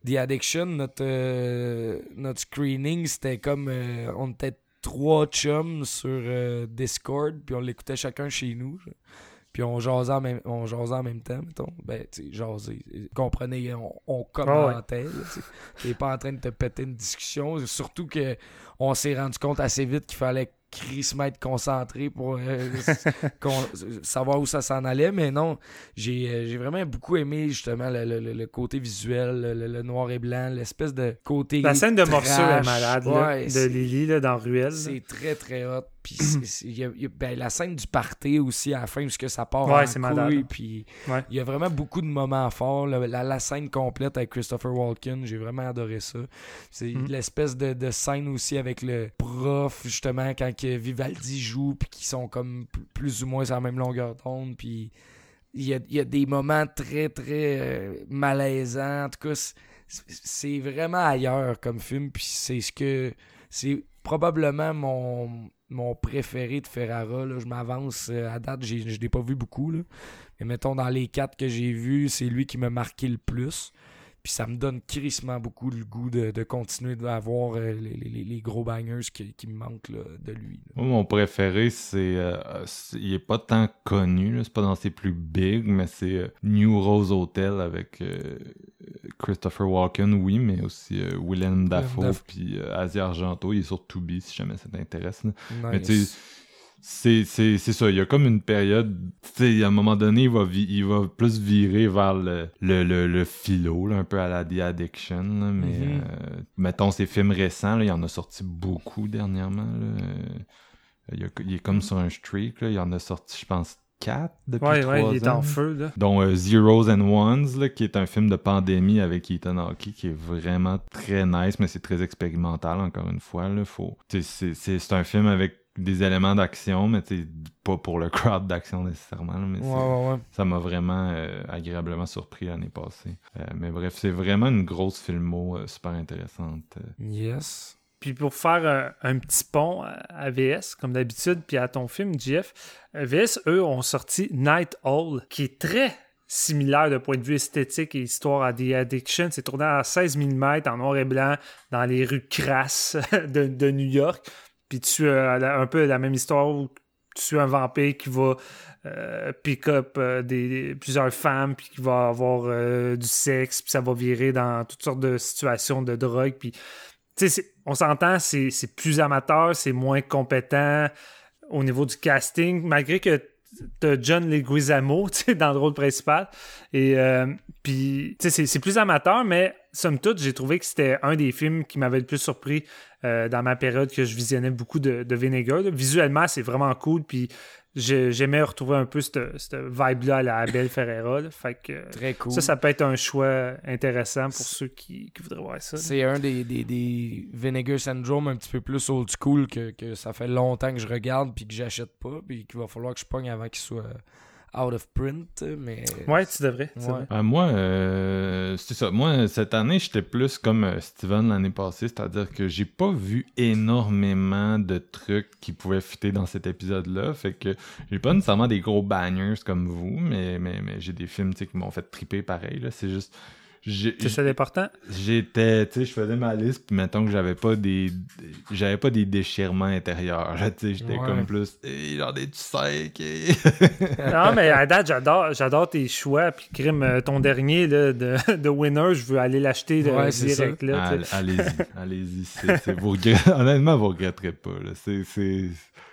The Addiction, notre, euh, notre screening, c'était comme... Euh, on était trois chums sur Discord, puis on l'écoutait chacun chez nous. Puis on jasait en même, on en même temps, mettons. Ben, tu sais, jaser. Comprenez, on, on commentait. T'es pas en train de te péter une discussion. Surtout que on s'est rendu compte assez vite qu'il fallait crissement être concentré pour euh, savoir où ça s'en allait. Mais non, j'ai euh, vraiment beaucoup aimé justement le, côté visuel, le, noir et blanc, l'espèce de côté. La scène de morceau est malade de Lily là, dans Ruelle. C'est très très hot. Puis il y a, ben, la scène du party aussi à la fin, puisque ça part ouais, en couille. Puis il y a vraiment beaucoup de moments forts. La, scène complète avec Christopher Walken, j'ai vraiment adoré ça. C'est mm. l'espèce de, de, scène aussi avec le prof, justement, quand que Vivaldi joue, puis qui sont comme plus ou moins sur la même longueur d'onde. Puis il y a, y a, des moments très, très euh, malaisants. En tout cas, c'est vraiment ailleurs comme film. Puis c'est ce que c'est probablement mon, mon préféré de Ferrara. Je m'avance euh, à date, je ne l'ai pas vu beaucoup. Mais mettons, dans les quatre que j'ai vus, c'est lui qui m'a marqué le plus. Puis ça me donne crissement beaucoup le goût de, continuer d'avoir euh, les, les- gros bangers qui, me manquent de lui. Moi, mon préféré, c'est. euh, c'est- il est pas tant connu, c'est pas dans ses plus big, mais c'est New Rose Hotel avec Christopher Walken, oui, mais aussi euh, Willem Dafoe, Dafoe. puis euh, Asia Argento. Il est sur Tubi si jamais ça t'intéresse. Mais tu c'est, ça, il y a comme une période, tu sais, à un moment donné, il va, il va plus virer vers le, le, le, le philo, là, un peu à la The Addiction, là, mais Mhm. euh, mettons ses films récents, là, il en a sorti beaucoup dernièrement. Là. Il, y a- il est comme sur un streak, là, il en a sorti, je pense, quatre depuis Ouais, trois ouais, il est ans. en feu, là. dont euh, Zeros and Ones, là, qui est un film de pandémie avec Ethan Hawke, qui est vraiment très nice, mais c'est très expérimental, encore une fois. Là, faut... C'est, un film avec des éléments d'action, mais pas pour le crowd d'action nécessairement. là, mais Ouais, ouais, ouais. ça m'a vraiment euh, agréablement surpris l'année passée. Euh, mais bref, c'est vraiment une grosse filmo euh, super intéressante. Yes. Puis pour faire un, petit pont à, VS, comme d'habitude, puis à ton film, Jeff, euh, VS, eux, ont sorti Night Owl, qui est très similaire de point de vue esthétique et histoire à The Addiction. C'est tourné à 16 mm en noir et blanc dans les rues crasses de, New York. Puis tu as la- un peu la même histoire où tu suis un vampire qui va euh, pick up euh, des, plusieurs femmes, puis qui va avoir euh, du sexe, puis ça va virer dans toutes sortes de situations de drogue. Puis on s'entend, c'est plus amateur, c'est moins compétent au niveau du casting, malgré que t'as John Leguizamo, dans le rôle principal. Et euh, puis, c'est- plus amateur, mais somme toute, j'ai trouvé que c'était un des films qui m'avait le plus surpris euh, dans ma période que je visionnais beaucoup de, de Vinegar. Visuellement, c'est vraiment cool, puis j'aimais retrouver un peu cette, cette vibe-là à la Abel Ferreira. là. Fait que Très cool. ça, ça peut être un choix intéressant pour ceux qui, qui voudraient voir ça. C'est un des, des, des Vinegar Syndrome un petit peu plus old school que, que ça fait longtemps que je regarde puis que j'achète pas puis qu'il va falloir que je pogne avant qu'il soit out of print. Mais Ouais, tu devrais. tu Ouais. devrais. Euh, moi, euh, c'est ça. Moi, cette année, j'étais plus comme euh, Steven l'année passée, c'est-à-dire que j'ai pas vu énormément de trucs qui pouvaient fitter dans cet épisode-là. Fait que j'ai pas nécessairement des gros bangers comme vous, mais, mais, mais j'ai des films tu sais, qui m'ont fait triper pareil. Là. C'est juste. C'est ça l'important. J'étais, tu sais, je faisais ma liste, puis mettons que j'avais pas des, j'avais pas des déchirements intérieurs. Tu sais, j'étais Ouais. comme plus, Eh, j'en ai du sec. Non, mais à date, j'adore, j'adore tes choix. Puis, Crime, euh, ton dernier là, de, de Winner, je veux aller l'acheter Ouais, direct. Là, allez-y, allez-y. c'est- c'est- vous regret- Honnêtement, vous regretterez pas. là. C'est...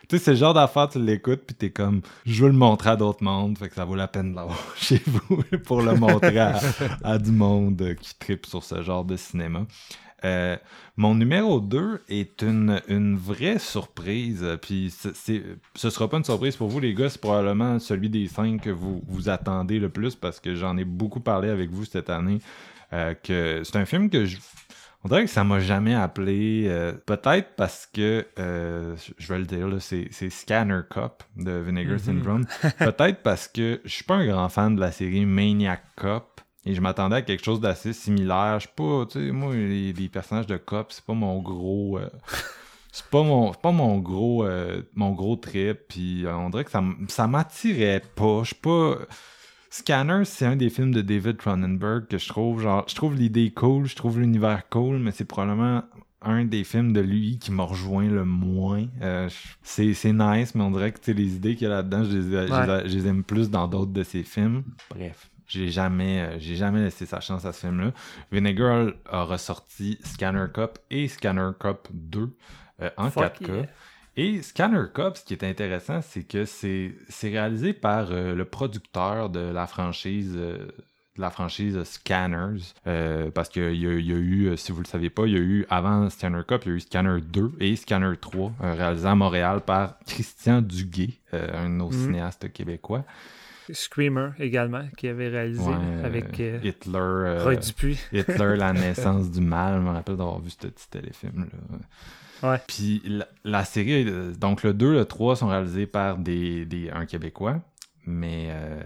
Tu sais, c'est genre d'affaire, tu l'écoutes, puis t'es comme, je veux le montrer à d'autres mondes, fait que ça vaut la peine de l'avoir chez vous pour le montrer à, du monde qui tripe sur ce genre de cinéma. Euh, mon numéro 2 est une, une vraie surprise. euh, Puis c'est- ce sera pas une surprise pour vous, les gars. C'est probablement celui des cinq que vous, vous attendez le plus parce que j'en ai beaucoup parlé avec vous cette année. euh, que c'est un film que je. On dirait que ça m'a jamais appelé. euh, Peut-être parce que, euh, je- vais le dire, là, c'est, Scanner Cop de Vinegar Mhm. Syndrome. Peut-être parce que je suis pas un grand fan de la série Maniac Cop. Et je m'attendais à quelque chose d'assez similaire. Je suis pas, tu sais, moi, les, les personnages de cop, c'est pas mon gros. euh, c'est pas mon, c'est pas mon gros, mon gros trip. Puis on dirait que ça, ça m'attirait pas. Je suis pas. Scanner, c'est un des films de David Cronenberg que je trouve, genre, je trouve l'idée cool, je trouve l'univers cool, mais c'est probablement un des films de lui qui m'a rejoint le moins. Euh, c'est, c'est nice, mais on dirait que les idées qu'il y a là-dedans, je les, je les- Ouais. je les aime plus dans d'autres de ses films. Bref. J'ai jamais, euh, j'ai jamais laissé sa chance à ce film-là. Vinegar a ressorti Scanner Cop et Scanner Cop 2 euh, en Fuck 4K. yeah. Et Scanner Cop, ce qui est intéressant, c'est que c'est réalisé par euh, le producteur de la franchise euh, de la franchise Scanners. Euh, parce qu'il y, a- il y a eu, si vous le saviez pas, il y a eu, avant Scanner Cop, il y a eu Scanner 2 et Scanner 3, euh, réalisé à Montréal par Christian Duguay, un de nos Mhm. cinéastes québécois. Screamer également, qui avait réalisé Ouais, avec euh, Hitler. euh, Roy Dupuis. Hitler, la naissance du mal. Je me rappelle d'avoir vu ce petit téléfilm-là. Ouais. Puis la, la série, euh, donc le 2, le 3 sont réalisés par des, des, un Québécois, mais euh,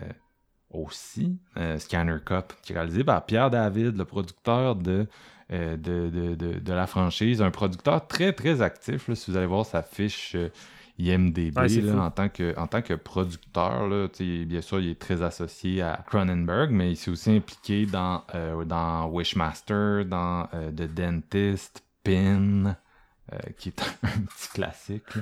aussi euh, Scanner Cop, qui est réalisé par Pierre David, le producteur de euh, de, de, de, de la franchise. Un producteur très, très actif. là. si vous allez voir sa fiche IMDB Ouais, là, en, tant que, en tant que producteur, là, bien sûr, il est très associé à Cronenberg, mais il s'est aussi impliqué dans, euh, dans Wishmaster, dans euh, The Dentist, Pin, qui est un petit classique.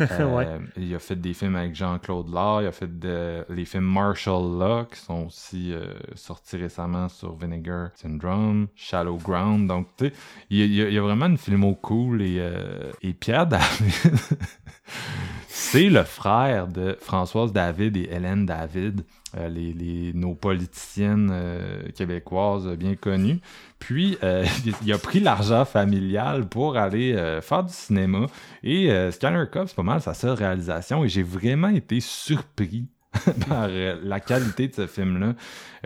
Euh, Ouais. Il a fait des films avec Jean-Claude Law, il a fait de- les films Martial Law qui sont aussi euh, sortis récemment sur Vinegar Syndrome, Shallow Ground. Donc, tu sais, il, y a- il y a- il y a vraiment une filmo cool et, euh, et Pierre David, c'est le frère de Françoise David et Hélène David, euh, les, les- nos politiciennes euh, québécoises bien connues. Puis, euh, il a pris l'argent familial pour aller euh, faire du cinéma. Et euh, Scanner Cop, c'est pas mal sa seule réalisation. Et j'ai vraiment été surpris par euh, la qualité de ce film-là.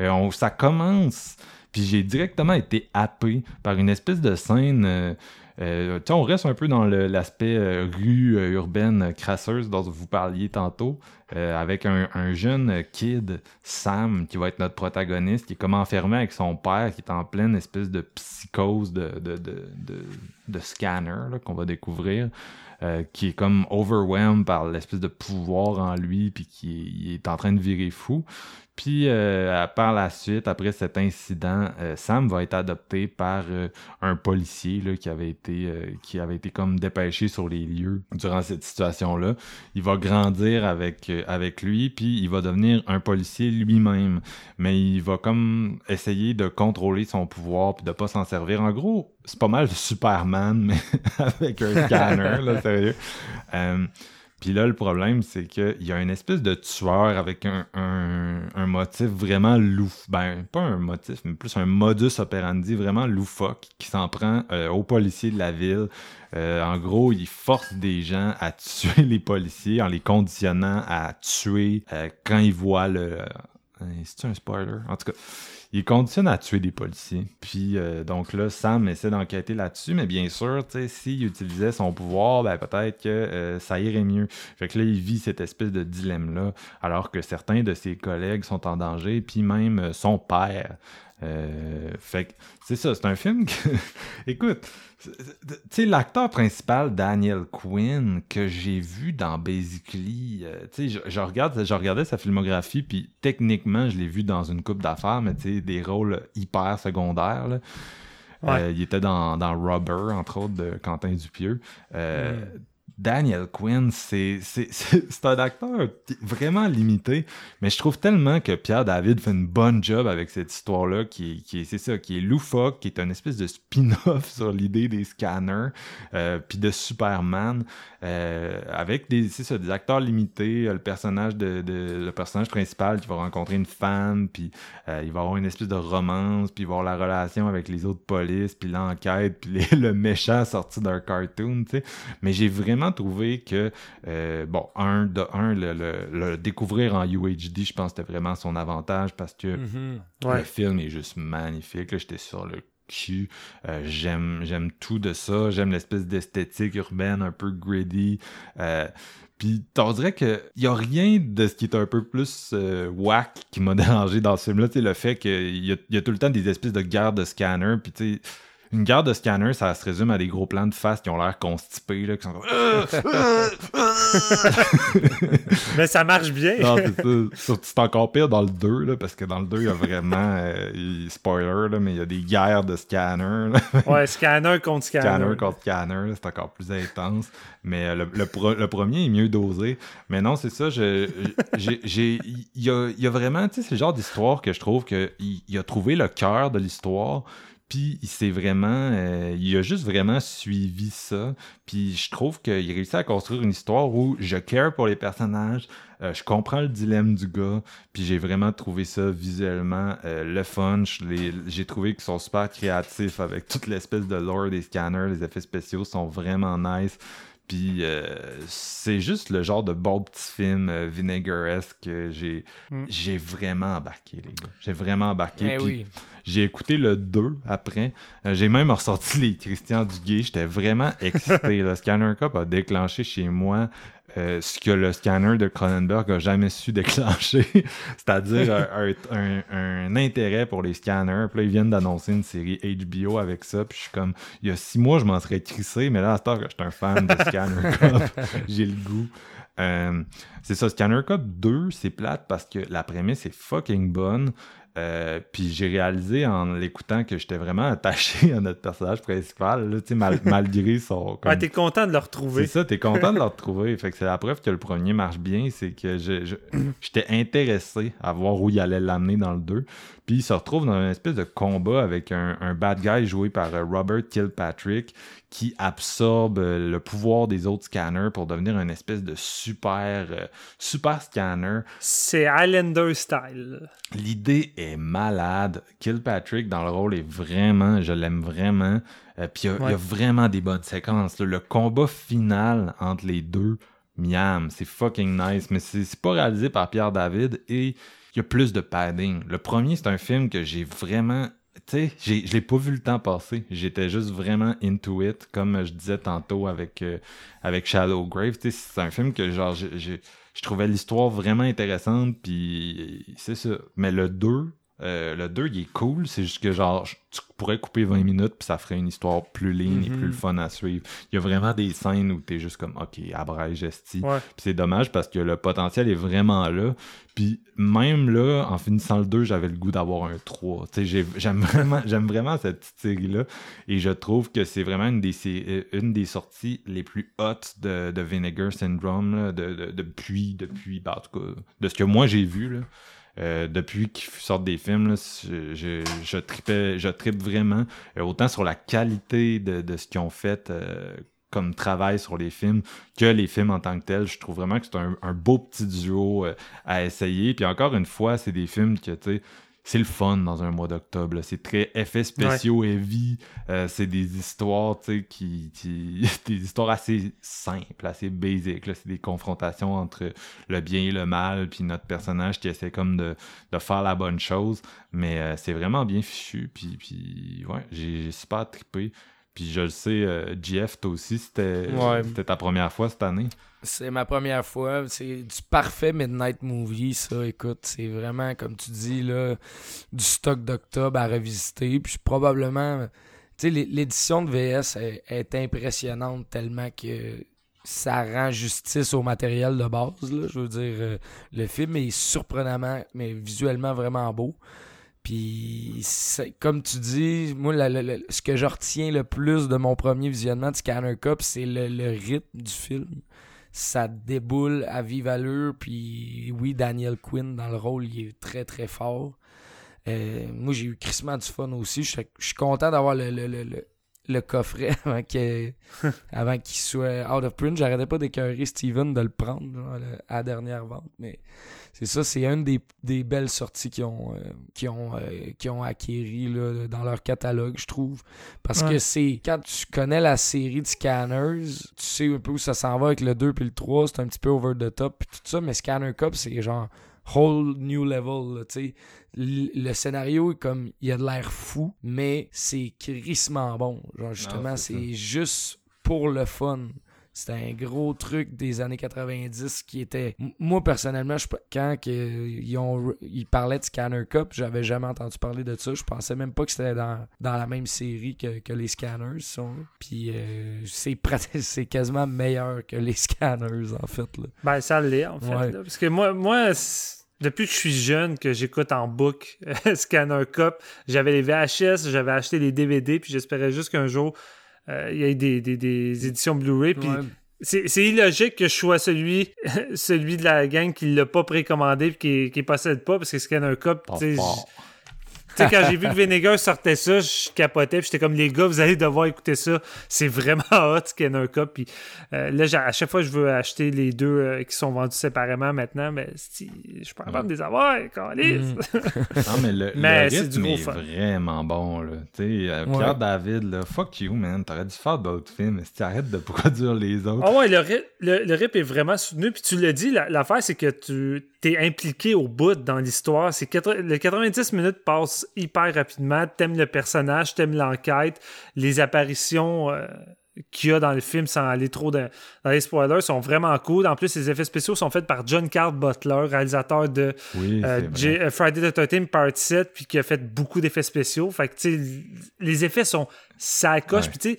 Euh, on- ça commence, puis j'ai directement été happé par une espèce de scène. euh, euh, on reste un peu dans l'aspect euh, rue euh, urbaine euh, crasseuse dont vous parliez tantôt, avec un, un jeune kid, Sam, qui va être notre protagoniste, qui est comme enfermé avec son père, qui est en pleine espèce de psychose de, de, de, scanner qu'on va découvrir. qui est comme overwhelmed par l'espèce de pouvoir en lui, puis qui est en train de virer fou. Puis euh, par la suite, après cet incident, euh, Sam va être adopté par euh, un policier là, qui avait été qui avait été comme dépêché sur les lieux durant cette situation-là. Il va grandir avec avec lui, puis il va devenir un policier lui-même, mais il va comme essayer de contrôler son pouvoir puis de pas s'en servir. En gros, c'est pas mal Superman mais avec un scanner là, sérieux. Puis là, le problème, c'est qu'il y a une espèce de tueur avec un, un, un motif vraiment loup. Ben, pas un motif, mais plus un modus operandi vraiment loufoque qui s'en prend euh, aux policiers de la ville. Euh, en gros, il force des gens à tuer les policiers en les conditionnant à tuer euh, quand ils voient le. Euh, C'est un spoiler? En tout cas, il conditionne à tuer des policiers. Puis euh, donc là, Sam essaie d'enquêter là-dessus, mais bien sûr, tu sais, s'il utilisait son pouvoir, ben peut-être que euh, ça irait mieux. Fait que là, il vit cette espèce de dilemme-là, alors que certains de ses collègues sont en danger, puis même euh, son père. Fait que c'est ça, c'est un film que. Écoute, tu sais, l'acteur principal, Daniel Quinn, que j'ai vu dans Basically, euh, tu sais, je, je regarde, je regardais sa filmographie, puis techniquement, je l'ai vu dans une coupe d'affaires, mais tu sais, des rôles hyper secondaires. là. Ouais. Euh, il était dans, dans Rubber, entre autres, de Quentin Dupieux. Euh, Mm. Daniel Quinn, c'est un acteur vraiment limité, mais je trouve tellement que Pierre David fait une bonne job avec cette histoire-là, qui, qui est, c'est ça, qui est loufoque, qui est une espèce de spin-off sur l'idée des scanners, euh, puis de Superman, euh, avec des, ça, des acteurs limités, le personnage de, de- le personnage principal qui va rencontrer une femme, puis euh, il va avoir une espèce de romance, puis il va avoir la relation avec les autres polices, puis l'enquête, puis le méchant sorti d'un cartoon, tu sais. Mais j'ai vraiment trouvé que, euh, bon, un, de un, le, le- le découvrir en UHD, je pense que c'était vraiment son avantage parce que Mhm. le Ouais. film est juste magnifique. Là, j'étais sur le cul. Euh, j'aime, j'aime tout de ça. J'aime l'espèce d'esthétique urbaine un peu gritty. Euh, puis on dirait que y a rien de ce qui est un peu plus euh, whack qui m'a dérangé dans ce film-là. Sais, le fait qu'il y y a tout le temps des espèces de guerres de scanners. Puis tu sais, une guerre de scanners, ça se résume à des gros plans de face qui ont l'air constipés, là, qui sont comme... Euh, euh, euh. Mais ça marche bien. C'est encore pire dans le 2, là, parce que dans le 2, il y a vraiment. euh, il- spoiler, là, mais il y a des guerres de scanners. Ouais, scanner contre scanner. Scanner contre scanner, c'est encore plus intense. Mais le, le pro- le premier est mieux dosé. Mais non, c'est ça. j'ai- Il y a, il y a vraiment. Tu sais, c'est le genre d'histoire que je trouve qu'il il a trouvé le cœur de l'histoire. Puis il s'est vraiment, euh, il a juste vraiment suivi ça. Puis je trouve qu'il réussit à construire une histoire où je care pour les personnages, euh, je comprends le dilemme du gars, puis j'ai vraiment trouvé ça visuellement euh, le fun. J'ai trouvé qu'ils sont super créatifs avec toute l'espèce de lore des scanners, les effets spéciaux sont vraiment nice. Puis euh, c'est juste le genre de bon petit film euh, vinaigrette que j'ai Mm. j'ai vraiment embarqué, les gars. J'ai vraiment embarqué. Eh oui. j'ai écouté le 2 après. Euh, j'ai même ressorti les Christian Duguay. J'étais vraiment excité. Le Scanner Cup a déclenché chez moi euh, ce que le scanner de Cronenberg a jamais su déclencher, c'est-à-dire un, un- un- un intérêt pour les scanners. Puis là, ils viennent d'annoncer une série HBO avec ça. Puis je suis comme, il y a six mois, je m'en serais crissé, mais là, à cette heure que je suis un fan de Scanner Cop, j'ai le goût. Euh, c'est ça, Scanner Cop 2, c'est plate parce que la prémisse est fucking bonne. Euh, puis j'ai réalisé en l'écoutant que j'étais vraiment attaché à notre personnage principal, là, mal- malgré son. comme- Ouais, t'es content de le c'est retrouver. ça, t'es content de le retrouver. Fait que c'est la preuve que le premier marche bien, c'est que j'étais intéressé à voir où il allait l'amener dans le 2. Puis il se retrouve dans une espèce de combat avec un, un bad guy joué par euh, Robert Kilpatrick qui absorbe euh, le pouvoir des autres scanners pour devenir une espèce de super, euh, super scanner. C'est Highlander style. L'idée est malade. Kilpatrick dans le rôle est vraiment, je l'aime vraiment. Euh, Puis il y, a- y vraiment des bonnes séquences. là. Le combat final entre les deux, miam, c'est fucking nice. Mais c'est pas réalisé par Pierre David et il y a plus de padding. Le premier, c'est un film que j'ai vraiment. Sais, je l'ai pas vu le temps passer. J'étais juste vraiment into it, comme je disais tantôt avec, euh, avec Shallow Grave. C'est un film que genre je trouvais l'histoire vraiment intéressante, puis c'est ça. Mais le 2, euh, le 2, il est cool, c'est juste que genre, tu pourrais couper 20 minutes, puis ça ferait une histoire plus ligne et Mhm. plus le fun à suivre. Il y a vraiment des scènes où t'es juste comme, ok, abrège, esti. Ouais. Puis c'est dommage parce que le potentiel est vraiment là. Puis même là, en finissant le 2, j'avais le goût d'avoir un 3. Tu sais, j'ai- j'aime vraiment, vraiment cette petite série-là. Et je trouve que c'est vraiment une des, euh, une des sorties les plus hautes de, de Vinegar Syndrome, là, de, de- depuis, depuis ben, en tout cas, de ce que moi j'ai vu. Là. Euh, depuis qu'ils sortent des films, je, trippe vraiment. Euh, autant sur la qualité de, ce qu'ils ont fait euh, comme travail sur les films que les films en tant que tels. Je trouve vraiment que c'est un, un beau petit duo à essayer. Puis encore une fois, c'est des films que, tu sais, c'est le fun dans un mois d'octobre. C'est très effets spéciaux heavy. Euh, c'est des histoires, tu sais, qui, qui... des histoires assez simples, assez basiques. C'est des confrontations entre le bien et le mal, puis notre personnage qui essaie comme de, de faire la bonne chose. Mais euh, c'est vraiment bien fichu. Puis, puis ouais, j'ai j'ai super trippé. Puis je le sais, euh, GF, toi aussi, c'était Ouais. ta première fois cette année. C'est ma première fois. C'est du parfait Midnight Movie, ça. Écoute, c'est vraiment, comme tu dis, là, du stock d'octobre à revisiter. Puis probablement, tu sais, l'é- l'édition de VS est, est impressionnante tellement que ça rend justice au matériel de base. Là. Je veux dire, euh, le film est surprenamment, mais visuellement vraiment beau. Puis, comme tu dis, moi, ce que je retiens le plus de mon premier visionnement de Scanner Cup, c'est le, rythme du film. Ça déboule à vive allure. Puis, oui, Daniel Quinn dans le rôle, il est très, très fort. Euh, moi, j'ai eu crissement du fun aussi. Je suis content d'avoir le, le, le, le- coffret avant que- avant qu'il soit out of print. J'arrêtais pas d'écœurer Steven de le prendre genre, à la dernière vente. Mais c'est ça, c'est une des, des belles sorties qu'ils ont, euh, qu'ils ont, euh, qu'ils ont acquéries là, dans leur catalogue, je trouve. Parce Ouais. que c'est quand tu connais la série de Scanners, tu sais un peu où ça s'en va avec le 2 puis le 3, c'est un petit peu over the top puis tout ça, mais Scanner Cup, c'est genre whole new level, là, Le scénario est comme, il a de l'air fou, mais c'est crissement bon. Genre, justement, c'est juste pour le fun. C'était un gros truc des années 90 qui était. Moi, personnellement, je, quand ils, ont, ils parlaient de Scanner Cup, j'avais jamais entendu parler de ça. Je pensais même pas que c'était dans, dans la même série que, que les Scanners sont. Puis euh, c'est quasiment meilleur que les Scanners, en fait. Là. Ben, ça l'est, en fait. Ouais. là. Parce que moi, moi depuis que je suis jeune, que j'écoute en book Scanner Cup, j'avais les VHS, j'avais acheté les DVD, puis j'espérais juste qu'un jour, euh, il y ait des, des- des éditions Blu-ray. Puis Ouais. c'est c'est illogique que je sois celui, celui de la gang qui l'a pas précommandé puis qui, qui possède pas, parce que Scanner Cup, tu sais, sais, quand j'ai vu que Vinegar sortait ça, je capotais. J'étais comme, les gars, vous allez devoir écouter ça. C'est vraiment hot, Scanner Cup. Puis euh, là, à chaque fois, je veux acheter les deux euh, qui sont vendus séparément maintenant. Mais je peux pas de les avoir, câlisse. Non, mais le, Mais le c'est rythme est vraiment bon, là. Tu sais, euh, Ouais. Pierre David, là, fuck you, man. T'aurais dû faire d'autres films. Si tu arrêtes de produire les autres? Ah ouais, le, le, le rip est vraiment soutenu. Puis tu l'as dit, la- l'affaire, c'est que tu es impliqué au bout dans l'histoire. C'est le 90 minutes passe hyper rapidement. T'aimes le personnage, t'aimes l'enquête, les apparitions. euh, qu'il y a dans le film sans aller trop dans, les spoilers sont vraiment cool. En plus, les effets spéciaux sont faits par John Carl Butler, réalisateur de euh, Friday the 13 Part 7, puis qui a fait beaucoup d'effets spéciaux. Fait que, les effets sont sacoches. Puis, tu sais,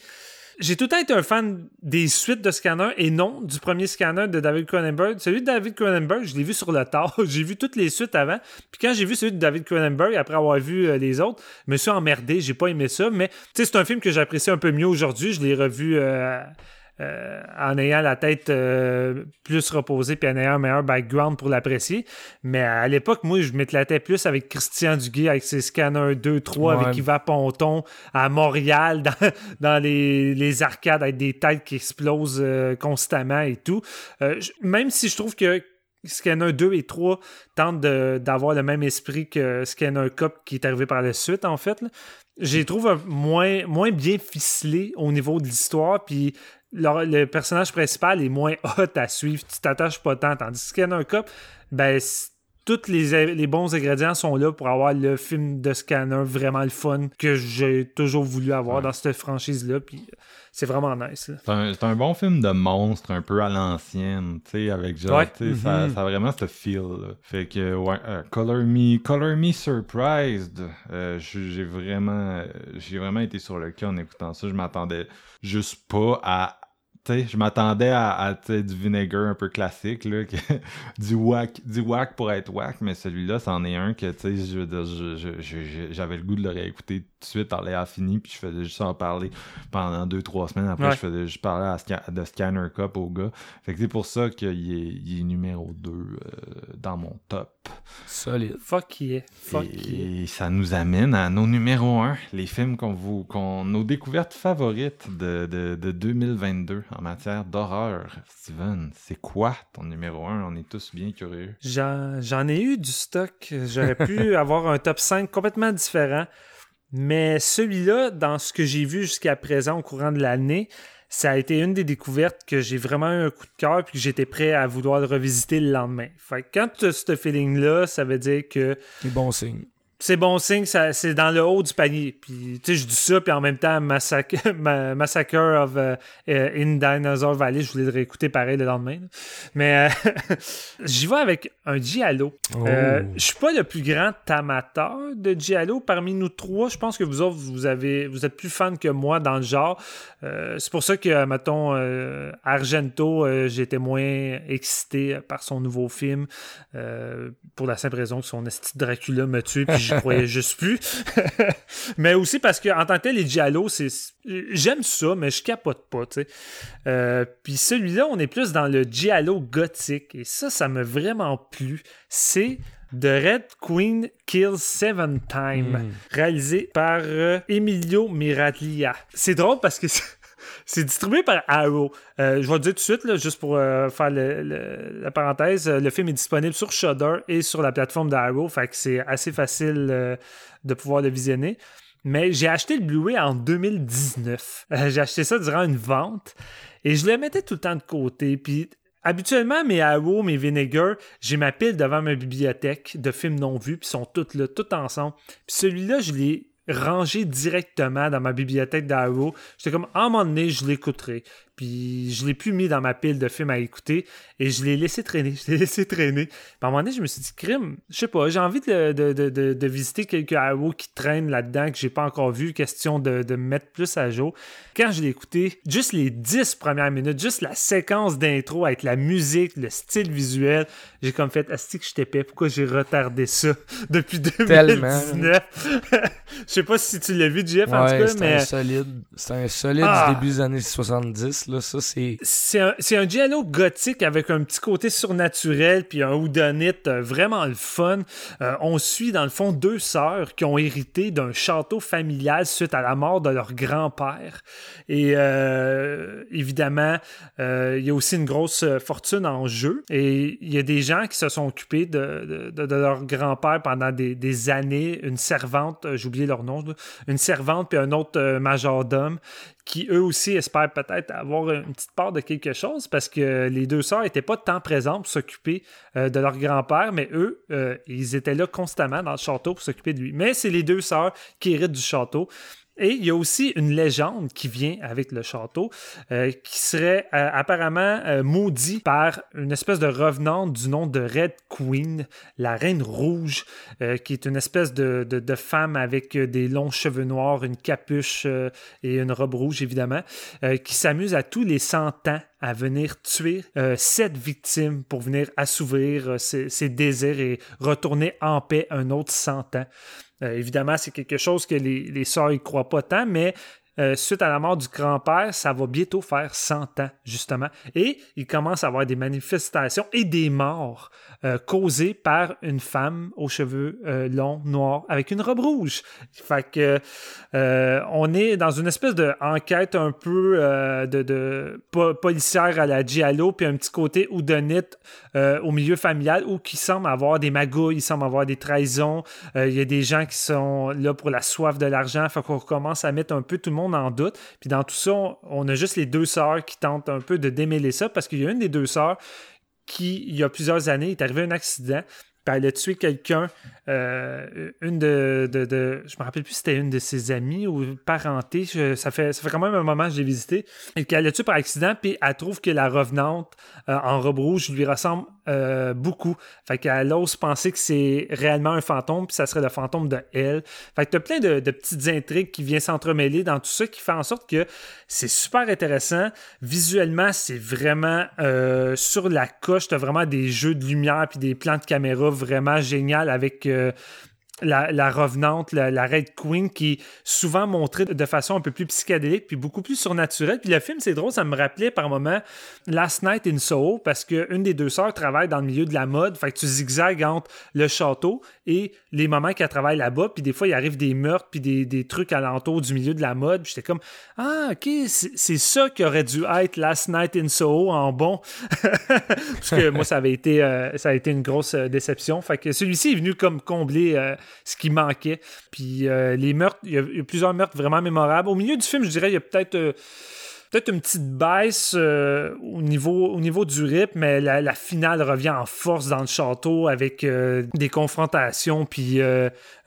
j'ai tout le temps été un fan des suites de Scanner et non du premier Scanner de David Cronenberg. Celui de David Cronenberg, je l'ai vu sur le tard. j'ai vu toutes les suites avant. Puis quand j'ai vu celui de David Cronenberg, après avoir vu euh, les autres, je me suis emmerdé. J'ai pas aimé ça. Mais c'est un film que j'apprécie un peu mieux aujourd'hui. Je l'ai revu euh, euh, en ayant la tête euh, plus reposée puis en ayant un meilleur background pour l'apprécier. Mais à l'époque, moi, je m'éclatais plus avec Christian Duguay, avec ses scanners 2, 3, avec Yvan Ponton à Montréal, dans, les, arcades, avec des têtes qui explosent euh, constamment et tout. même si je trouve que Scanner 2 et 3 tentent d'avoir le même esprit que Scanner Cup qui est arrivé par la suite, en fait. J'ai trouvé moins, moins bien ficelé au niveau de l'histoire, puis le, personnage principal est moins hot à suivre. Tu t'attaches pas tant. Tandis Scanner Cup, ben, tous les, les, bons ingrédients sont là pour avoir le film de Scanner vraiment le fun que j'ai toujours voulu avoir dans cette franchise-là. Puis c'est vraiment nice. C'est un, bon film de monstre un peu à l'ancienne, tu sais, avec genre, ça, ça, a vraiment ce feel. Fait que, ouais, euh, Color Me, Color Me Surprised, euh, j'ai vraiment, j'ai vraiment été sur le cul en écoutant ça. Je m'attendais juste pas à je m'attendais à, du vinegar un peu classique, là, du whack du whack pour être whack, mais celui-là, c'en est un que j'avais le goût de le réécouter tout de suite en l'air fini, puis je faisais juste en parler pendant deux, trois semaines. Après, je faisais juste parler de Scanner Cup au gars. Fait que c'est pour ça qu'il est, est, numéro 2 euh, dans mon top. Solide. Fuck yeah. Fuck et, ça nous amène à nos numéros 1, les films qu'on vous, qu'on, nos découvertes favorites de, de, de 2022 en matière d'horreur. Steven, c'est quoi ton numéro 1? On est tous bien curieux. J'en ai eu du stock. J'aurais pu avoir un top 5 complètement différent. Mais celui-là, dans ce que j'ai vu jusqu'à présent au courant de l'année, ça a été une des découvertes que j'ai vraiment eu un coup de cœur puis que j'étais prêt à vouloir le revisiter le lendemain. Fait que quand tu as ce feeling-là, ça veut dire que. C'est bon signe c'est bon signe, c'est dans le haut du panier. Puis, tu sais, je dis ça, puis en même temps, Massacre, Massacre of uh, in Dinosaur Valley, je voulais le réécouter pareil le lendemain. Mais euh, j'y vais avec un Giallo. Oh. Euh, je suis pas le plus grand amateur de Giallo. Parmi nous trois, je pense que vous autres, vous, avez, vous êtes plus fan que moi dans le genre. Euh, c'est pour ça que, mettons, Argento, j'étais moins excité par son nouveau film. pour la simple raison que son esti Dracula me tue, puis je croyais juste plus. mais aussi parce que en tant que tel, les Giallo, c'est. J'aime ça, mais je capote pas. Euh, puis celui-là, on est plus dans le Giallo gothique. Et ça, ça m'a vraiment plu. C'est The Red Queen Kills Seven Times, hmm. réalisé par euh, Emilio Miraglia. C'est drôle parce que c'est distribué par Arrow. Euh, je vais le dire tout de suite, juste pour euh, faire la parenthèse. Euh, le film est disponible sur Shudder et sur la plateforme d'Arrow. Fait que c'est assez facile de pouvoir le visionner. Mais j'ai acheté le Blu-ray en 2019. j'ai acheté ça durant une vente et je le mettais tout le temps de côté. Puis Habituellement, mes Arrow, mes Vinegar, j'ai ma pile devant ma bibliothèque de films non vus, puis sont toutes là, tout ensemble. Puis celui-là, je l'ai rangé directement dans ma bibliothèque d'Arrow. J'étais comme, à un moment donné, je l'écouterai. Puis je l'ai plus mis dans ma pile de films à écouter et je l'ai laissé traîner. Je l'ai laissé traîner. Puis à un moment donné, je me suis dit, crime, je sais pas, j'ai envie de, de, de, de, visiter quelques Arrow qui traînent là-dedans que j'ai pas encore vu. Question de, me mettre plus à jour. Quand je l'ai écouté, juste les dix premières minutes, juste la séquence d'intro avec la musique, le style visuel, j'ai comme fait, asti que je t'épais, pourquoi j'ai retardé ça depuis 2019? je sais pas si tu l'as vu, Jeff, en tout cas, mais. C'est un solide, c'est un solide du ah! début des années 70 c'est... un, c'est gothique avec un petit côté surnaturel, puis un houdonite euh, vraiment le fun. Euh, on suit, dans le fond, deux sœurs qui ont hérité d'un château familial suite à la mort de leur grand-père. Et euh, évidemment, il y a aussi une grosse fortune en jeu. Et il y a des gens qui se sont occupés de, leur grand-père pendant des, années. Une servante, j'ai oublié leur nom, une servante, puis un autre majordome qui eux aussi espèrent peut-être avoir une petite part de quelque chose parce que les deux sœurs n'étaient pas tant présentes pour s'occuper euh, de leur grand-père, mais eux, euh, ils étaient là constamment dans le château pour s'occuper de lui. Mais c'est les deux sœurs qui héritent du château. Et il y a aussi une légende qui vient avec le château, euh, qui serait euh, apparemment euh, maudit par une espèce de revenante du nom de Red Queen, la Reine Rouge, qui est une espèce de, femme avec des longs cheveux noirs, une capuche et une robe rouge, évidemment, qui s'amuse à tous les 100 ans à venir tuer euh, sept victimes pour venir assouvir ses, ses désirs et retourner en paix un autre 100 ans. Euh, évidemment, c'est quelque chose que les, les sœurs y croient pas tant, mais euh, suite à la mort du grand-père, ça va bientôt faire 100 ans, justement. Et il commence à avoir des manifestations et des morts euh, causées par une femme aux cheveux euh, longs, noirs, avec une robe rouge. Fait que on est dans une espèce d'enquête un peu de, de po- policière à la Giallo, puis un petit côté houdonite au milieu familial où qui semble avoir des magouilles, il semble avoir des trahisons. Il y a des gens qui sont là pour la soif de l'argent. Fait qu'on commence à mettre un peu tout le monde en doute. Puis dans tout ça, on, a juste les deux sœurs qui tentent un peu de démêler ça parce qu'il y a une des deux sœurs qui, il y a plusieurs années, est arrivé un accident. Puis elle a tué quelqu'un, euh, une de, de, de- Je me rappelle plus si c'était une de ses amies ou parenté. Je- ça, fait, quand même un moment que je l'ai visité. Et qu'elle l'a tué par accident, puis elle trouve que la revenante euh, en robe rouge lui ressemble euh, beaucoup. Fait qu'elle ose penser que c'est réellement un fantôme, puis ça serait le fantôme de elle. Fait que t'as plein de, petites intrigues qui viennent s'entremêler dans tout ça, qui fait en sorte que c'est super intéressant. Visuellement, c'est vraiment euh, sur la coche. T'as vraiment des jeux de lumière puis des plans de caméra vraiment génial avec euh, la, revenante, la, la Red Queen, qui est souvent montrée de façon un peu plus psychédélique puis beaucoup plus surnaturelle. Puis le film, c'est drôle, ça me rappelait par moment Last Night in Soho parce qu'une des deux sœurs travaille dans le milieu de la mode. Fait que tu zigzags entre le château et les moments qu'elle travaille là-bas. Puis des fois, il arrive des meurtres puis des, trucs alentour du milieu de la mode. Puis j'étais comme Ah, ok, c'est ça qui aurait dû être Last Night in Soho en bon. Parce que moi, ça avait été, euh, a été une grosse euh, déception. Fait que celui-ci est venu comme combler euh, ce qui manquait. Puis euh, les meurtres, il y, a, plusieurs meurtres vraiment mémorables. Au milieu du film, je dirais, il y a peut-être. euh, Peut-être une petite baisse euh, au, niveau, au niveau du rythme, mais la, finale revient en force dans le château avec des confrontations, puis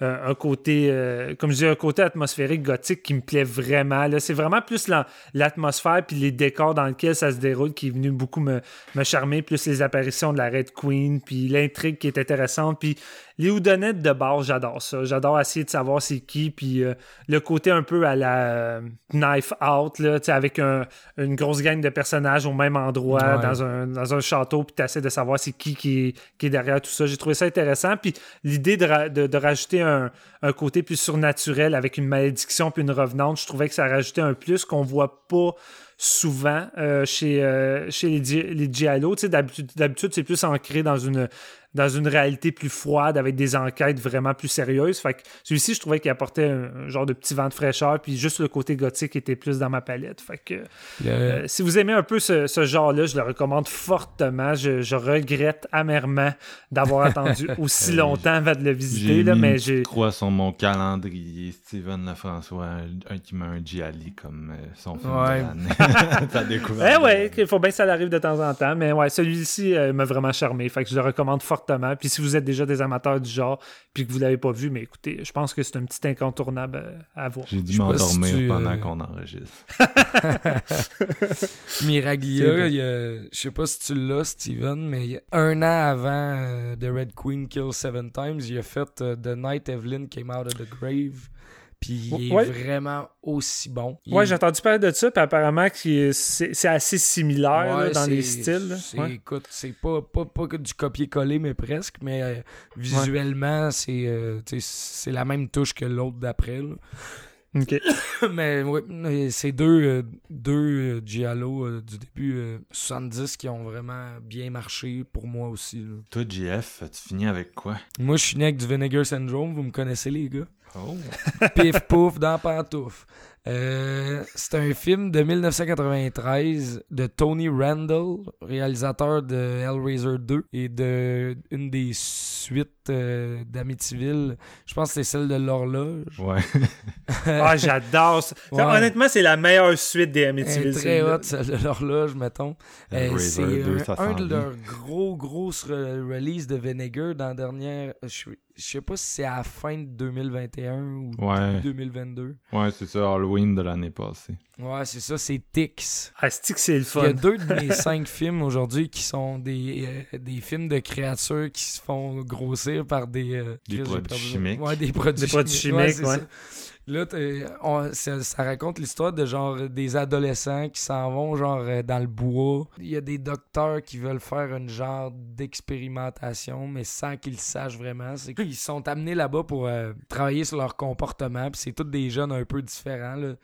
un côté, comme je dis, un côté atmosphérique gothique qui me plaît vraiment. C'est vraiment plus la- l'atmosphère puis les décors dans lesquels ça se déroule qui est venu beaucoup me, me charmer, plus les apparitions de la Red Queen, puis l'intrigue qui est intéressante, puis les houdonnettes de base, j'adore ça. J'adore essayer de savoir c'est qui, puis euh, le côté un peu à la euh, Knife Out, là, avec un- une grosse gang de personnages au même endroit, Ouais. dans, un, dans un château, puis tu essaies de savoir c'est qui qui est, qui est derrière tout ça. J'ai trouvé ça intéressant. Puis l'idée de, ra- de- de rajouter un, un côté plus surnaturel avec une malédiction puis une revenante, je trouvais que ça rajoutait un plus qu'on voit pas souvent euh, chez, chez les, les Giallo. D'habitude, c'est plus ancré dans une, dans une réalité plus froide avec des enquêtes vraiment plus sérieuses. Fait que celui-ci, je trouvais qu'il apportait un, genre de petit vent de fraîcheur, puis juste le côté gothique était plus dans ma palette. Fait que Le- euh, si vous aimez un peu ce, ce genre-là, je le recommande fortement. Je, je regrette amèrement d'avoir attendu aussi Euh, longtemps avant de le visiter, là, mis mais j'ai. croix sur mon calendrier. Steven Lefrançois, un qui met un Gialli comme euh, son film Ouais. T'as découvert. Eh ouais, il faut bien que ça arrive de temps en temps, mais ouais, celui-ci euh, m'a vraiment charmé, fait que je le recommande fortement. Puis si vous êtes déjà des amateurs du genre, puis que vous l'avez pas vu, mais écoutez, je pense que c'est un petit incontournable euh, à voir. J'ai dû si m'endormir tu, pendant euh, qu'on enregistre. Miraglia, C'est bon. il y a- je sais pas si tu l'as, Steven, mais il y a un an avant euh, The Red Queen Kill Seven Times, il a fait euh, The Night Evelyn Came Out of the Grave. Puis il est Ouais. vraiment aussi bon. Il Ouais, est- j'ai entendu parler de ça, puis apparemment que c'est c'est assez similaire là, dans les styles. Ouais. Écoute, c'est pas, pas, pas que du copier-coller, mais presque. Mais euh, visuellement, c'est euh, c'est la même touche que l'autre d'après. là. Ok. mais ouais, mais c'est deux, euh, deux euh, Giallo euh, du début euh, 70 qui ont vraiment bien marché pour moi aussi. là. Toi, JF, tu finis avec quoi? Moi, je suis né avec du Vinegar Syndrome, vous me connaissez les gars. Oh. Pif pouf dans pantouf. Euh, c'est un film de 1993 de Tony Randall, réalisateur de Hellraiser 2 et de une des suites euh, d'Amityville. Je pense que c'est celle de l'horloge. Ouais. Ah, j'adore ça. Honnêtement, c'est la meilleure suite des Amityville. très haute, celle de l'horloge, mettons. Euh, c'est 2, un, de leurs gros, grosses re- releases de Vinegar dans la dernière. Je suis- je sais pas si c'est à la fin de 2021 ou Ouais. 2022. Ouais, c'est ça, Halloween de l'année passée. Ouais, c'est ça, c'est Tix. Ah, c'est que c'est le Il y a fun? deux de mes cinq films aujourd'hui qui sont des, euh, des films de créatures qui se font grossir par des... euh, Des produits chimiques. Ouais, des produits Des produits chimiques, ouais. Là, on- ça, ça raconte l'histoire de genre des adolescents qui s'en vont genre euh, dans le bois. Il y a des docteurs qui veulent faire une genre d'expérimentation, mais sans qu'ils le sachent vraiment. C'est qu'ils sont amenés là-bas pour euh, travailler sur leur comportement. Puis c'est tous des jeunes un peu différents. Là.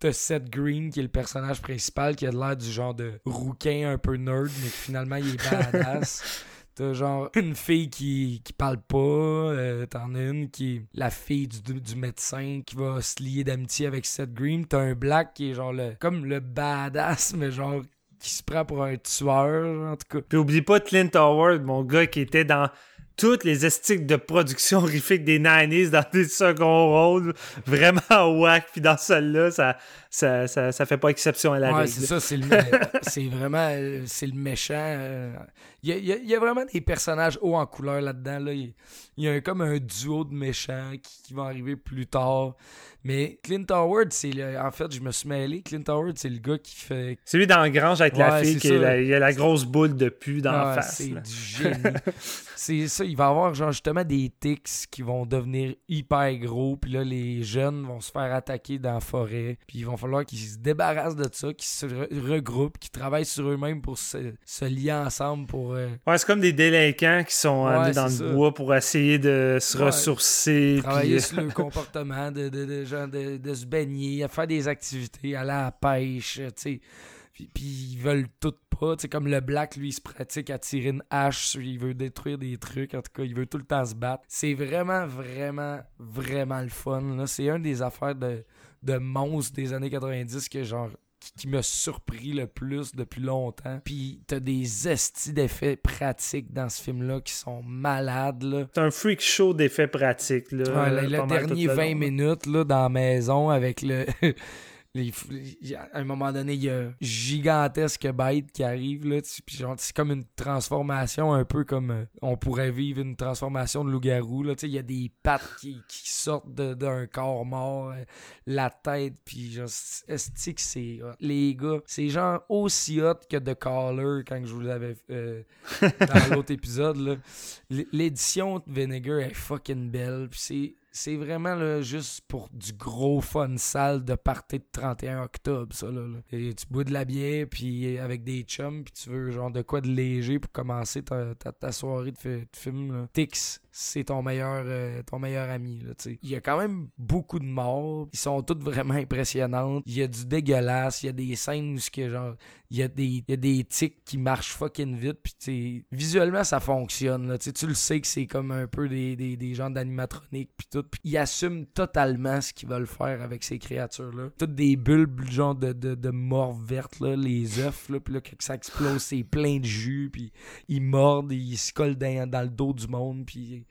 T'as Seth Green qui est le personnage principal qui a l'air du genre de rouquin un peu nerd, mais qui finalement il est badass. T'as genre une fille qui, qui parle pas, euh, t'en as une qui est la fille du, du médecin qui va se lier d'amitié avec Seth Green. T'as un black qui est genre le comme le badass, mais genre qui se prend pour un tueur, en tout cas. Puis oublie pas Clint Howard, mon gars qui était dans toutes les estiques de production horrifique des 90s dans des seconds rôles vraiment whack. Puis dans celle-là, ça, ça, ça, ça fait pas exception à la Ouais, c'est ça, c'est le c'est vraiment euh, c'est le méchant. euh. Il y, a, il y vraiment des personnages hauts en couleur là-dedans. Là. Il, y a comme un duo de méchants qui, qui vont arriver plus tard. Mais Clint Howard, c'est le- en fait, je me suis mêlé. Clint Howard, c'est le gars qui fait C'est lui dans la grange avec la fille qui la- il a la grosse boule de pu dans la face. C'est du génie. c'est ça, il va y avoir genre justement des tics qui vont devenir hyper gros, puis là les jeunes vont se faire attaquer dans la forêt, puis il va falloir qu'ils se débarrassent de ça, qu'ils se re- regroupent, qu'ils travaillent sur eux-mêmes pour se, se lier ensemble pour euh, Ouais, c'est comme des délinquants qui sont Ouais, amenés dans le ça. bois pour essayer de se Ouais. ressourcer. travailler puis- sur le comportement, de, de, de, genre de, se baigner, à faire des activités, aller à la pêche, tu sais. Puis, puis ils veulent tout pas. Tu comme le Black, lui, il se pratique à tirer une hache, il veut détruire des trucs, en tout cas, il veut tout le temps se battre. C'est vraiment, vraiment, vraiment le fun. C'est un des affaires de, de monstres des années 90 que genre qui, qui m'a surpris le plus depuis longtemps. Puis t'as des estis d'effets pratiques dans ce film-là qui sont malades, là. C'est un freak show d'effets pratiques. Là, Ouais, le, pas le dernier tout le 20 long, là. minutes là, dans la maison avec le. il à un moment donné, il y a gigantesque bête qui arrive. Là, c'est comme une transformation, un peu comme euh, on pourrait vivre une transformation de loup-garou. là, Il y a des pattes qui, qui sortent de- d'un corps mort, euh, la tête, puis genre, est que c'est hot? Les gars, c'est genre aussi hot que The Caller quand je vous l'avais euh, dans l'autre épisode. L'édition de Vinegar est fucking belle. Puis c'est, c'est vraiment là, juste pour du gros fun sale de party de 31 octobre, ça. Là, tu bois de la bière puis avec des chums, puis tu veux genre de quoi de léger pour commencer ta, ta, soirée de, de film. Tix, c'est ton meilleur, euh, ton meilleur ami. Là, il y a quand même beaucoup de morts. Ils sont toutes vraiment impressionnantes. Il y a du dégueulasse. Il y a des scènes où ce que, genre, il y a des y a des tics qui marchent fucking vite puis visuellement ça fonctionne là, tu le sais que c'est comme un peu des, des, des gens d'animatronique puis tout puis ils assument totalement ce qu'ils veulent faire avec ces créatures là toutes des bulbes genre de, de, de morve verte là les œufs là puis là quand ça explose c'est plein de jus puis ils mordent ils se collent dans, dans le dos du monde puis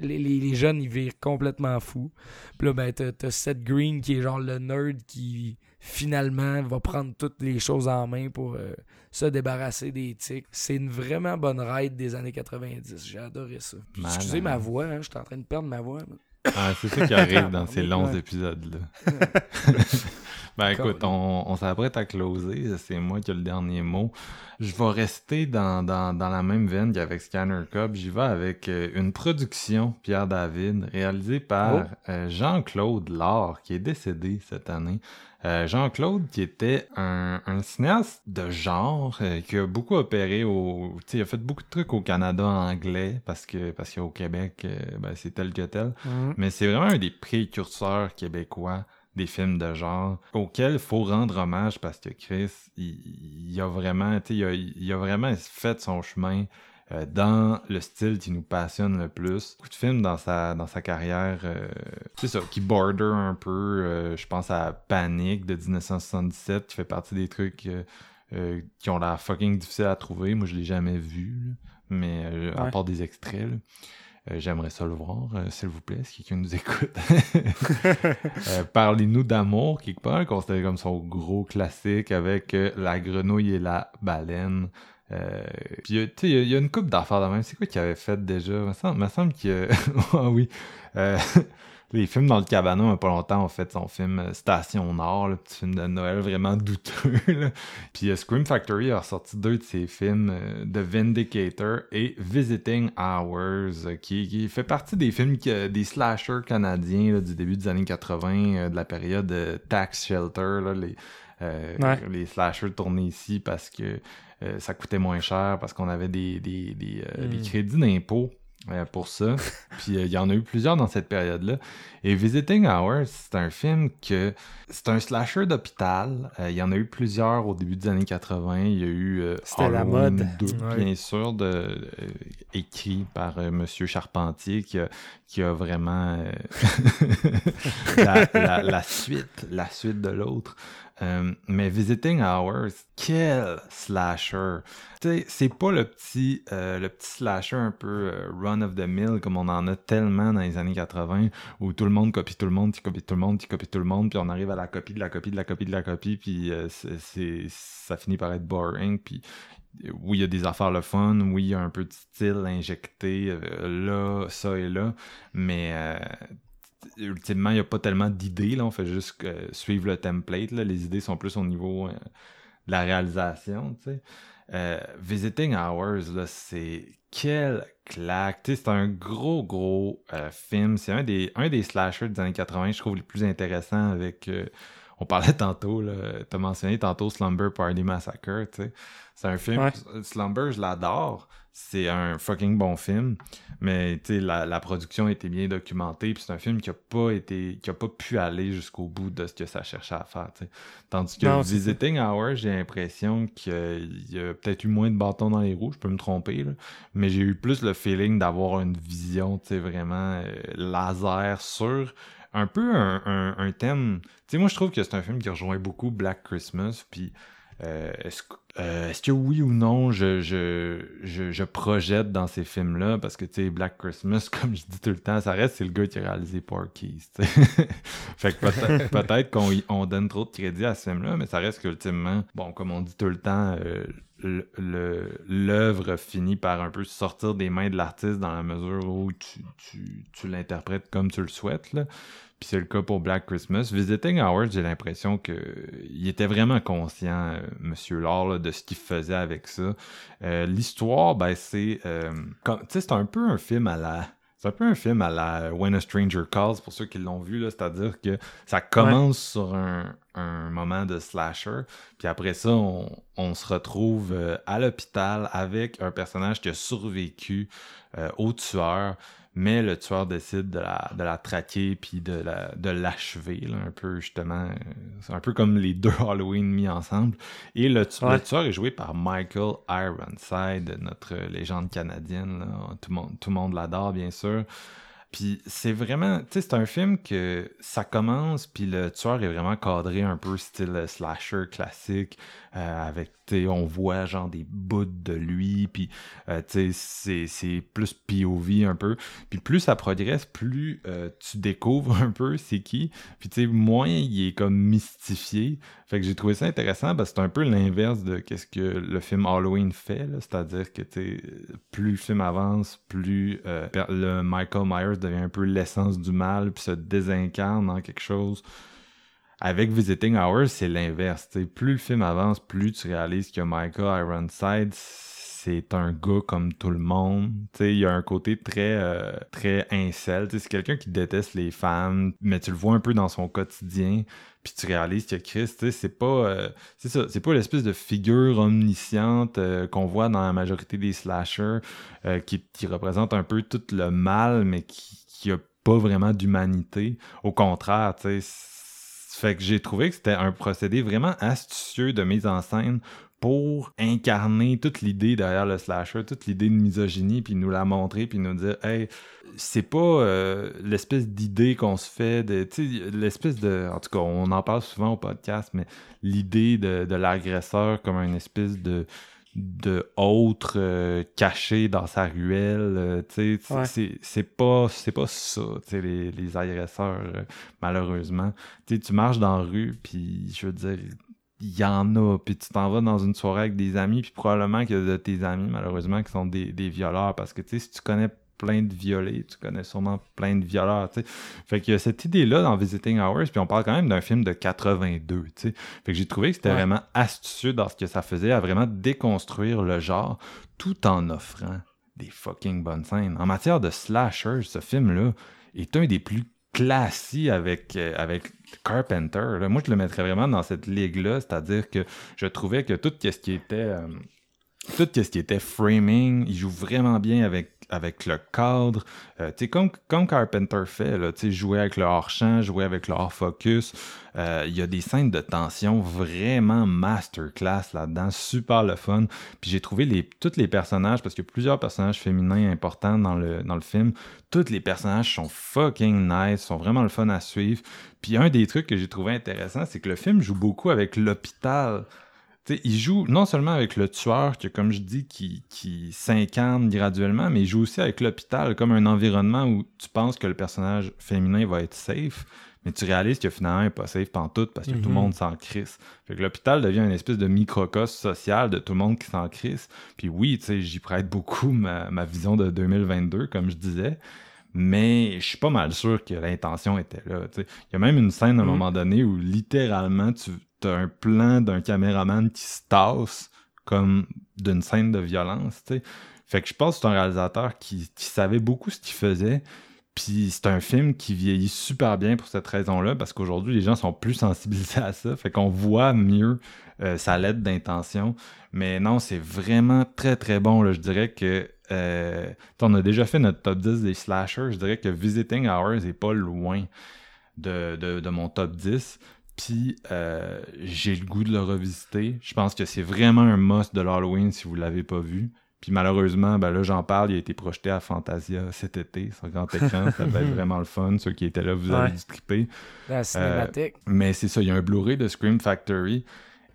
les, les, les jeunes ils virent complètement fous. Puis là ben t'as Seth Green qui est genre le nerd qui finalement va prendre toutes les choses en main pour euh, se débarrasser des tics. C'est une vraiment bonne ride des années 90. J'ai adoré ça. Excusez ma voix, hein, je suis en train de perdre ma voix. Ah, c'est ça qui arrive dans ces longs épisodes-là. ben écoute, on, on s'apprête à closer. C'est moi qui ai le dernier mot. Je vais rester dans, dans, dans la même veine qu'avec Scanner Cub. J'y vais avec euh, une production, Pierre David, réalisée par euh, Jean-Claude Laure, qui est décédé cette année. Euh, Jean-Claude, qui était un, un cinéaste de genre, euh, qui a beaucoup opéré au... Tu sais, il a fait beaucoup de trucs au Canada anglais, parce que parce qu'au Québec, euh, ben, c'est tel que tel. Mhm. Mais c'est vraiment un des précurseurs québécois des films de genre auquel faut rendre hommage parce que Chris, il, il a vraiment, tu sais, il a, il a vraiment fait son chemin euh, dans le style qui nous passionne le plus. Beaucoup de films dans sa, dans sa carrière, euh, c'est ça, qui border un peu. euh, je pense à Panic de 1977, qui fait partie des trucs euh, qui ont l'air fucking difficiles à trouver. Moi, je l'ai jamais vu, là. mais à part des extraits. là. Euh, J'aimerais ça le voir, euh, s'il vous plaît, si quelqu'un nous écoute. Euh, Parlez-nous d'amour, quelque part, considéré comme son gros classique avec La grenouille et la baleine, Euh, puis, tu sais, il y, a une coupe d'affaires de même. C'est quoi qu'il avait fait déjà? Il me semble, me semble qu'il Ah oui. Euh, les films dans le cabanon, il n'y a pas longtemps, ont fait son film euh, Station Nord, le petit film de Noël vraiment douteux. Puis Scream Factory a ressorti deux de ses films, The Vindicator et Visiting Hours, qui, fait partie des films des slashers canadiens du début des années 80, de la période Tax Shelter, les, les slashers tournés ici parce que euh, ça coûtait moins cher parce qu'on avait des, des, des, euh, hmm. crédits d'impôt euh, pour ça. Puis il y en a eu plusieurs dans cette période-là. Et Visiting Hours, c'est un film que. C'est un slasher d'hôpital. Il y en a eu plusieurs au début des années 80. Il y a eu C'était la mode. 2, bien sûr, de, écrit par Monsieur Charpentier qui a, qui a vraiment la, la, suite, la suite de l'autre. Euh, mais Visiting Hours, quel slasher! c'est pas le petit, euh, le petit slasher un peu euh, run of the mill comme on en a tellement dans les années 80 où tout le monde copie tout le monde, qui copie tout le monde, qui copie tout le monde, puis on arrive à la copie de la copie de la copie de la copie, puis ça finit par être boring. Puis oui, il y a des affaires le fun, oui, il y a un peu de style injecté là, ça et là, mais ultimement, il n'y a pas tellement d'idées. Là. On fait juste euh, suivre le template. Là. Les idées sont plus au niveau euh, de la réalisation. Euh, Visiting Hours, c'est quel claque. C'est un gros, gros film. C'est un des, un des slashers des années 80, je trouve, les plus intéressants avec. on parlait tantôt, tu as mentionné tantôt Slumber Party Massacre. C'est un film. Slumber, je l'adore c'est un fucking bon film, mais la, la production était bien documentée, puis c'est un film qui a pas été, qui a pas pu aller jusqu'au bout de ce que ça cherchait à faire. Tandis que Visiting Hour, j'ai l'impression qu'il y a peut-être eu moins de bâtons dans les roues, je peux me tromper, mais j'ai eu plus le feeling d'avoir une vision, vraiment euh, laser sur un peu un, un, thème. Tu moi je trouve que c'est un film qui rejoint beaucoup Black Christmas, puis euh, euh, est-ce que oui ou non je, je, je, projette dans ces films-là? Parce que, tu sais, Black Christmas, comme je dis tout le temps, ça reste, c'est le gars qui a réalisé Porky's, fait que peut-être qu'on on donne trop de crédit à ce film-là, mais ça reste qu'ultimement, bon, comme on dit tout le temps, euh, l'œuvre finit par un peu sortir des mains de l'artiste dans la mesure où tu, tu, tu l'interprètes comme tu le souhaites, là. Puis c'est le cas pour Black Christmas. Visiting Hours, j'ai l'impression qu'il était vraiment conscient, euh, Monsieur de ce qu'il faisait avec ça. Euh, l'histoire, ben c'est... Euh, tu sais, c'est un peu un film à la... C'est un peu un film à la When a Stranger Calls, pour ceux qui l'ont vu, c'est-à-dire que ça commence sur un, un, moment de slasher, puis après ça, on, on se retrouve à l'hôpital avec un personnage qui a survécu au tueur, mais le tueur décide de la, de la traquer puis de la, de l'achever un peu justement c'est un peu comme les deux Halloween mis ensemble. Et le, tueur est joué par Michael Ironside notre légende canadienne tout le monde tout le monde l'adore bien sûr. Puis c'est vraiment, tu sais, c'est un film que ça commence, puis le tueur est vraiment cadré un peu style slasher classique, euh, avec, on voit genre des bouts de lui, puis, euh, sais, c'est plus POV un peu. Puis plus ça progresse, plus euh, tu découvres un peu c'est qui, puis tu sais, moins il est comme mystifié. Fait que j'ai trouvé ça intéressant, parce que c'est un peu l'inverse de qu'est-ce que le film Halloween fait, c'est-à-dire que, plus le film avance, plus le Michael Myers devient un peu l'essence du mal, puis se désincarne en quelque chose. Avec Visiting Hours, c'est l'inverse. Plus le film avance, plus tu réalises que Michael Ironside, c'est un gars comme tout le monde. il y a un côté très, euh, très incel. C'est quelqu'un qui déteste les femmes, mais tu le vois un peu dans son quotidien. Puis tu réalises que Chris, c'est pas, euh, c'est ça, c'est pas l'espèce de figure omnisciente euh, qu'on voit dans la majorité des slashers qui, représente un peu tout le mal, mais qui, qui a pas vraiment d'humanité. Au contraire, tu. Fait que j'ai trouvé que c'était un procédé vraiment astucieux de mise en scène pour incarner toute l'idée derrière le slasher, toute l'idée de misogynie, puis nous la montrer, puis nous dire, hey, c'est pas euh, l'espèce d'idée qu'on se fait, de, l'espèce de, en tout cas, on en parle souvent au podcast, mais l'idée de, de l'agresseur comme une espèce de de autres euh, cachés dans sa ruelle. Euh, c'est pas, pas ça, les, les agresseurs, euh, malheureusement. tu marches dans la rue, puis je veux dire, il y en a, puis tu t'en vas dans une soirée avec des amis, puis probablement que de tes amis, malheureusement, qui sont des, des violeurs, parce que, tu sais, si tu connais plein de violés, tu connais sûrement plein de violeurs, tu sais. Fait qu'il y a cette idée-là dans Visiting Hours, puis on parle quand même d'un film de 82, tu sais. Fait que j'ai trouvé que c'était Ouais. vraiment astucieux dans ce que ça faisait à vraiment déconstruire le genre, tout en offrant des fucking bonnes scènes. En matière de slasher, ce film-là est un des plus classiques avec, euh, avec Carpenter. là. Moi, je le mettrais vraiment dans cette ligue-là, c'est-à-dire que je trouvais que tout ce qui était... euh, tout ce qui était framing, il joue vraiment bien avec, avec le cadre. Euh, comme, comme Carpenter fait, là, jouer avec le hors-champ, jouer avec le hors-focus. Euh, Il y a des scènes de tension vraiment masterclass là-dedans, super le fun. Puis j'ai trouvé les, tous les personnages, parce qu'il y a plusieurs personnages féminins importants dans le, dans le film, tous les personnages sont fucking nice, sont vraiment le fun à suivre. Puis un des trucs que j'ai trouvé intéressant, c'est que le film joue beaucoup avec l'hôpital. Il joue non seulement avec le tueur, que comme je dis, qui, qui s'incarne graduellement, mais il joue aussi avec l'hôpital comme un environnement où tu penses que le personnage féminin va être safe, mais tu réalises que finalement il n'est pas safe pantoute parce que tout le Mhm. monde s'en crisse. Fait que l'hôpital devient une espèce de microcosme social de tout le monde qui s'en crisse. Puis oui, tu sais, j'y prête beaucoup ma, ma vision de 2022, comme je disais. Mais je suis pas mal sûr que l'intention était là. Il y a même une scène à un Mhm. moment donné où littéralement tu as un plan d'un caméraman qui se tasse comme d'une scène de violence. Fait que je pense que c'est un réalisateur qui, savait beaucoup ce qu'il faisait. Puis c'est un film qui vieillit super bien pour cette raison-là, parce qu'aujourd'hui, les gens sont plus sensibilisés à ça. Fait qu'on voit mieux euh, sa lettre d'intention. Mais non, c'est vraiment très très bon. Je dirais que euh, on a déjà fait notre top 10 des slashers. Je dirais que Visiting Hours est pas loin de, de, de mon top 10. Puis euh, j'ai le goût de le revisiter. Je pense que c'est vraiment un must de l'Halloween si vous l'avez pas vu. Puis malheureusement, ben là j'en parle, il a été projeté à Fantasia cet été sur grand écran. ça va être vraiment le fun. Ceux qui étaient là, vous avez Ouais. dû triper. La cinématique. Mais c'est ça, il y a un Blu-ray de Scream Factory.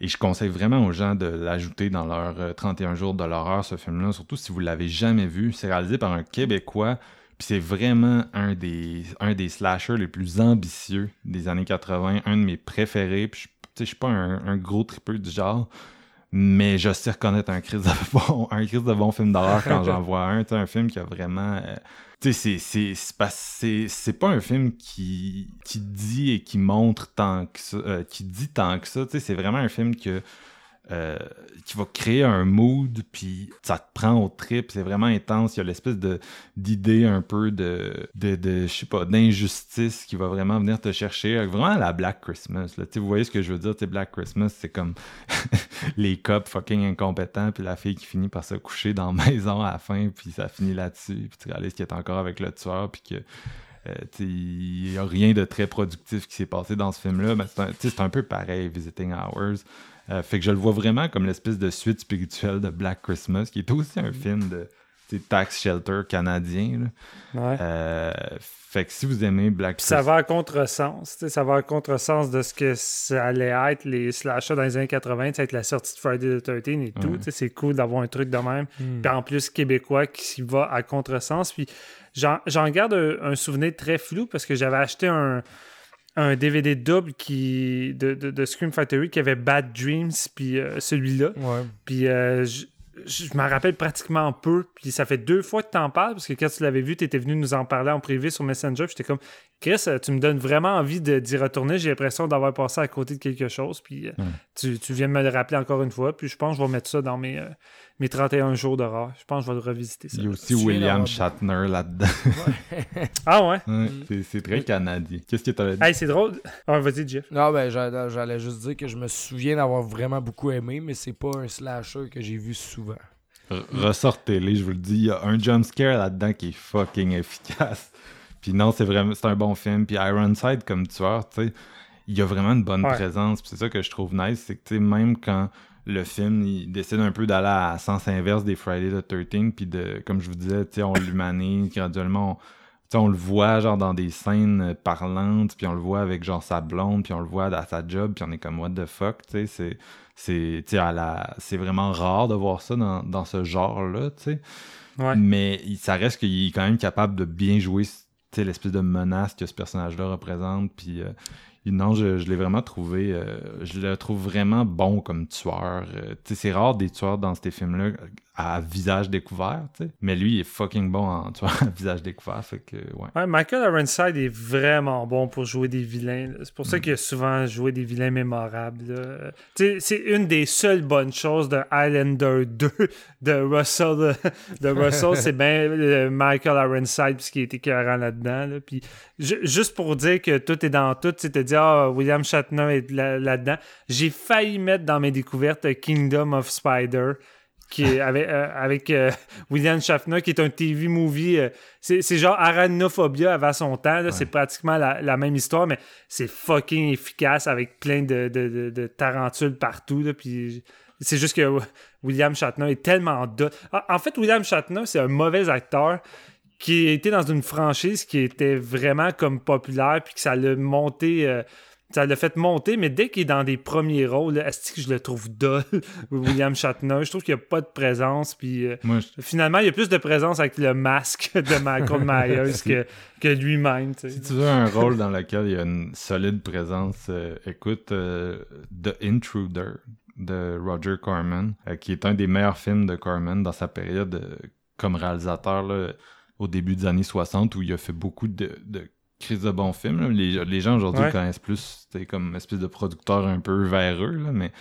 Et je conseille vraiment aux gens de l'ajouter dans leur euh, 31 jours de l'horreur, ce film-là, surtout si vous l'avez jamais vu. C'est réalisé par un Québécois, puis c'est vraiment un des, un des slashers les plus ambitieux des années 80, un de mes préférés. Puis je- tu sais, je suis pas un, un gros tripeux du genre, mais je sais reconnaître un crise de bon, un crise de bon film d'horreur quand j'en vois un. Tu sais, un film qui a vraiment... euh, tu sais, c'est- pas un film qui, qui dit et qui montre tant que ça, euh, qui dit tant que ça. Tu sais, c'est vraiment un film que, euh, qui va créer un mood, puis ça te prend au trip. C'est vraiment intense. Il y a l'espèce de d'idée un peu de, de, je sais pas, d'injustice qui va vraiment venir te chercher. Euh, Vraiment à la Black Christmas. Là. Vous voyez ce que je veux dire? Black Christmas, c'est comme les cops fucking incompétents, puis la fille qui finit par se coucher dans la maison à la fin, puis ça finit là-dessus, puis tu réalises qu'elle est encore avec le tueur, puis que euh, il n'y a rien de très productif qui s'est passé dans ce film-là. Mais c'est un, un peu pareil, Visiting Hours. Euh, fait que je le vois vraiment comme l'espèce de suite spirituelle de Black Christmas, qui est aussi un film de tax shelter canadien. là. Ouais. Euh, fait que si vous aimez Black Puis ça Christmas, va à contresens. tu sais, Ça va à contresens de ce que ça allait être les slashers dans les années 80, tu sais, avec la sortie de Friday the 13 et tout. Ouais. tu sais, C'est cool d'avoir un truc de même. Hmm. Puis en plus, québécois qui va à contresens. Puis j'en j'en garde un, un souvenir très flou parce que j'avais acheté un, un DVD double qui, de, de, de Scream Factory qui avait Bad Dreams, puis euh, celui-là. Ouais. Puis euh, je, je m'en rappelle pratiquement peu. Puis ça fait deux fois que tu en parles, parce que quand tu l'avais vu, tu étais venu nous en parler en privé sur Messenger. Puis j'étais comme, Chris, euh, tu me donnes vraiment envie de- d'y retourner. J'ai l'impression d'avoir passé à côté de quelque chose. Puis euh, Ouais. tu, tu viens de me le rappeler encore une fois. Puis je pense que je vais mettre ça dans mes, euh, mes 31 jours d'horreur. Je pense que je vais le revisiter. Ça. il y a aussi Tu William Shatner là-dedans. Ah ouais? Ouais, c'est- très canadien. Qu'est-ce que t'as dit? Hey, c'est drôle. Ah, vas-y, Jeff. Non, ben, j'allais j'allais juste dire que je me souviens d'avoir vraiment beaucoup aimé, mais c'est pas un slasher que j'ai vu souvent. R- Ressortez-les, je vous le dis. Il y a un jumpscare là-dedans qui est fucking efficace. Puis non, c'est vraiment c'est un bon film. Puis Ironside comme tueur, tu sais, il y a vraiment une bonne Ouais. présence. Puis c'est ça que je trouve nice, c'est que tu sais, même quand le film il décide un peu d'aller à sens inverse des Friday the 13 puis de comme je vous disais, tu sais, on l'humanise graduellement. on- tu sais, on le voit genre dans des scènes parlantes, puis on le voit avec genre sa blonde, puis on le voit à sa job, puis on est comme what the fuck, tu sais, c'est c'est la c'est vraiment rare de voir ça dans, dans ce genre-là, tu sais. Ouais. Mais ça reste qu'il est quand même capable de bien jouer tu sais, l'espèce de menace que ce personnage-là représente. Puis euh, non, je, je l'ai vraiment trouvé. euh, je le trouve vraiment bon comme tueur. Euh, tu sais, c'est rare des tueurs dans ces films-là à visage découvert, tu sais. Mais lui, il est fucking bon en tueur à visage découvert. Fait que, ouais. Ouais, Michael Ironside est vraiment bon pour jouer des vilains. C'est pour ça qu'il a souvent joué des vilains mémorables. Tu sais, C'est une des seules bonnes choses de Highlander 2 de Russell. De Russell, c'est bien euh, Michael Ironside ce qui était écœurant là-dedans. là. Puis ju- juste pour dire que tout est dans tout, tu te dire ah, William Shatner est là- là-dedans. J'ai failli mettre dans mes découvertes Kingdom of Spider qui est avec, euh, avec euh, William Shatner, qui est un TV movie. euh, c'est genre Arachnophobia avant son temps. C'est pratiquement la, la même histoire, mais c'est fucking efficace avec plein de, de, de- de tarentules partout. là, puis c'est juste que William Shatner est tellement dot. En en fait, William Shatner, c'est un mauvais acteur qui était dans une franchise qui était vraiment comme populaire, puis que ça l'a monté. Ça l'a fait monter, mais dès qu'il est dans des premiers rôles, est-ce que je le trouve dull, William Shatner? Je trouve qu'il n'y a pas de présence, puis euh, Moi, je- finalement, il y a plus de présence avec le masque de Michael Myers que, que lui-même. Si tu veux un rôle dans lequel il y a une solide présence, euh, écoute euh, The Intruder de Roger Corman, qui est un des meilleurs films de Corman dans sa période comme réalisateur là, au début des années 60 où il a fait beaucoup de, de crises de bons films. là. Les, les gens aujourd'hui Ouais. le connaissent plus c'était comme une espèce de producteur un peu véreux, là, mais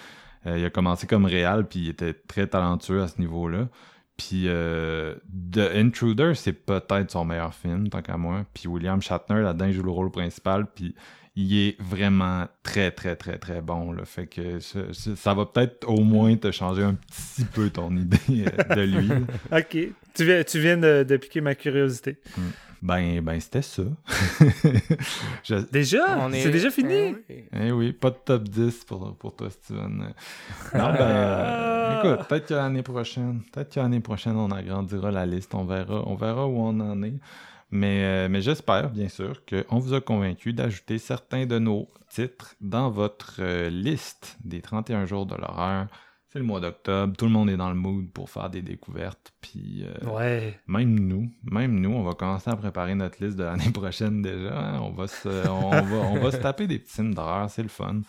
euh, il a commencé comme réal puis il était très talentueux à ce niveau-là. Puis euh, The Intruder, c'est peut-être son meilleur film, tant qu'à moi. Puis William Shatner, là-dedans, il joue le rôle principal. Puis il est vraiment très, très, très, très bon. Là. Fait que ça, va peut-être au moins te changer un petit peu ton idée euh, de lui. Ok, tu viens, tu viens de, de piquer ma curiosité. Ben, ben c'était ça. Je- Déjà? Est- C'est déjà fini? Ah oui. Eh oui, pas de top 10 pour, pour toi, Steven. Non, ben, euh, écoute, peut-être que l'année prochaine, peut-être que l'année prochaine, on agrandira la liste. On verra, on verra où on en est. Mais, euh, mais j'espère, bien sûr, qu'on vous a convaincu d'ajouter certains de nos titres dans votre euh, liste des 31 jours de l'horreur. C'est le mois d'octobre, tout le monde est dans le mood pour faire des découvertes. Puis euh, Ouais. même nous, même nous, on va commencer à préparer notre liste de l'année prochaine déjà. hein. On, va se, on, va, on va se taper des petits films d'horreur, c'est le fun.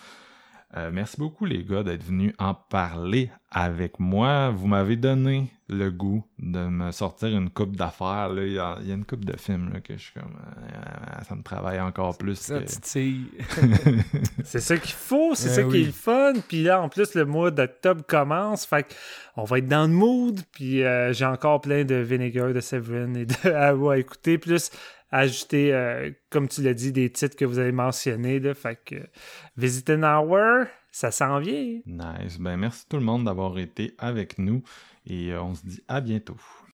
Euh, merci beaucoup les gars d'être venus en parler avec moi. Vous m'avez donné le goût de me sortir une coupe d'affaires. là. Il y, a il y a une coupe de films là, que je suis comme... euh, ça me travaille encore plus. Ça que- titille. C'est ça qu'il faut, c'est Eh ça qui est le fun. Puis là, en plus, le mois d'octobre commence. Fait on va être dans le mood. Puis euh, j'ai encore plein de Vinegar, de Severin et de Arrow à écouter. Plus ajouter, euh, comme tu l'as dit, des titres que vous avez mentionnés. Là. Fait que Visit an Hour, ça s'en vient. Nice. Ben, merci tout le monde d'avoir été avec nous et euh, on se dit à bientôt.